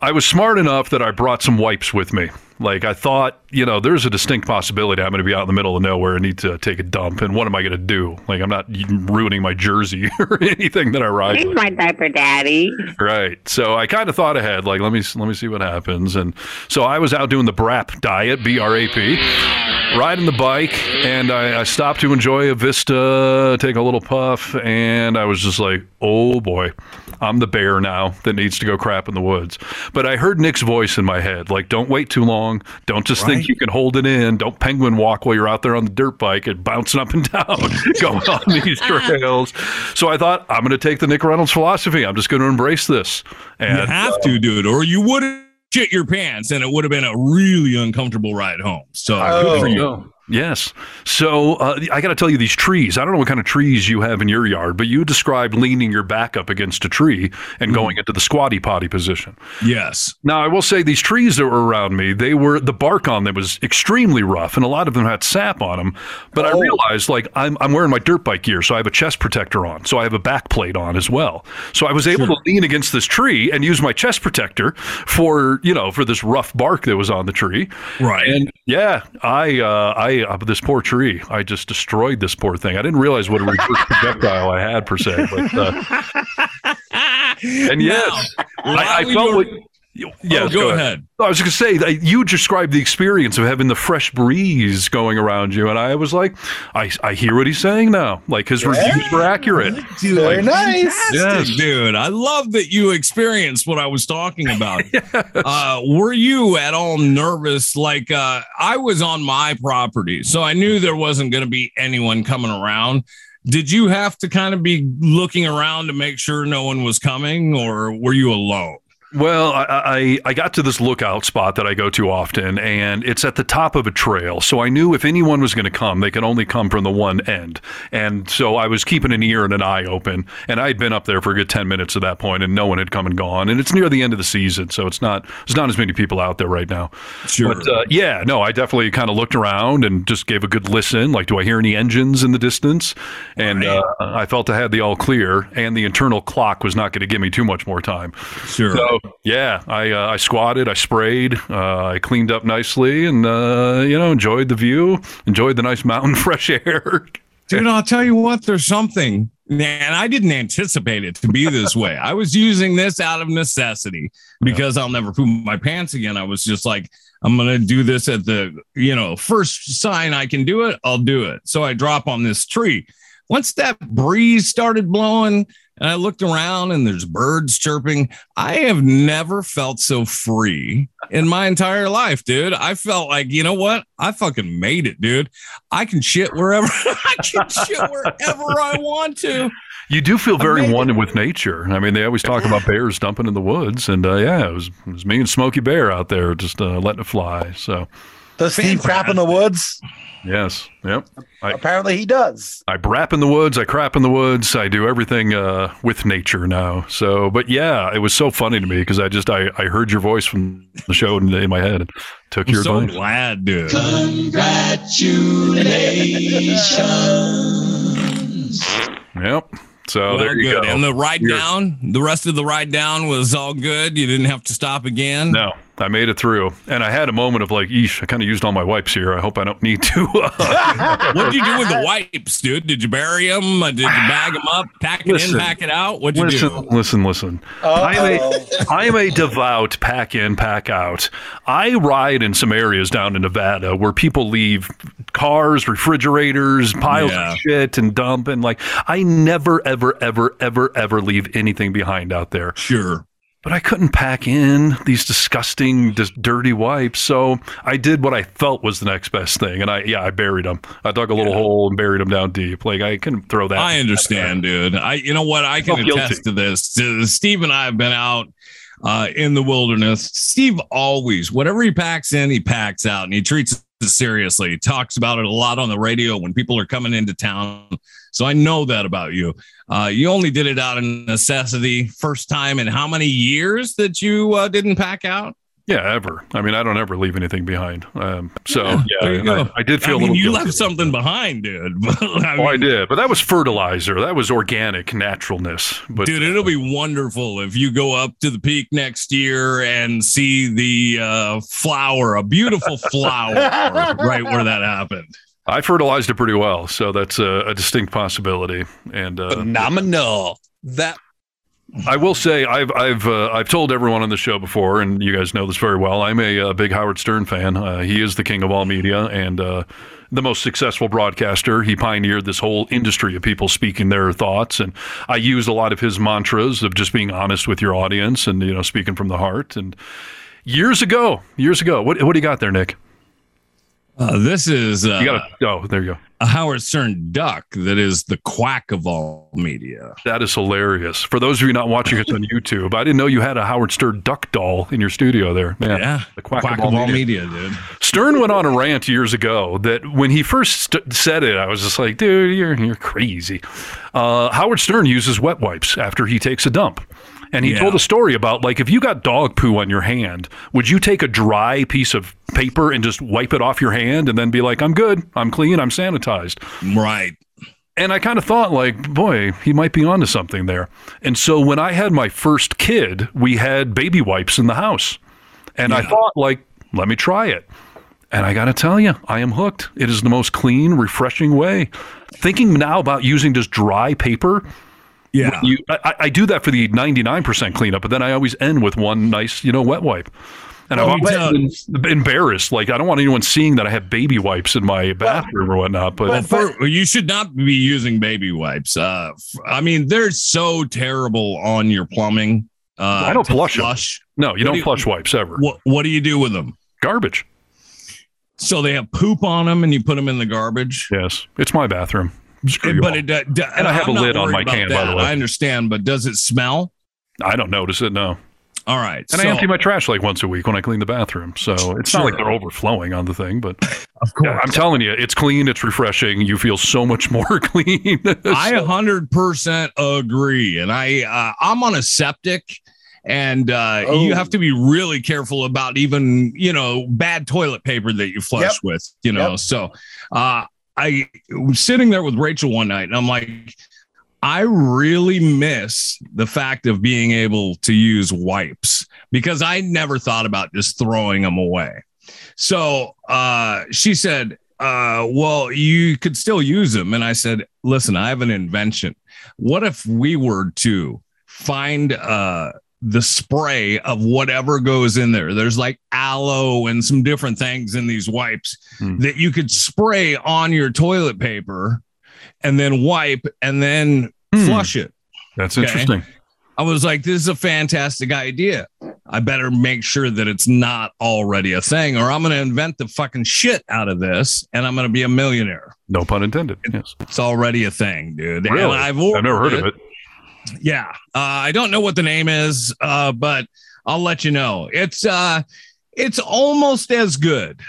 I was smart enough that I brought some wipes with me. Like I thought, you know, there's a distinct possibility I'm going to be out in the middle of nowhere and need to take a dump. And what am I going to do? Like I'm not ruining my jersey or anything that I ride. With. my diaper, daddy. Right. So I kind of thought ahead, like let me let me see what happens. And so I was out doing the BRAP diet, B R A P, riding the bike, and I, I stopped to enjoy a vista, take a little puff, and I was just like, oh boy, I'm the bear now that needs to go crap in the woods. But I heard Nick's voice in my head, like, don't wait too long. Don't just Right. think you can hold it in. Don't penguin walk while you're out there on the dirt bike and bouncing up and down, going on these uh-huh. trails. So I thought, I'm going to take the Nick Reynolds philosophy. I'm just going to embrace this. And You have to do it, or you would have shit your pants, and it would have been a really uncomfortable ride home. So Oh. good for you. Oh, Yes. So uh, I got to tell you, these trees, I don't know what kind of trees you have in your yard, but you described leaning your back up against a tree and going into the squatty potty position. Yes. Now, I will say these trees that were around me, they were, the bark on them was extremely rough, and a lot of them had sap on them. But I Oh. realized, like, I'm, I'm wearing my dirt bike gear, so I have a chest protector on, so I have a back plate on as well. So I was able to lean against this tree and use my chest protector for, you know, for this rough bark that was on the tree. Right. And yeah, I, uh, I, uh, this poor tree, I just destroyed this poor thing. I didn't realize what a reverse projectile I had per se, but, uh, and yes, Now, I, I felt what. Yes, Oh, go ahead. I was going to say that you described the experience of having the fresh breeze going around you, and I was like, I, I hear what he's saying now. Like his reviews were accurate. Dude, Very like, nice. fantastic, Yes. dude. I love that you experienced what I was talking about. uh, were you at all nervous? Like uh, I was on my property, so I knew there wasn't going to be anyone coming around. Did you have to kind of be looking around to make sure no one was coming, or were you alone? Well, I, I I got to this lookout spot that I go to often, and it's at the top of a trail. So I knew if anyone was going to come, they could only come from the one end. And so I was keeping an ear and an eye open. And I had been up there for a good ten minutes at that point, and no one had come and gone. And it's near the end of the season, so it's not there's not as many people out there right now. Sure. But uh, yeah, no, I definitely kind of looked around and just gave a good listen. Like, do I hear any engines in the distance? And Right. uh, I felt I had the all clear, and the internal clock was not going to give me too much more time. sure. So yeah, I uh, I squatted, I sprayed, uh, I cleaned up nicely, and uh, you know enjoyed the view, enjoyed the nice mountain fresh air. Dude, I'll tell you what, there's something, and I didn't anticipate it to be this way. I was using this out of necessity because I'll never poop my pants again. I was just like, I'm to do this at the, you know, first sign I can do it, I'll do it. So I drop on this tree. Once that breeze started blowing, and I looked around and there's birds chirping. I have never felt so free in my entire life, dude. I felt like, you know what? I fucking made it, dude. I can shit wherever I can shit wherever I want to. You do feel very one with nature. I mean, they always talk about bears dumping in the woods, and uh, yeah, it was, it was me and Smokey Bear out there just uh, letting it fly. So, Does Steve crap in the woods? yes, yep. I, Apparently he does. I brap in the woods, I crap in the woods, I do everything uh, with nature now. So, but yeah, it was so funny to me because I just I, I heard your voice from the show in, in my head and took I'm your so advice. glad, dude. Congratulations. yep. So Well, there you good. go. And the ride You're- down, the rest of the ride down was all good. You didn't have to stop again. No, I made it through, and I had a moment of like, "Eesh, I kind of used all my wipes here. I hope I don't need to." Uh, What did you do with the wipes, dude? Did you bury them? Did you bag them up, pack it Listen. in, pack it out? What'd you listen, do? listen, listen. I'm a, I'm a devout pack in, pack out. I ride in some areas down in Nevada where people leave cars, refrigerators, piles Yeah. of shit, and dump. And like, I never, ever, ever, ever, ever leave anything behind out there. Sure. But I couldn't pack in these disgusting, dis- dirty wipes. So I did what I felt was the next best thing, and I yeah, I buried them. I dug a little hole and buried them down deep. Like I couldn't throw that. I understand, dude. I, you know what? I can guilty. attest to this. Steve and I have been out uh, in the wilderness. Steve always, whatever he packs in, he packs out, and he treats seriously. He talks about it a lot on the radio when people are coming into town. So I know that about you. Uh, you only did it out of necessity. First time in how many years that you uh, didn't pack out? Yeah, ever. I mean, I don't ever leave anything behind. Um, so Yeah, yeah, there you I, go. I did feel I a mean, little. you guilty. left something behind, dude. I Oh, I did, but that was fertilizer. That was organic naturalness. But Dude, it'll be wonderful if you go up to the peak next year and see the uh, flower, a beautiful flower, right where that happened. I fertilized it pretty well, so that's a, a distinct possibility. And uh, Phenomenal. That I will say I've I've uh, I've told everyone on the show before, and you guys know this very well. I'm a, uh big Howard Stern fan. Uh, he is the king of all media and uh, the most successful broadcaster. He pioneered this whole industry of people speaking their thoughts, and I use a lot of his mantras of just being honest with your audience and you know speaking from the heart. And years ago, years ago, what what do you got there, Nick? Uh, this is uh, You got to oh, there you go. a Howard Stern duck that is the quack of all media. That is hilarious. For those of you not watching us on YouTube, I didn't know you had a Howard Stern duck doll in your studio there. Man, Yeah, the quack, quack, of all media. media, dude. Stern went on a rant years ago that when he first st- said it, I was just like, dude, you're, you're crazy. Uh, Howard Stern uses wet wipes after he takes a dump. And he Yeah. told a story about like if you got dog poo on your hand, would you take a dry piece of paper and just wipe it off your hand and then be like, I'm good, I'm clean, I'm sanitized? Right. And I kind of thought, like, boy, he might be onto something there. And so when I had my first kid, we had baby wipes in the house. And I thought, like, let me try it. And I got to tell you, I am hooked. It is the most clean, refreshing way. Thinking now about using just dry paper, Yeah. you, I, I do that for the 99% cleanup, but then I always end with one nice, you know, wet wipe. And Well, I've we always been embarrassed. Like, I don't want anyone seeing that I have baby wipes in my bathroom or whatnot. But, Well, for, you should not be using baby wipes. Uh, f- I mean, they're so terrible on your plumbing. Uh, I don't to flush 'em. flush. no, you what don't do you- flush wipes ever. What What do you do with them? Garbage. So they have poop on them, and you put them in the garbage. Yes, it's my bathroom. Screw you but all. it, uh, d- And I have I'm a lid on my about can, by the way. I understand, but does it smell? I don't notice it. No, All right. and I empty my trash like once a week when I clean the bathroom. So it's not like they're overflowing on the thing. But Of yeah, I'm telling you, it's clean. It's refreshing. You feel so much more clean. I 100% agree. And I, uh, I'm on a septic and uh, Oh. you have to be really careful about even, you know, bad toilet paper that you flush Yep. with, you know? Yep. So uh, I was sitting there with Rachel one night and I'm like, I really miss the fact of being able to use wipes because I never thought about just throwing them away. So uh, she said, uh, well, you could still use them. And I said, listen, I have an invention. What if we were to find uh, the spray of whatever goes in there? There's like aloe and some different things in these wipes Hmm. that you could spray on your toilet paper and then wipe and then Hmm. flush it. That's Okay. interesting. I was like, this is a fantastic idea. I better make sure that it's not already a thing, or I'm going to invent the fucking shit out of this and I'm going to be a millionaire. No pun intended. Yes. It's already a thing, dude. Really? And I've, I've never heard ordered of it. Yeah. Uh, I don't know what the name is, uh, but I'll let you know. It's uh, it's almost as good.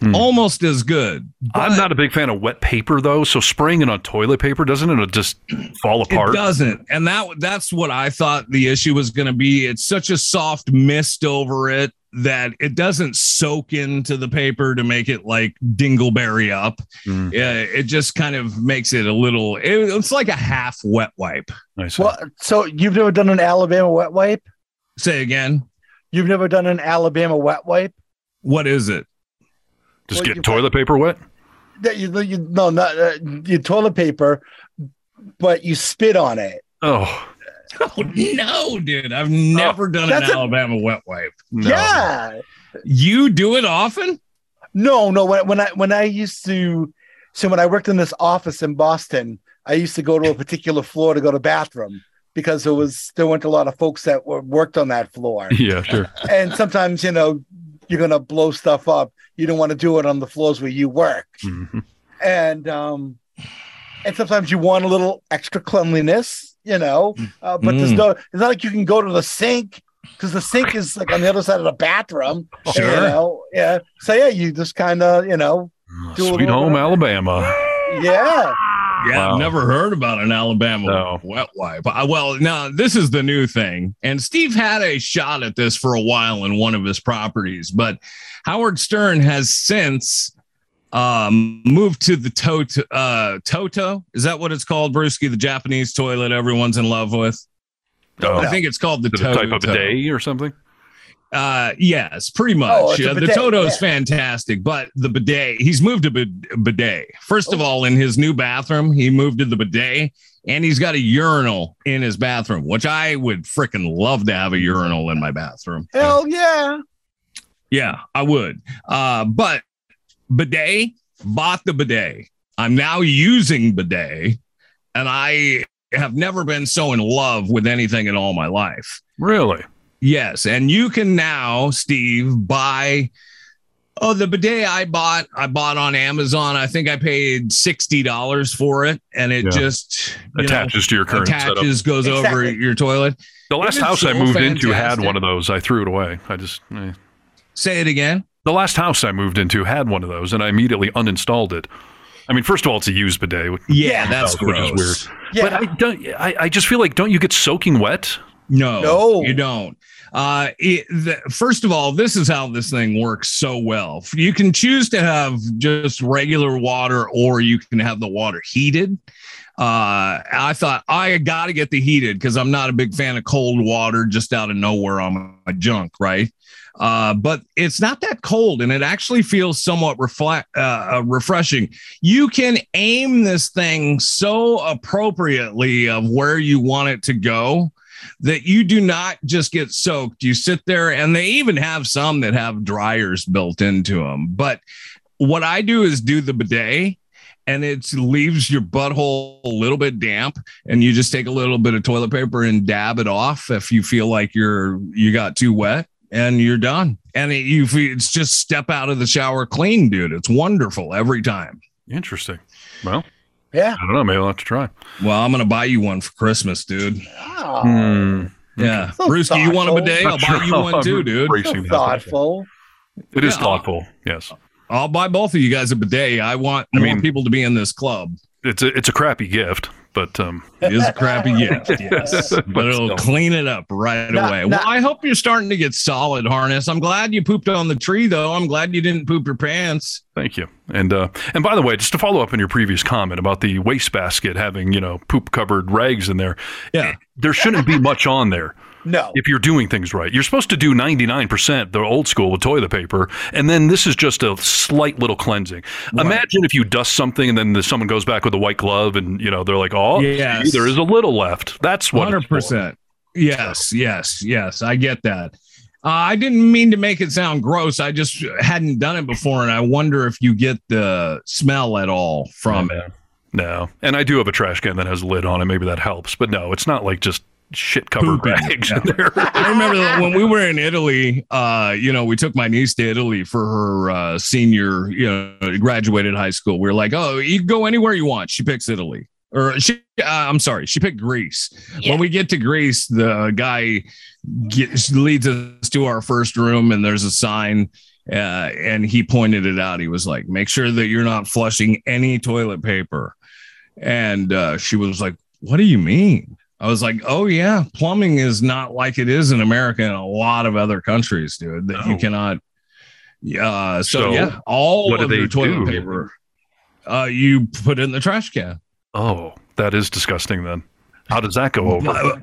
Hmm. Almost as good. I'm not a big fan of wet paper though, so spraying it on toilet paper doesn't it just fall apart? It doesn't, and that that's what I thought the issue was going to be. It's such a soft mist over it that it doesn't soak into the paper to make it like dingleberry up. Mm. Yeah, it just kind of makes it a little. It, it's like a half wet wipe. I see. Well, so you've never done an Alabama wet wipe? Say again. You've never done an Alabama wet wipe? What is it? Just well, get you- toilet paper wet? That you, you no, not uh, your toilet paper, but you spit on it. Oh Oh no, dude! I've never done an a- Alabama wet wipe. no. Yeah. You do it often? No, no. When, when I when I used to, so when I worked in this office in Boston, I used to go to a particular floor to go to bathroom because there was there weren't a lot of folks that were, worked on that floor, Yeah, sure. and sometimes you know you're gonna blow stuff up. You don't want to do it on the floors where you work, Mhm. and um, and sometimes you want a little extra cleanliness, you know. Uh, but there's Mm. no, it's not like you can go to the sink because the sink is like on the other side of the bathroom. Sure. You know, yeah. So yeah, you just kind of, you know, Do Sweet home. Alabama. yeah. Yeah, Wow. I've never heard about an Alabama No. wet wipe. Well, now this is the new thing, and Steve had a shot at this for a while in one of his properties, but Howard Stern has since um, moved to the Toto. Uh, Toto is that what it's called, Brewski? The Japanese toilet everyone's in love with. Oh, I think it's called the the Toto. type of bidet or something? Uh, yes, pretty much. Oh, Uh, the bidet, Toto is yeah. fantastic, but the bidet, he's moved to bid- bidet. First of all, in his new bathroom, he moved to the bidet and he's got a urinal in his bathroom, which I would freaking love to have a urinal in my bathroom. Hell yeah. Yeah, I would. Uh, but bidet, bought the bidet. I'm now using bidet and I have never been so in love with anything in all my life. Really? Yes, and you can now, Steve, buy. Oh, the bidet I bought, I bought on Amazon. I think I paid sixty dollars for it, and it Yeah. just you know, Attaches to your current setup. attaches, goes over your toilet. The last is house I so moved into had one of those. I threw it away. I just eh. Say it again. the last house I moved into had one of those, and I immediately uninstalled it. I mean, first of all, it's a used bidet, which Yeah, that's which is weird. Yeah. But I don't. I, I just feel like don't you get soaking wet? No, No. you don't. Uh, it, the, first of all, this is how this thing works so well. You can choose to have just regular water, or you can have the water heated. Uh, I thought I got to get the heated because I'm not a big fan of cold water just out of nowhere on my junk, right? Uh, but it's not that cold, and it actually feels somewhat reflect uh, uh, refreshing. You can aim this thing so appropriately of where you want it to go that you do not just get soaked. You sit there, and they even have some that have dryers built into them. But what I do is do the bidet. And it leaves your butthole a little bit damp, and you just take a little bit of toilet paper and dab it off if you feel like you're you got too wet, and you're done. And it, you it's just step out of the shower clean, dude. It's wonderful every time. Interesting. Well, Yeah. I don't know. Maybe I'll have to try. Well, I'm gonna buy you one for Christmas, dude. Oh, Hmm. Yeah, So Bruce, you want a thoughtful. bidet? I'll buy you how one too, dude. embracing so thoughtful. It is Yeah, thoughtful. Yes. I'll buy both of you guys a bidet. I want I more mean- people to be in this club. It's a it's a crappy gift, but um, It is a crappy gift, yes, but, But it'll still. clean it up right Nah, away. nah. Well, I hope you're starting to get solid harness. I'm glad you pooped on the tree, though. I'm glad you didn't poop your pants. Thank you. And uh, and by the way, just to follow up on your previous comment about the wastebasket having you know poop covered rags in there, Yeah. there shouldn't be much on there No. if you're doing things right. You're supposed to do 99% the old school with toilet paper, and then this is just a slight little cleansing. Imagine if you dust something and then the, someone goes back with a white glove and you know they're like, oh, Yes. gee, there is a little left. That's what. it's Hundred for. percent. Yes, yes, yes. I get that. Uh, I didn't mean to make it sound gross. I just hadn't done it before, and I wonder if you get the smell at all from it. No, and I do have a trash can that has a lid on it. Maybe that helps, but no, it's not like just shit covered Pooping. rags Yeah. in there. I remember that when we were in Italy, uh, you know, we took my niece to Italy for her uh, senior, you know, graduated high school. We were like, oh, you can go anywhere you want. She picks Italy. Or she, uh, I'm sorry, she picked Greece. When we get to Greece, the guy gets, leads us to our first room, and there's a sign, uh, and he pointed it out. He was like, "Make sure that you're not flushing any toilet paper." And uh, she was like, "What do you mean?" I was like, "Oh yeah, plumbing is not like it is in America and a lot of other countries, dude. That you Oh. cannot." Yeah. So, So, yeah, all what do of your they toilet do? paper, uh, you put it in the trash can. Oh, that is disgusting. Then, how does that go over?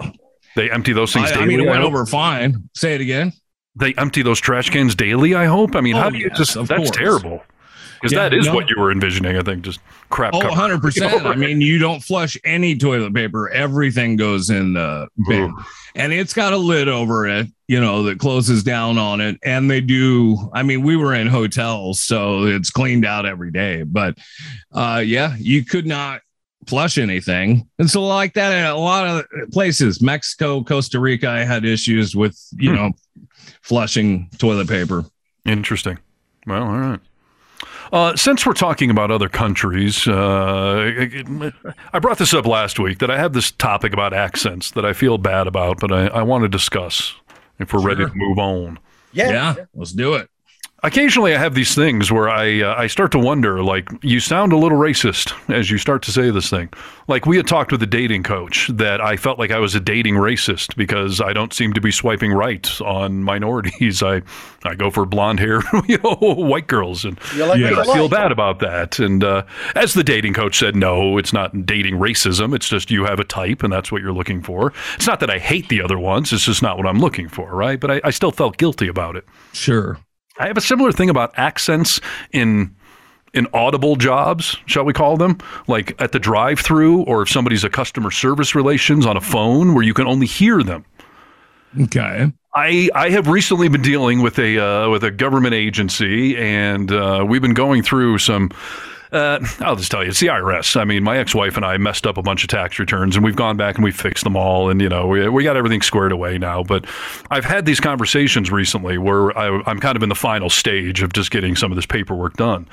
They empty those things I, I daily. mean, it went over fine. Say it again. They empty those trash cans daily. I hope. I mean, Oh, how do you yes, just? That's course. terrible. Because Yeah, that is no. what you were envisioning. I think just crap. Oh, 100%. I mean, you don't flush any toilet paper. Everything goes in the bin. Ooh. And it's got a lid over it, you know, that closes down on it. And they do, I mean, we were in hotels, so it's cleaned out every day. But uh, yeah, you could not flush anything. And so, like that, in a lot of places, Mexico, Costa Rica, I had issues with, you Hmm. know, flushing toilet paper. Interesting. Well, all right. Uh, since we're talking about other countries, uh, I brought this up last week that I have this topic about accents that I feel bad about, but I, I want to discuss if we're ready to move on. Yeah. yeah let's do it. Occasionally, I have these things where I uh, I start to wonder, like you sound a little racist as you start to say this thing. Like we had talked with a dating coach that I felt like I was a dating racist because I don't seem to be swiping right on minorities. I I go for blonde hair, you know, white girls, and like Yeah. I feel like. bad about that. And uh, as the dating coach said, no, it's not dating racism. It's just you have a type, and that's what you're looking for. It's not that I hate the other ones. It's just not what I'm looking for, right? But I, I still felt guilty about it. Sure. I have a similar thing about accents in in audible jobs, shall we call them, like at the drive-through, or if somebody's a customer service relations on a phone where you can only hear them. Okay. I, I have recently been dealing with a uh, with a government agency, and uh, we've been going through some. Uh, I'll just tell you, it's the IRS. I mean, my ex-wife and I messed up a bunch of tax returns, and we've gone back and we've fixed them all, and you know, we, we got everything squared away now. But I've had these conversations recently where I, I'm kind of in the final stage of just getting some of this paperwork done,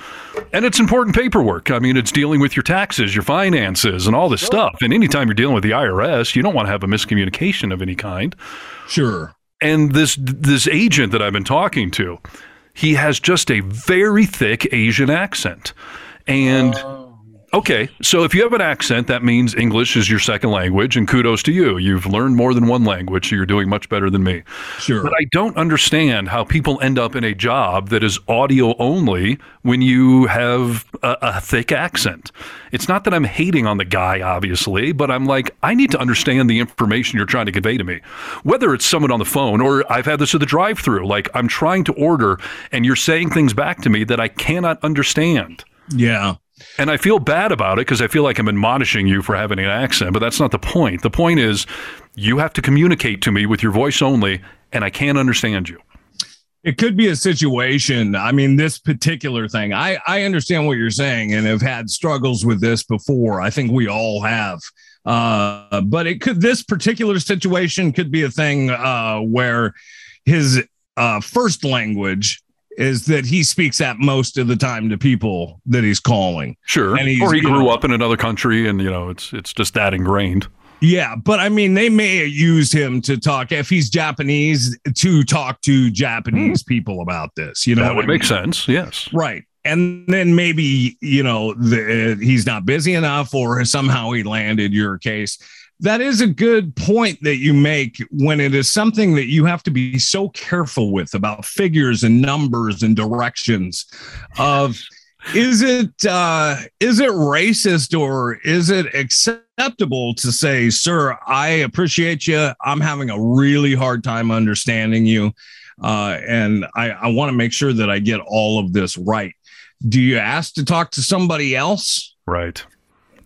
and it's important paperwork. I mean, it's dealing with your taxes, your finances, and all this stuff. And anytime you're dealing with the IRS, you don't want to have a miscommunication of any kind Sure. and this this agent that I've been talking to, he has just a very thick Asian accent. And oh. okay, so if you have an accent, that means English is your second language, and kudos to you. You've learned more than one language, so you're doing much better than me. Sure. But I don't understand how people end up in a job that is audio only when you have a, a thick accent. It's not that I'm hating on the guy, obviously, but I'm like, I need to understand the information you're trying to convey to me. Whether it's someone on the phone or I've had this at the drive through, like I'm trying to order and you're saying things back to me that I cannot understand. Yeah. And I feel bad about it because I feel like I'm admonishing you for having an accent, but that's not the point. The point is you have to communicate to me with your voice only, and I can't understand you. It could be a situation. I mean, this particular thing, I, I understand what you're saying and have had struggles with this before. I think we all have. Uh, but it could, this particular situation could be a thing uh, where his uh, first language is that he speaks at most of the time to people that he's calling. Sure. And he's, or he grew know- up in another country and, you know, it's it's just that ingrained. Yeah, but I mean, they may use him to talk if he's Japanese to talk to Japanese hmm. people about this. You know, that would I make sense. Yes. right? And then maybe you know the, uh, he's not busy enough, or somehow he landed your case. That is a good point that you make when it is something that you have to be so careful with about figures and numbers and directions of is it uh is it racist or is it acceptable to say sir i appreciate you. I'm having a really hard time understanding you uh and i i want to make sure that i get all of this right. Do you ask to talk to somebody else? Right.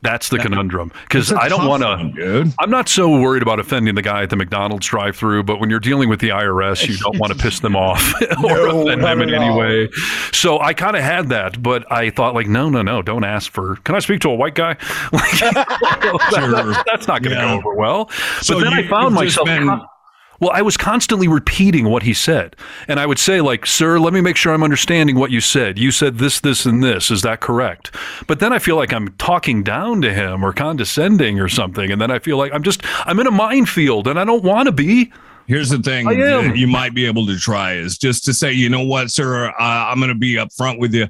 That's the conundrum because I don't want to. I'm not so worried about offending the guy at the McDonald's drive-through, but when you're dealing with the IRS, you don't want to piss them off or No, offend them in any all. way. So I kind of had that, but I thought like, no, no, no, don't ask for. Can I speak to a white guy? Like, Sure. that's not going to Yeah. go over well. So but then you- I found myself. been- well, I was constantly repeating what he said. And I would say, like, sir, let me make sure I'm understanding what you said. You said this, this, and this. Is that correct? But then I feel like I'm talking down to him or condescending or something. And then I feel like I'm just, I'm in a minefield and I don't want to be. Here's the thing that you might be able to try is just to say, you know what, sir, uh, I'm going to be upfront with you.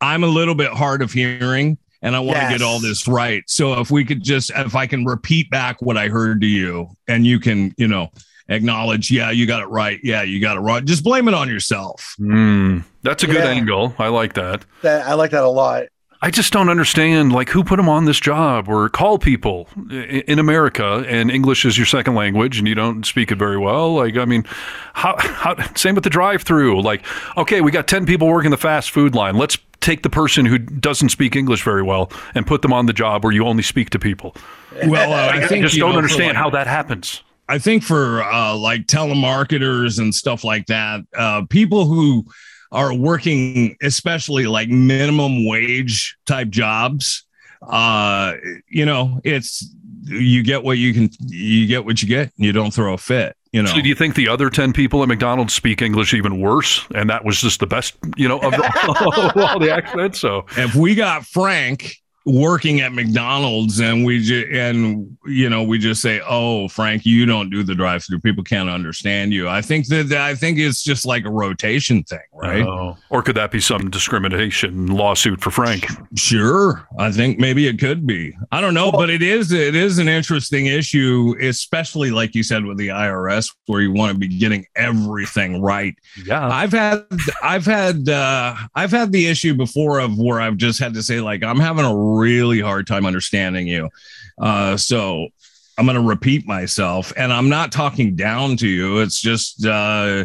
I'm a little bit hard of hearing and I want to Yes. get all this right. So if we could just, if I can repeat back what I heard to you and you can, you know, acknowledge, yeah, you got it right. Yeah, you got it wrong. Just blame it on yourself. Hmm, that's a good Yeah. angle. I like that. That I like that a lot. I just don't understand, like, who put them on this job or call people in America and English is your second language and you don't speak it very well. Like, I mean, how, how, same with the drive through. Like, okay, we got 10 people working the fast food line. Let's take the person who doesn't speak English very well and put them on the job where you only speak to people. Well, uh, I I, think just don't know, understand like- how that happens. I think for uh, like telemarketers and stuff like that, uh, people who are working, especially like minimum wage type jobs, uh, you know, it's you get what you can, you get what you get, and you don't throw a fit. You know, So do you think the other 10 people at McDonald's speak English even worse? And that was just the best, you know, of, the, of all the accents. So if we got Frank working at McDonald's and we just and you know we just say oh Frank you don't do the drive through people can't understand you I think that I think it's just like a rotation thing right Oh. Or could that be some discrimination lawsuit for Frank? Sure, I think maybe it could be. I don't know, but it is it is an interesting issue, especially like you said with the IRS, where you want to be getting everything right. Yeah. I've had I've had uh, I've had the issue before of where I've just had to say like I'm having a really hard time understanding you, uh, so I'm going to repeat myself, and I'm not talking down to you. It's just. Uh,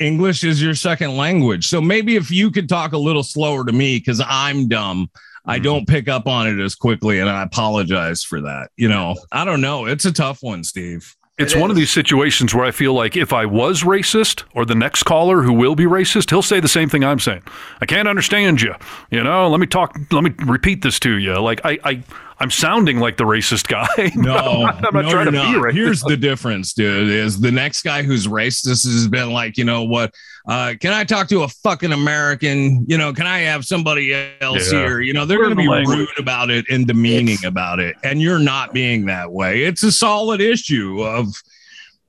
English is your second language. So maybe if you could talk a little slower to me because I'm dumb, I don't pick up on it as quickly. And I apologize for that. You know, I don't know. It's a tough one, Steve. It's It one of these situations where I feel like if I was racist or the next caller who will be racist, he'll say the same thing I'm saying. I can't understand you. You know, let me talk, let me repeat this to you. Like I, I, I'm sounding like the racist guy. No, I'm not no, trying to you're be racist. Here's the difference, dude. Is the next guy who's racist has been like, you know what? Uh, can I talk to a fucking American? You know, can I have somebody else Yeah. here? You know, they're going to be language. rude about it and demeaning It's- about it, and you're not being that way. It's a solid issue of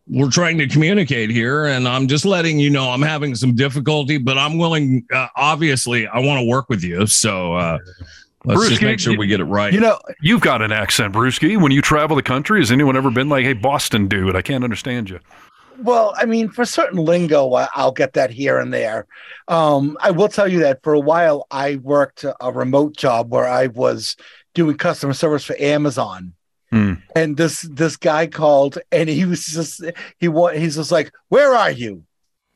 we're trying to communicate here, and I'm just letting you know I'm having some difficulty, but I'm willing. Uh, obviously, I want to work with you, so uh, let's Bruce, just make sure we get it right. You know, You've got an accent, Brewski. When you travel the country, has anyone ever been like, "Hey, Boston dude, I can't understand you"? Well, I mean, for certain lingo, I'll get that here and there. Um, I will tell you that for a while, I worked a remote job where I was doing customer service for Amazon. Hmm. And this this guy called, and he was just he wa- he's just like, "Where are you?"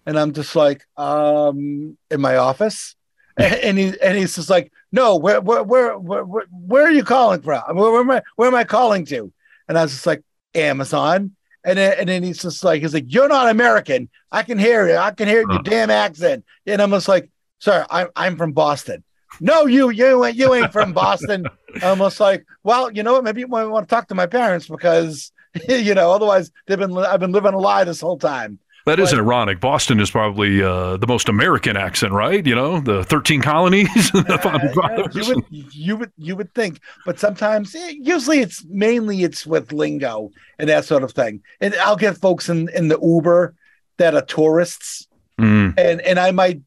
And I'm just like, "Um, in my office." And and he and he's just like, "No, where where where where, where, where are you calling from? Where, where am I where am I calling to?" And I was just like, "Amazon." And then, and then he's just like, he's like, you're not American. I can hear you. I can hear your damn accent. And I'm just like, sir, I'm, I'm from Boston. No, you, you ain't, you ain't from Boston. I'm almost like, well, you know what? Maybe you might want to talk to my parents because, you know, otherwise they've been, I've been living a lie this whole time. That is But- ironic. Boston is probably uh, the most American accent, right? You know, the 13 colonies. the Uh, you would, you would, you would think, but sometimes, eh, usually it's mainly it's with lingo and that sort of thing. And I'll get folks in in the Uber that are tourists, Mm. and and I might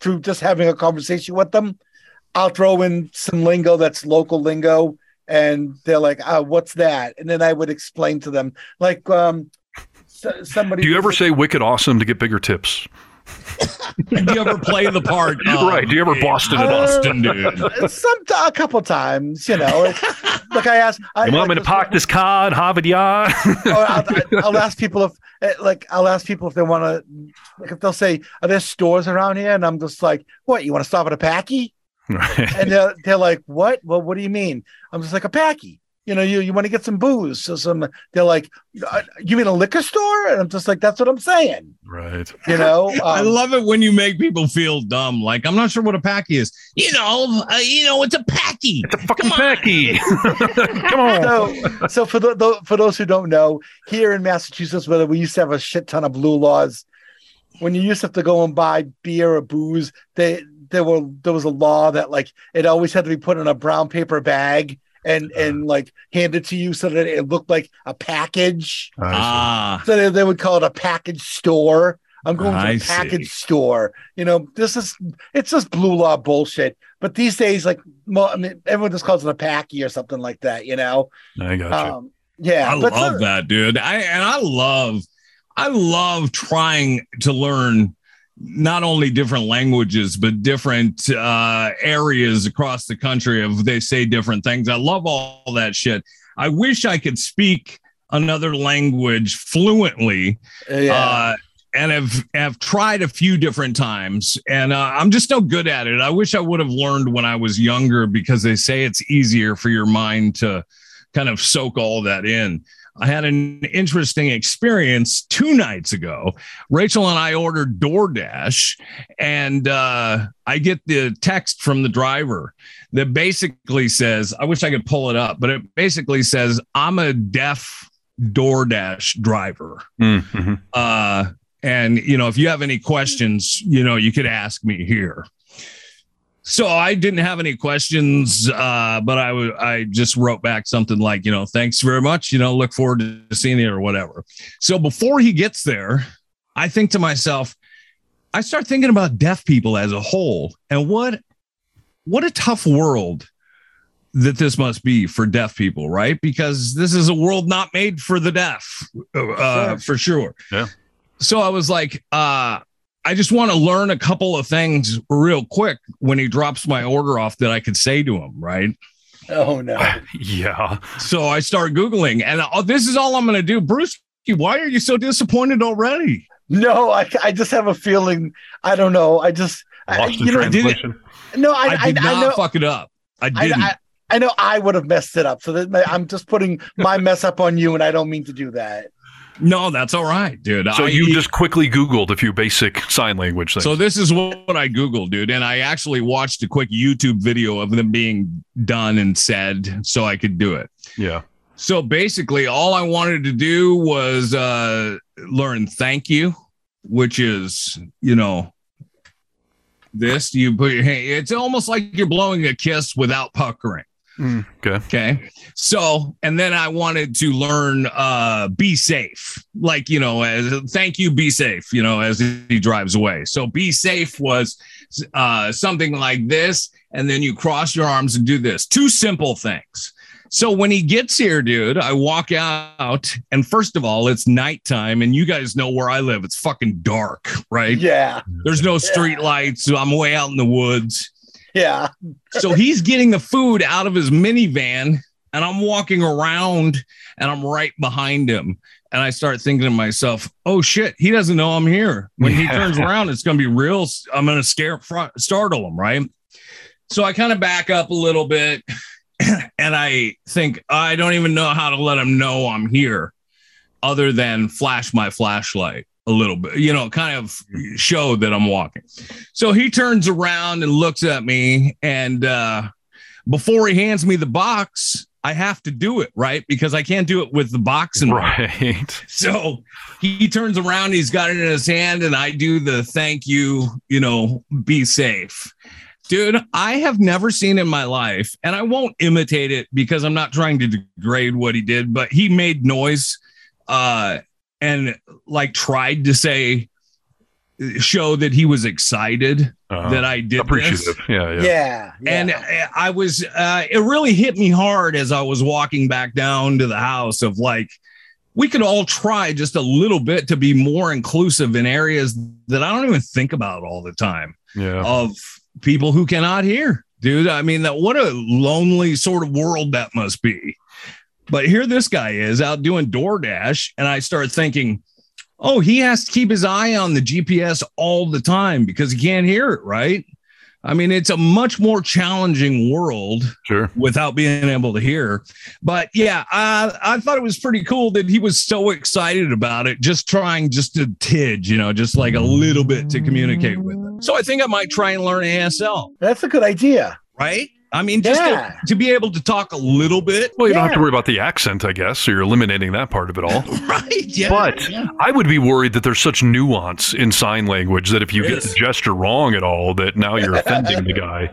through just having a conversation with them, I'll throw in some lingo that's local lingo, and they're like, "Ah, what's that?" And then I would explain to them, like, um, somebody. Do you ever say wicked awesome to get bigger tips? Do you ever play the part? of Right. Do you ever Boston it up? Boston dude? Some a couple times, you know. Look, I asked. I, You want me like to park this car in Harvard Yard? I'll, I'll ask people if, eh, like, I'll ask people if they want to, like, if they'll say, "Are there stores around here?" And I'm just like, "What? You want to stop at a Packy?" Right. and they're, they're like, "What? Well, what do you mean?" I'm just like a packy. You know, you, you want to get some booze. So some they're like, "Uh, "You mean a liquor store?" And I'm just like, "That's what I'm saying." Right. You know, I Um, love it when you make people feel dumb. Like I'm not sure what a packy is. You know, uh, you know, it's a packy. It's a fucking packy. Come on. so, so for the, the for those who don't know, here in Massachusetts, whether we used to have a shit ton of blue laws, when you used to have to go and buy beer or booze, they there were there was a law that like it always had to be put in a brown paper bag and and like hand it to you so that it looked like a package. I see. Ah, So they, they would call it a package store. I'm going to I a see. package store. You know, this is it's just blue law bullshit. But these days, like, mo- I mean, everyone just calls it a packy or something like that. You know, I got you. um, yeah. I but love the- that, dude. I and I love, I love trying to learn not only different languages but different uh, areas across the country of they say different things. I love all that shit. I wish I could speak another language fluently. Yeah. Uh, and have have tried a few different times, and uh, I'm just no good at it. I wish I would have learned when I was younger because they say it's easier for your mind to kind of soak all that in. I had an interesting experience two nights ago. Rachel and I ordered DoorDash, and uh, I get the text from the driver that basically says, I wish I could pull it up, but it basically says, I'm a deaf DoorDash driver. Mm-hmm. Uh, and you know, if you have any questions, you know, you could ask me here. So I didn't have any questions, uh, but I I just wrote back something like, you know, thanks very much. You know, look forward to seeing you or whatever. So before he gets there, I think to myself, I start thinking about deaf people as a whole and what what a tough world that this must be for deaf people, right? Because this is a world not made for the deaf, uh, Sure. for sure. Yeah. So I was like, uh, I just want to learn a couple of things real quick when he drops my order off that I could say to him, right? oh no. Yeah. So I start Googling, and oh, this is all I'm going to do. Bruce, why are you so disappointed already? No, I, I just have a feeling. I don't know. I just, I, Lost in you know, did it- no, I, I, I, did I, not know, fuck it up. I I, didn't. I, I know I would have messed it up. So that I'm just putting my mess up on you, and I don't mean to do that. No, that's all right, dude. So I- you just quickly Googled a few basic sign language things. So this is what I Googled, dude. And I actually watched a quick YouTube video of them being done and said so I could do it. yeah. So basically, all I wanted to do was uh, learn thank you, which is, you know, this. You put your hand, it's almost like you're blowing a kiss without puckering. Okay. Okay. So, and then I wanted to learn uh be safe. Like, you know, as thank you, be safe, you know, as he drives away. So be safe was uh something like this, and then you cross your arms and do this. Two simple things. So when he gets here, dude, I walk out, and first of all, it's nighttime, and you guys know where I live. It's fucking dark, right? Yeah, There's no street lights. I'm way out in the woods yeah. so he's getting the food out of his minivan and i'm walking around and i'm right behind him. And i start thinking to myself oh shit he doesn't know i'm here. When he turns around it's going to be real i'm going to scare startle him right? So i kind of back up a little bit and i think i don't even know how to let him know i'm here other than flash my flashlight a little bit, you know, kind of show that I'm walking. So he turns around and looks at me, and uh, before he hands me the box, I have to do it right because I can't do it with the box and Right. so he turns around, he's got it in his hand, and I do the thank you, you know, be safe. Dude, I have never seen in my life, and I won't imitate it because I'm not trying to degrade what he did, but he made noise uh and like tried to say show that he was excited Uh, that I did appreciative. this. Yeah. Yeah. Yeah, yeah. And uh, I was, uh, it really hit me hard as I was walking back down to the house of like, we could all try just a little bit to be more inclusive in areas that I don't even think about all the time Yeah. of people who cannot hear, dude. I mean, that what a lonely sort of world that must be. But here this guy is out doing DoorDash, and I start thinking, oh, he has to keep his eye on the GPS all the time because he can't hear it, right? I mean, it's a much more challenging world Sure. without being able to hear. But yeah, I, I thought it was pretty cool that he was so excited about it, just trying just to tidge, you know, just like a little bit to communicate with him. So I think I might try and learn ASL, That's a good idea. right? I mean, just to- Yeah. to, be able to talk a little bit, Well, you don't have to worry about the accent, I guess. So you're eliminating that part of it all. right? Yeah. But I would be worried that there's such nuance in sign language that if you get the gesture wrong at all, that now you're offending the guy.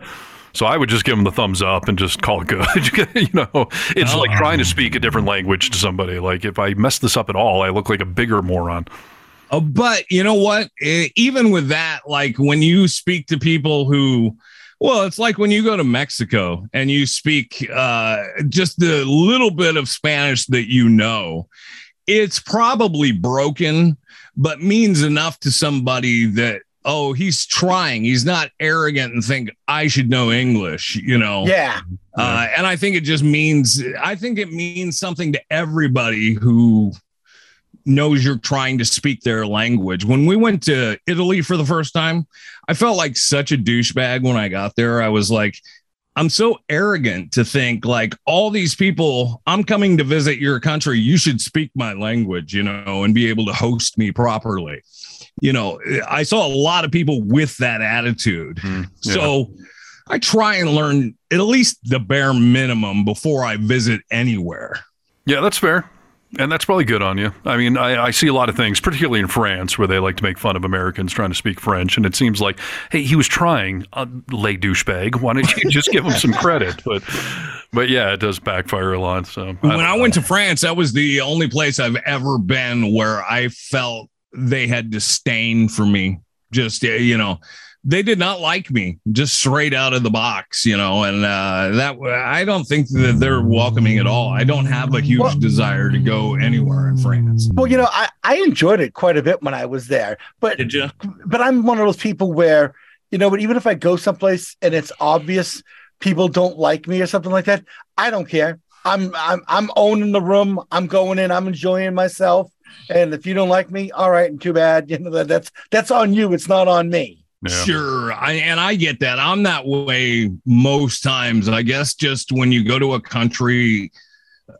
So I would just give him the thumbs up and just call it good. you know, it's like Oh. trying to speak a different language to somebody. Like if I mess this up at all, I look like a bigger moron. Uh, but you know what? Eh, Even with that, like when you speak to people who, well, it's like when you go to Mexico and you speak uh, just the little bit of Spanish that you know, it's probably broken, but means enough to somebody that, oh, he's trying. He's not arrogant and think I should know English, you know? Yeah. Uh, and I think it just means, I think it means something to everybody who knows you're trying to speak their language. When we went to Italy for the first time, I felt like such a douchebag when I got there. I was like, I'm so arrogant to think like all these people, I'm coming to visit your country. You should speak my language, you know, and be able to host me properly. You know, I saw a lot of people with that attitude. Mm-hmm. yeah. So I try and learn at least the bare minimum before I visit anywhere. Yeah, that's fair. And that's probably good on you. I mean, I, I see a lot of things, particularly in France, where they like to make fun of Americans trying to speak French. And it seems like, hey, he was trying, uh, lay douchebag. Why don't you just give him some credit? But, but yeah, it does backfire a lot. So when I went to France, that was the only place I've ever been where I felt they had disdain for me. Just you know, they did not like me, just straight out of the box, you know. And uh, that I don't think that they're welcoming at all. I don't have a huge Well- desire to go anywhere in France. Well, you know, I, I enjoyed it quite a bit when I was there, but Did you? but I'm one of those people where, you know, but even if I go someplace and it's obvious people don't like me or something like that, I don't care. I'm I'm I'm owning the room. I'm going in. I'm enjoying myself. And if you don't like me, all right, and too bad. You know that that's that's on you. It's not on me. Yeah. Sure. I, and I get that. I'm that way most times. I guess just when you go to a country,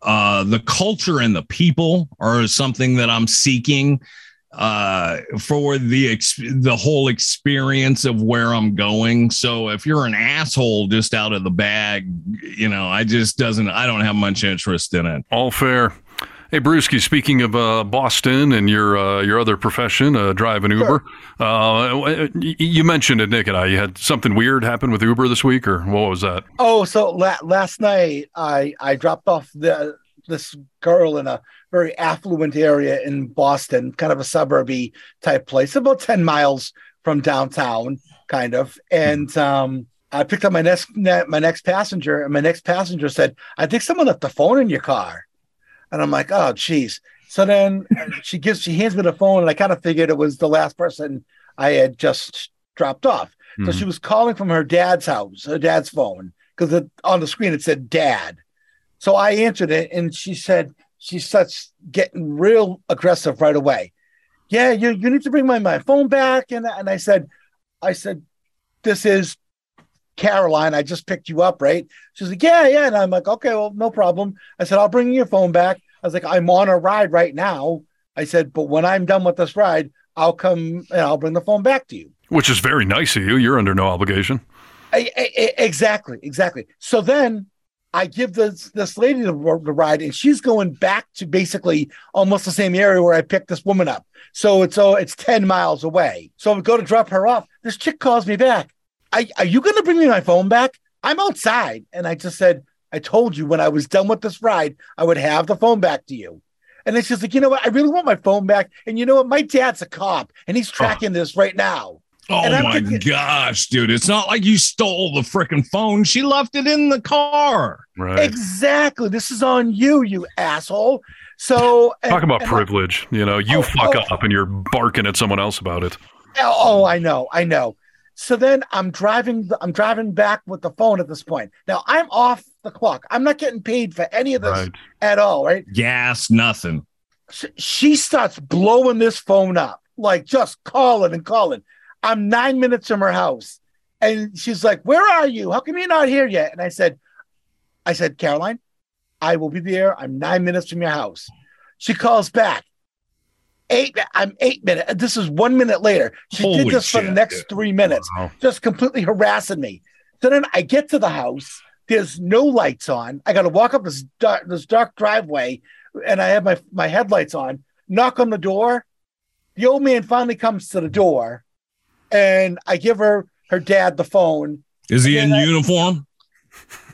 uh, the culture and the people are something that I'm seeking uh, for the ex- the whole experience of where I'm going. So if you're an asshole just out of the bag, you know, I just doesn't. I don't have much interest in it. All fair. Hey, Brewski, speaking of uh, Boston and your uh, your other profession, uh, driving Uber, uh, you mentioned it, Nick and I. You had something weird happen with Uber this week, or what was that? Oh, so la- last night I I dropped off the this girl in a very affluent area in Boston, kind of a suburby type place, about ten miles from downtown, kind of. And um, I picked up my next my next passenger, and my next passenger said, "I think someone left the phone in your car." And I'm like, "Oh, geez." So then uh, she gives she hands me the phone, and I kind of figured it was the last person I had just dropped off. So Mhm. she was calling from her dad's house, her dad's phone, because on the screen it said dad. So I answered it, and she said she starts getting real aggressive right away. Yeah, you you need to bring my, my phone back, and and I said, I said, this is Caroline. I just picked you up, right? She's like, yeah, yeah, and I'm like, okay, well, no problem. I said, I'll bring your phone back. I was like, I'm on a ride right now. I said, but when I'm done with this ride, I'll come and I'll bring the phone back to you. Which is very nice of you. You're under no obligation. I, I- I- exactly, exactly. So then I give this this lady the, the ride, and she's going back to basically almost the same area where I picked this woman up. So it's oh, it's ten miles away. So we go to drop her off. This chick calls me back. Are, are you going to bring me my phone back? I'm outside, and I just said, I told you when I was done with this ride, I would have the phone back to you. And then she's like, you know what? I really want my phone back. And you know what? My dad's a cop, and he's oh. tracking this right now. Oh my thinking- gosh, dude. It's not like you stole the freaking phone. She left it in the car. Right. Exactly. This is on you, you asshole. So Talk about and- privilege. You know, you Oh, fuck oh. up and you're barking at someone else about it. Oh, oh I know, I know. So then I'm driving. I'm driving back with the phone at this point. Now I'm off the clock. I'm not getting paid for any of this Right. at all. Right? Gas, nothing. Sh- She starts blowing this phone up, like just calling and calling. I'm nine minutes from her house, And she's like, Where are you? How come you're not here yet? And I said, I said, Caroline, I will be there. I'm nine minutes from your house. She calls back. Eight, I'm eight minutes. This is one minute later. She did Holy this for the next three minutes, Wow. just completely harassing me. So then I get to the house. There's no lights on. I got to walk up this dark, this dark driveway, and I have my my headlights on. Knock on the door. The old man finally comes to the door, and I give her her dad the phone. Is he in I- uniform?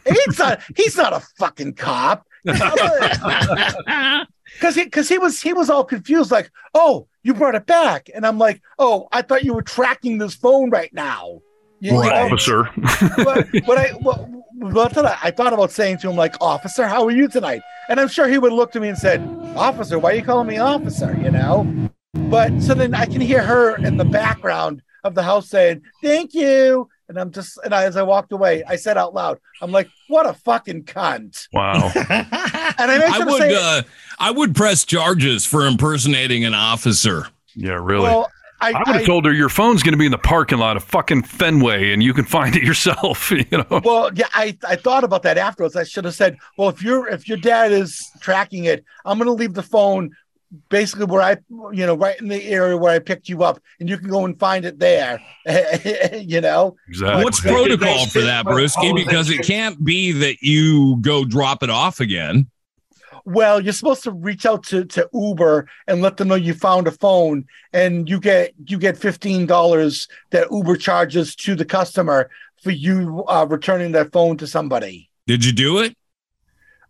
He's not. he's not a fucking cop. Because he because he was he was all confused, like, oh, you brought it back, and I'm like, oh, I thought you were tracking this phone right now. You- you Right. know? Officer. but, but I what, what did I, I thought about saying to him like, officer, how are you tonight? And I'm sure he would look to me and said, officer, why are you calling me officer? You know. But so then I can hear her in the background of the house saying, "Thank you," and I'm just and I, as I walked away, I said out loud, "I'm like, what a fucking cunt." Wow. And I make I sure to would say, uh, I would press charges for impersonating an officer. Yeah, really. well, I, I would have told her your phone's going to be in the parking lot of fucking Fenway, and you can find it yourself. You know. Well, yeah, I, I thought about that afterwards. I should have said, well, if your if your dad is tracking it, I'm going to leave the phone basically where I, you know, right in the area where I picked you up, and you can go and find it there. you know, Exactly. What's They- they- protocol for that, well, Brewski? oh, Because it can't be that you go drop it off again. well, you're supposed to reach out to to Uber and let them know you found a phone, and you get you get fifteen dollars that Uber charges to the customer for you uh, returning their phone to somebody. Did you do it?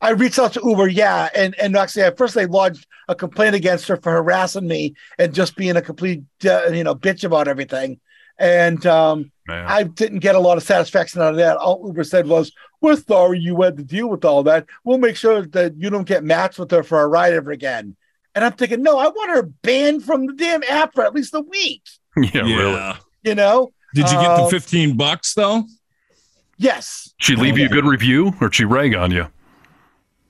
I reached out to Uber, yeah, and and actually at first they lodged a complaint against her for harassing me and just being a complete uh, you know bitch about everything, and um, Man. I didn't get a lot of satisfaction out of that. All Uber said was, "We're sorry you had to deal with all that. We'll make sure that you don't get matched with her for a ride ever again." And I'm thinking, no, I want her banned from the damn app for at least a week. yeah, really. You know? Did you get the Um, 15 bucks though? Yes. She leave you a good review, or she rag on you?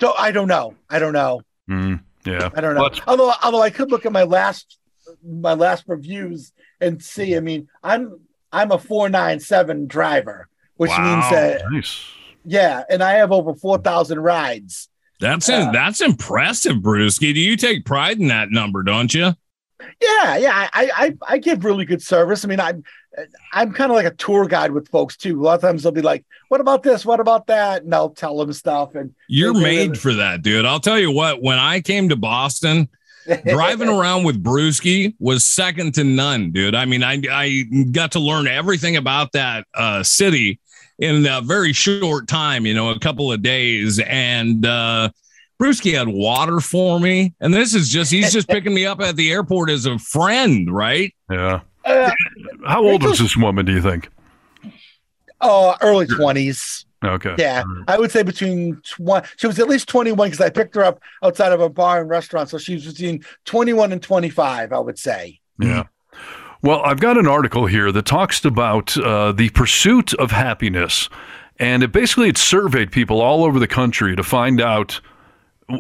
Don't, I don't know. I don't know. Mm, yeah. I don't know. Let's- although, although I could look at my last my last reviews and see. I mean, I'm I'm a four nine seven driver, which means that Nice. yeah, and I have over four thousand rides. That's uh, that's impressive, Brewski. Do you take pride in that number, don't you? Yeah, yeah, I I, I give really good service. I mean, I'm I'm kind of like a tour guide with folks too. A lot of times they'll be like, "What about this? What about that?" And I'll tell them stuff. And You're they- they- made for that, dude. I'll tell you what, when I came to Boston, driving around with Brewski was second to none, dude. I mean, I I got to learn everything about that uh, city in a very short time, you know, a couple of days. And uh Brewski had water for me. And this is just he's just picking me up at the airport as a friend, right? Yeah. Uh, How old was this woman? Do you think? oh, early twenties. Okay. Yeah, I would say between twenty. She was at least twenty-one because I picked her up outside of a bar and restaurant, so she was between twenty-one and twenty-five. I would say. Yeah. Well, I've got an article here that talks about uh, the pursuit of happiness, and it basically it surveyed people all over the country to find out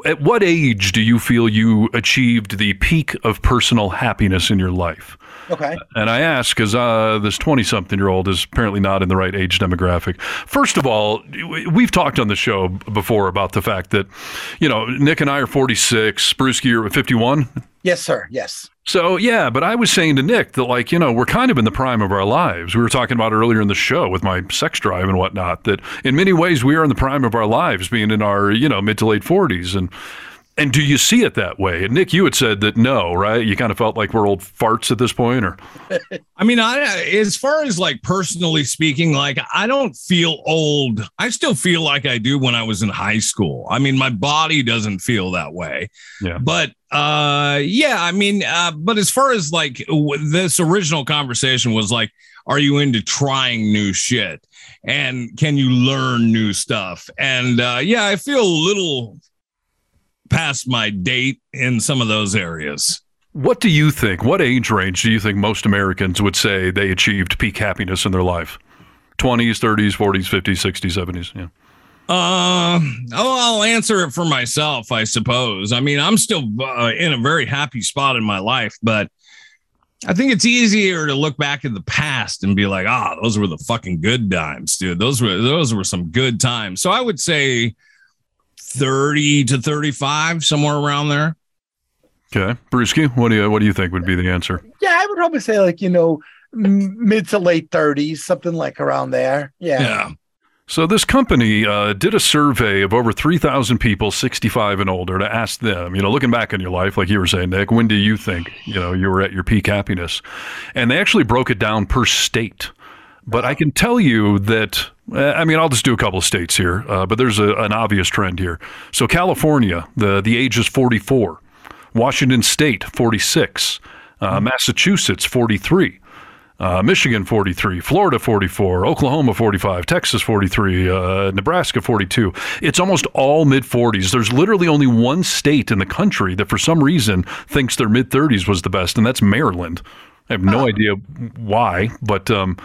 at what age do you feel you achieved the peak of personal happiness in your life. Okay. And I ask because uh, this 20 something year old is apparently not in the right age demographic. First of all, we- we've talked on the show before about the fact that, you know, Nick and I are 46, Brewski, you're 51. Yes, sir. Yes. So yeah, but I was saying to Nick that like you know we're kind of in the prime of our lives. We were talking about earlier in the show with my sex drive and whatnot. That in many ways we are in the prime of our lives, being in our you know mid to late forties. And and do you see it that way? And Nick, you had said that no, right? You kind of felt like we're old farts at this point, or I mean, I as far as like personally speaking, like I don't feel old. I still feel like I do when I was in high school. I mean, my body doesn't feel that way. Yeah. But uh yeah, I mean, uh but as far as like this original conversation was like are you into trying new shit? And can you learn new stuff? And uh yeah, I feel a little past my date in some of those areas. what do you think? What age range do you think most Americans would say they achieved peak happiness in their life? Twenties, thirties, forties, fifties, sixties, seventies. Yeah. Uh, oh, I'll answer it for myself, I suppose. I mean, I'm still uh, in a very happy spot in my life, but I think it's easier to look back in the past and be like, ah, those were the fucking good times, dude. Those were those were some good times. So I would say 30 to 35, somewhere around there. Okay, Brewski, what do you what do you think would be the answer? Yeah, I would probably say like you know m- mid to late thirties, something like around there. Yeah. Yeah. So this company uh, did a survey of over 3,000 people 65 and older to ask them, you know, looking back on your life, like you were saying, Nick, when do you think, you know, you were at your peak happiness? And they actually broke it down per state. But I can tell you that, eh, I mean, I'll just do a couple of states here, uh, but there's a, an obvious trend here. So California, the, the age is 44. Washington State, 46. Uh, Massachusetts, 43. Uh, Michigan 43, Florida 44, Oklahoma 45, Texas 43, uh, Nebraska 42. It's almost all mid 40s. There's literally only one state in the country that for some reason thinks their mid 30s was the best, and that's Maryland. I have no idea why, but um,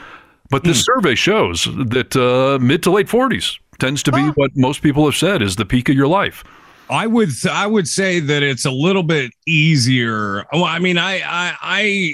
but this survey shows that uh, mid to late 40s tends to be what most people have said is the peak of your life. I would I would say that it's a little bit easier. Well, I mean, I I I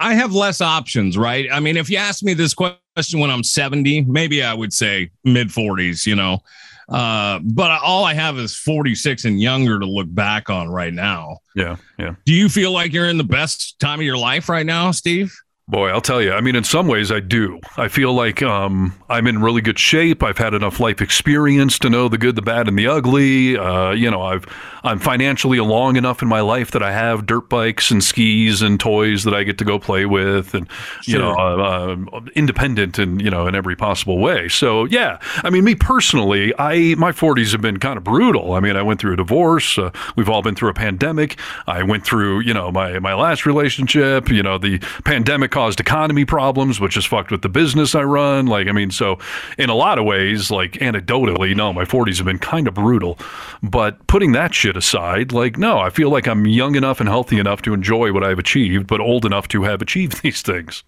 I have less options, right? I mean, if you ask me this question when I'm 70, maybe I would say mid 40s, you know. Uh, but all I have is 46 and younger to look back on right now. Yeah, yeah. Do you feel like you're in the best time of your life right now, Steve? Boy, I'll tell you. I mean, in some ways, I do. I feel like um, I'm in really good shape. I've had enough life experience to know the good, the bad, and the ugly. Uh, you know, I've I'm financially along enough in my life that I have dirt bikes and skis and toys that I get to go play with, and you know, uh, uh, independent and you know, in every possible way. So yeah, I mean, me personally, I my 40s have been kind of brutal. I mean, I went through a divorce. Uh, we've all been through a pandemic. I went through, you know, my my last relationship. You know, the pandemic caused economy problems, which has fucked with the business I run. Like, I mean, so in a lot of ways, like anecdotally, no, my 40s have been kind of brutal. But putting that shit aside, like, no, I feel like I'm young enough and healthy enough to enjoy what I've achieved, but old enough to have achieved these things.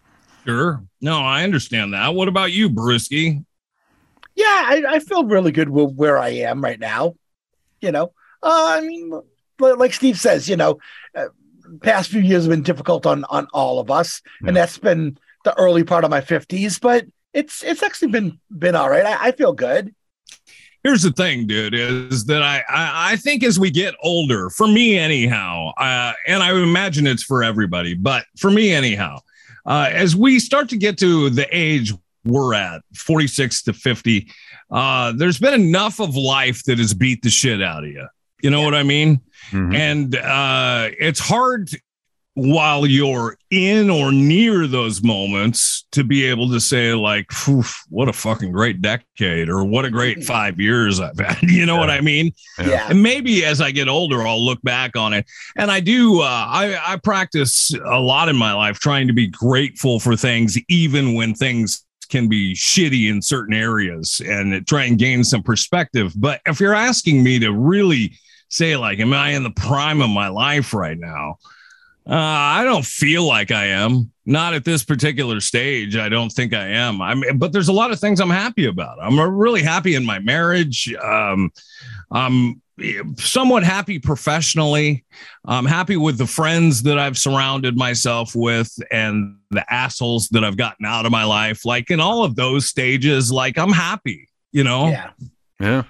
Sure. No, I understand that. What about you, Brewski? Yeah, I, I feel really good with where I am right now. You know, uh, I mean, li- like Steve says, you know, past few years have been difficult on on all of us, and that's been the early part of my fifties. But it's it's actually been been all right. I, I feel good. Here's the thing, dude, is that I, I, I think as we get older, for me anyhow, uh, and I imagine it's for everybody, but for me anyhow, uh, as we start to get to the age we're at, 46 to 50, uh, there's been enough of life that has beat the shit out of you. You know what I mean? And uh, it's hard while you're in or near those moments to be able to say like "Phew, what a fucking great decade or what a great five years i've had. You know what i mean? Yeah. and maybe as i get older i'll look back on it. And i do uh, I, I practice a lot in my life trying to be grateful for things even when things can be shitty in certain areas and try and gain some perspective. But if you're asking me to really say like am i in the prime of my life right now uh, I don't feel like I am. Not at this particular stage. I don't think I am. I mean, but there's a lot of things I'm happy about. I'm really happy in my marriage. Um, I'm somewhat happy professionally. I'm happy with the friends that I've surrounded myself with and the assholes that I've gotten out of my life. Like in all of those stages, like I'm happy, you know? Yeah. Yeah.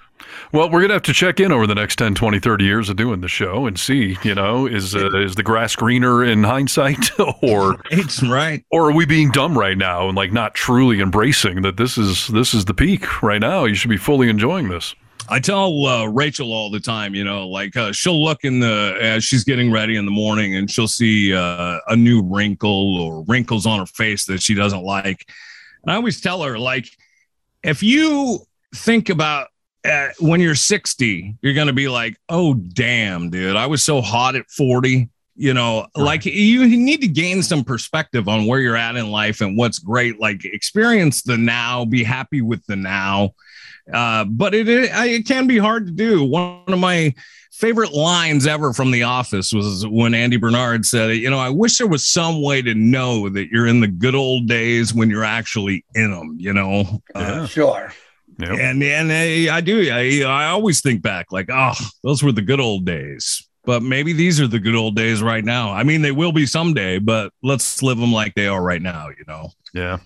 Well, we're going to have to check in over the next 10, 20, 30 years of doing the show and see, you know, is uh, is the grass greener in hindsight or It's right. or are we being dumb right now and like not truly embracing that this is this is the peak right now? You should be fully enjoying this. I tell uh, Rachel all the time, you know, like uh, she'll look in the as she's getting ready in the morning and she'll see uh, a new wrinkle or wrinkles on her face that she doesn't like. And I always tell her, like, if you think about uh, when you're 60, you're going to be like, oh, damn, dude, I was so hot at 40. You know, like you need to gain some perspective on where you're at in life and what's great. Like, experience the now, be happy with the now. Uh, but it, it it can be hard to do. One of my favorite lines ever from The Office was when Andy Bernard said, "You know, I wish there was some way to know that you're in the good old days when you're actually in them." You know, uh, Sure. Yep. and and I, I do. I I always think back like, oh, those were the good old days. but maybe these are the good old days right now. I mean, they will be someday, but let's live them like they are right now. You know. Yeah.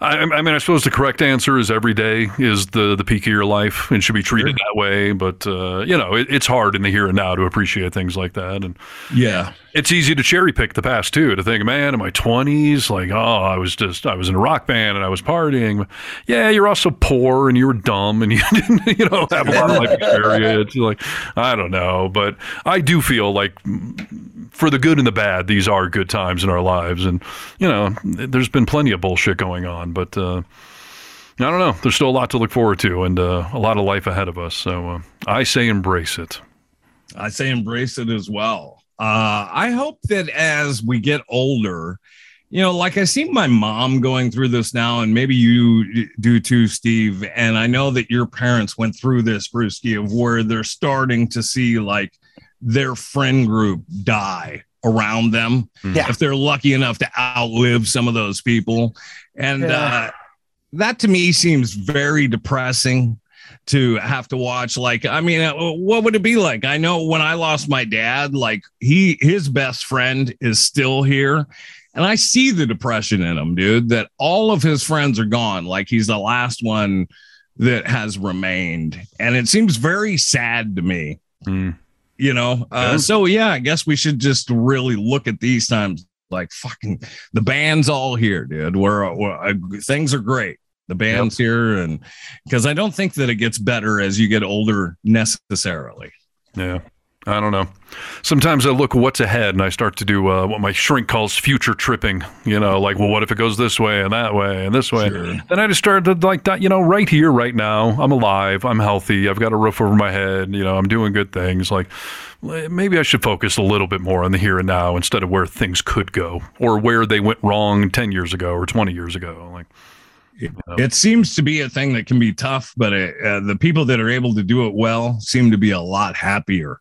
I, I mean, I suppose the correct answer is every day is the the peak of your life and should be treated that way. But uh, you know, it, it's hard in the here and now to appreciate things like that. And Yeah. It's easy to cherry pick the past too. To think, man, in my twenties, like, oh, I was just, I was in a rock band and I was partying. Yeah, you're also poor and you were dumb and you didn't, you know, have a lot of life experience. Like, I don't know, but I do feel like, mm, for the good and the bad, these are good times in our lives. And you know, there's been plenty of bullshit going on, but. uh I don't know. There's still a lot to look forward to and uh, a lot of life ahead of us. So uh, I say embrace it. I say embrace it as well. Uh, I hope that as we get older, you know, like I see my mom going through this now, and maybe you do too, Steve. And I know that your parents went through this, Brewski, of where they're starting to see like their friend group die around them. Yeah. If they're lucky enough to outlive some of those people. And Yeah. uh, that to me seems very depressing to have to watch like i mean uh, what would it be like? I know when i lost my dad like he his best friend is still here and i see the depression in him dude that all of his friends are gone. Like he's the last one that has remained and it seems very sad to me. Mm. you know uh, Yeah. so yeah i guess we should just really look at these times like fucking the band's all here dude. We're, we're uh, things are great the band's here and because i don't think that it gets better as you get older necessarily Yeah. I don't know. Sometimes I look what's ahead and I start to do uh, what my shrink calls future tripping. You know, like, well, what if it goes this way and that way and this way? Sure. Then I just started to like that, you know, right here, right now. I'm alive. I'm healthy. I've got a roof over my head. You know, I'm doing good things. Like, eh, maybe I should focus a little bit more on the here and now instead of where things could go or where they went wrong 10 years ago or 20 years ago. Like, it seems to be a thing that can be tough but it, uh, the people that are able to do it well seem to be a lot happier.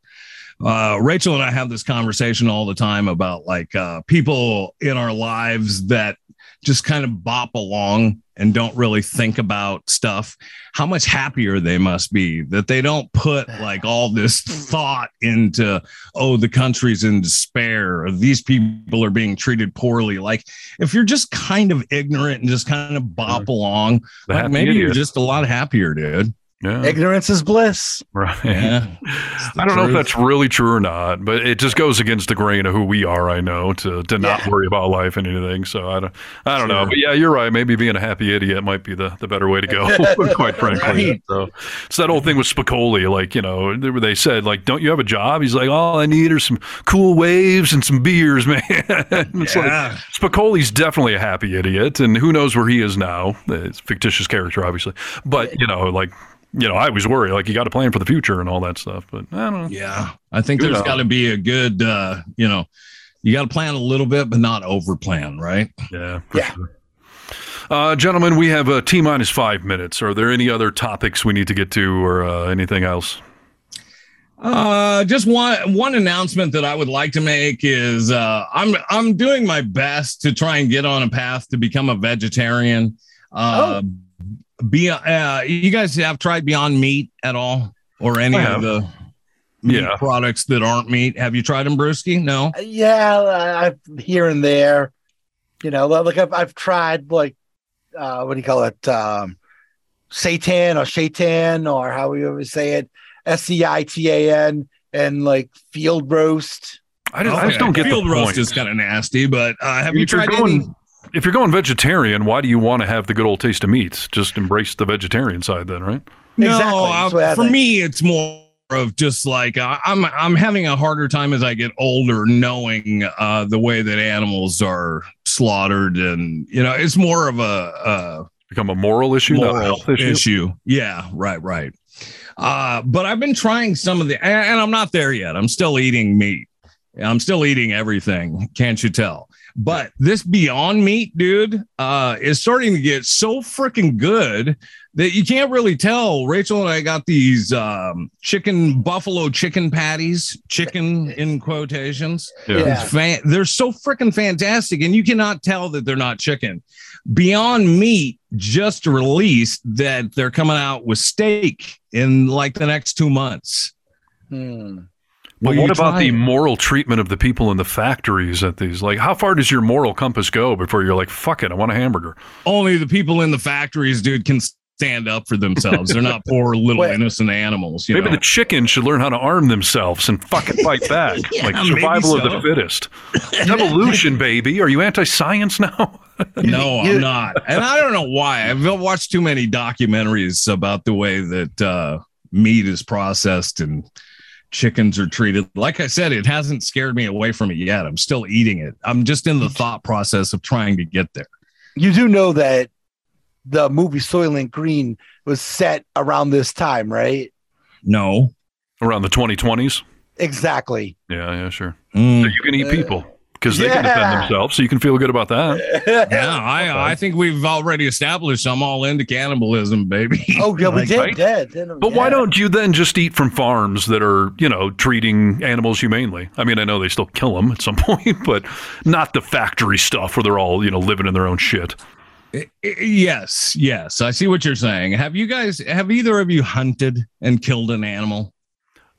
Uh, rachel and i have this conversation all the time about like uh, people in our lives that just kind of bop along and don't really think about stuff. How much happier they must be that they don't put like all this thought into oh the country's in despair or these people are being treated poorly. Like if you're just kind of ignorant and just kind of bop along like maybe you're just a lot happier dude yeah. Ignorance is bliss. Right. yeah I don't know if that's really true or not, but it just goes against the grain of who we are. I know to to not Yeah. worry about life and anything. So I don't I don't know, but yeah, you're right. Maybe being a happy idiot might be the, the better way to go. quite frankly, Right. so it's that old thing with Spicoli. Like you know, they, they said like, "Don't you have a job?" He's like, "All I need are some cool waves and some beers, man." it's like Yeah. Spicoli's definitely a happy idiot, and who knows where he is now? It's a fictitious character, obviously, but you know, like. You know, I always worry like you got to plan for the future and all that stuff, but I don't know. yeah i think Who there's knows? got to be a good uh you know you got to plan a little bit but not over plan right Yeah. for Yeah. sure. Uh, gentlemen, we have a T minus five minutes. Are there any other topics we need to get to or uh, anything else? Uh, just one one announcement that I would like to make is uh, I'm I'm doing my best to try and get on a path to become a vegetarian. Uh, be uh, you guys have tried Beyond Meat at all, or any of the meat Yeah. products that aren't meat? Have you tried them, Brewski? No. Yeah, I, I've here and there. You know, like I've, I've tried like uh, what do you call it? Um, Satan or Shaitan or how we always say it, S E I T A N, and like field roast. I just, I just don't get Field the roast point. is kind of nasty, but uh, have you you're tried going- any? If you're going vegetarian, why do you want to have the good old taste of meats? Just embrace the vegetarian side, then, right? No, that's what I uh, for think. me, it's more of just like uh, I'm. I'm having a harder time as I get older, knowing uh, the way that animals are slaughtered, and you know, it's more of a, a Become a moral issue, not a moral health issue. issue. Yeah, right, right. Uh, but I've been trying some of the, and, and I'm not there yet. I'm still eating meat. I'm still eating everything. Can't you tell? But this Beyond Meat, dude, uh, is starting to get so freaking good that you can't really tell. Rachel and I got these um, chicken buffalo chicken patties, chicken in quotations. Yeah. Yeah. Fan- they're so freaking fantastic, and you cannot tell that they're not chicken. Beyond Meat just released that they're coming out with steak in like the next two months. Hmm. But Will what about the moral treatment of the people in the factories at these? Like, how far does your moral compass go before you're like, fuck it, I want a hamburger? Only the people in the factories, dude, can stand up for themselves. They're not poor little Wait. innocent animals. You Maybe know? the chickens should learn how to arm themselves and fucking fight back. Yeah, like maybe survival of the fittest. Evolution, baby. Are you anti science now? No, I'm not. And I don't know why. I've watched too many documentaries about the way that uh, meat is processed and chickens are treated. Like I said, it hasn't scared me away from it yet. I'm still eating it. I'm just in the thought process of trying to get there. You do know that the movie Soylent Green was set around this time, right? No. Around the 2020s? Exactly. Yeah, yeah, sure. Mm. So you can eat people because they can defend themselves. So you can feel good about that. Yeah, I, I think we've already established I'm all into cannibalism, baby. Oh yeah, we Like, did. right? did, didn't we? But why don't you then just eat from farms that are, you know, treating animals humanely? I mean, I know they still kill them at some point, but not the factory stuff where they're all, you know, living in their own shit. I- I- Yes, yes. I see what you're saying. Have you guys, have either of you hunted and killed an animal?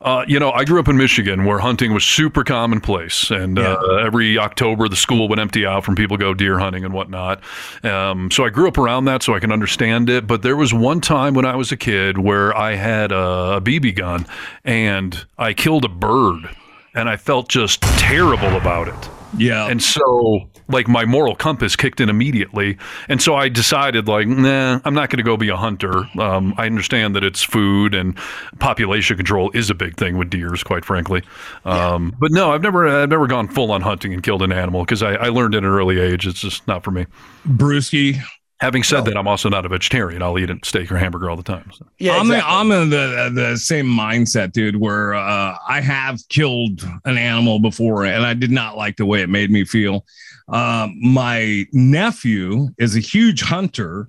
Uh, you know, I grew up in Michigan where hunting was super commonplace, and uh, every October the school would empty out from people go deer hunting and whatnot. Um, so I grew up around that, so I can understand it. But there was one time when I was a kid where I had a, a BB gun and I killed a bird, and I felt just terrible about it. Yeah. And so, like, my moral compass kicked in immediately. And so I decided, like, nah, I'm not going to go be a hunter. Um, I understand that it's food and population control is a big thing with deers, quite frankly. Um, But no, I've never, I've never gone full on hunting and killed an animal because I, I learned at an early age it's just not for me. Brewski, Having said that, I'm also not a vegetarian. I'll eat a steak or hamburger all the time. So. Yeah, I'm exactly. I'm in the the same mindset, dude. Where uh, I have killed an animal before, and I did not like the way it made me feel. Um, my nephew is a huge hunter,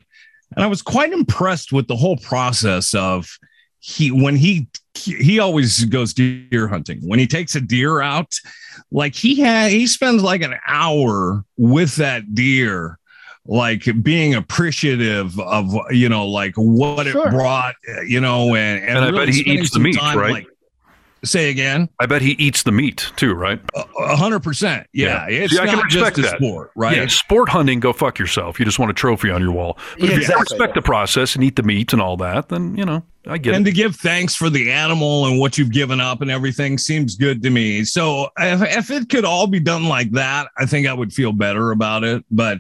and I was quite impressed with the whole process of he when he he always goes deer hunting. When he takes a deer out, like he had he spends like an hour with that deer like being appreciative of you know like what Sure. it brought you know and and, And I bet he eats the meat, right? like say again I bet he eats the meat too, right? a hundred percent yeah, Yeah. it's See, I can not respect just a that. sport right Yeah, sport hunting, go fuck yourself. You just want a trophy on your wall. But if you respect the process and eat the meat and all that, then, you know, I get and it. to give thanks for the animal and what you've given up and everything seems good to me. So if, if it could all be done like that, I think I would feel better about it. But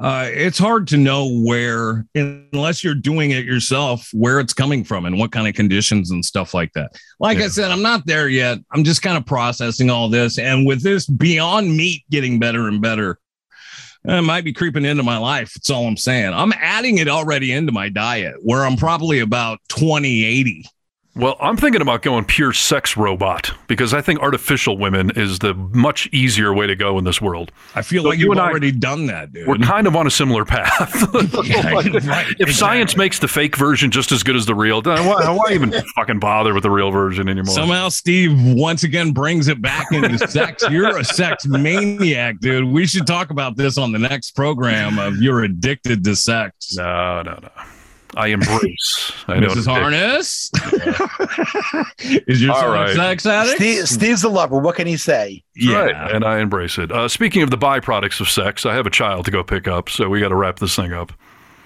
uh, it's hard to know where, unless you're doing it yourself, where it's coming from and what kind of conditions and stuff like that. Like I said, I'm not there yet. I'm just kind of processing all this. And with this Beyond Meat getting better and better, it might be creeping into my life. That's all I'm saying. I'm adding it already into my diet where I'm probably about 2080. Well, I'm thinking about going pure sex robot because I think artificial women is the much easier way to go in this world. I feel So like you you've and I- already done that, dude. We're kind of on a similar path. Yeah, Like, right, if science makes the fake version just as good as the real, then why, why even fucking bother with the real version anymore? Somehow Steve once again brings it back into sex. You're a sex maniac, dude. We should talk about this on the next program of you're addicted to sex. no, no, no. I embrace. I know Mrs. what it Harness? Is your All son right. a sex addict? Steve, Steve's a lover. What can he say? yeah. Right, and I embrace it. Uh, speaking of the byproducts of sex, I have a child to go pick up, so we got to wrap this thing up.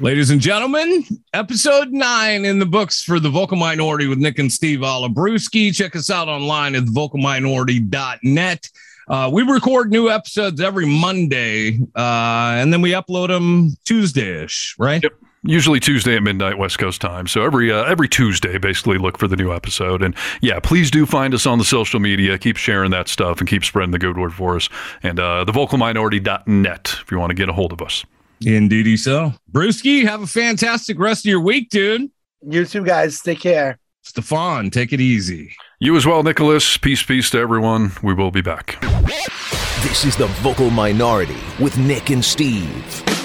Ladies and gentlemen, episode nine in the books for the Vocal Minority with Nick and Steve Olabruski. Check us out online at vocalminority.net. Uh, we record new episodes every Monday, uh, and then we upload them Tuesday-ish, right? Yep. Usually Tuesday at midnight West Coast time. So every uh, every Tuesday, basically, look for the new episode. And yeah, please do find us on the social media. Keep sharing that stuff and keep spreading the good word for us. And uh, thevocalminority.net if you want to get a hold of us. Indeedy so. Brewski, have a fantastic rest of your week, dude. You too, guys, take care. Stefan, take it easy. You as well, Nicholas. Peace, peace to everyone. We will be back. This is the Vocal Minority with Nick and Steve.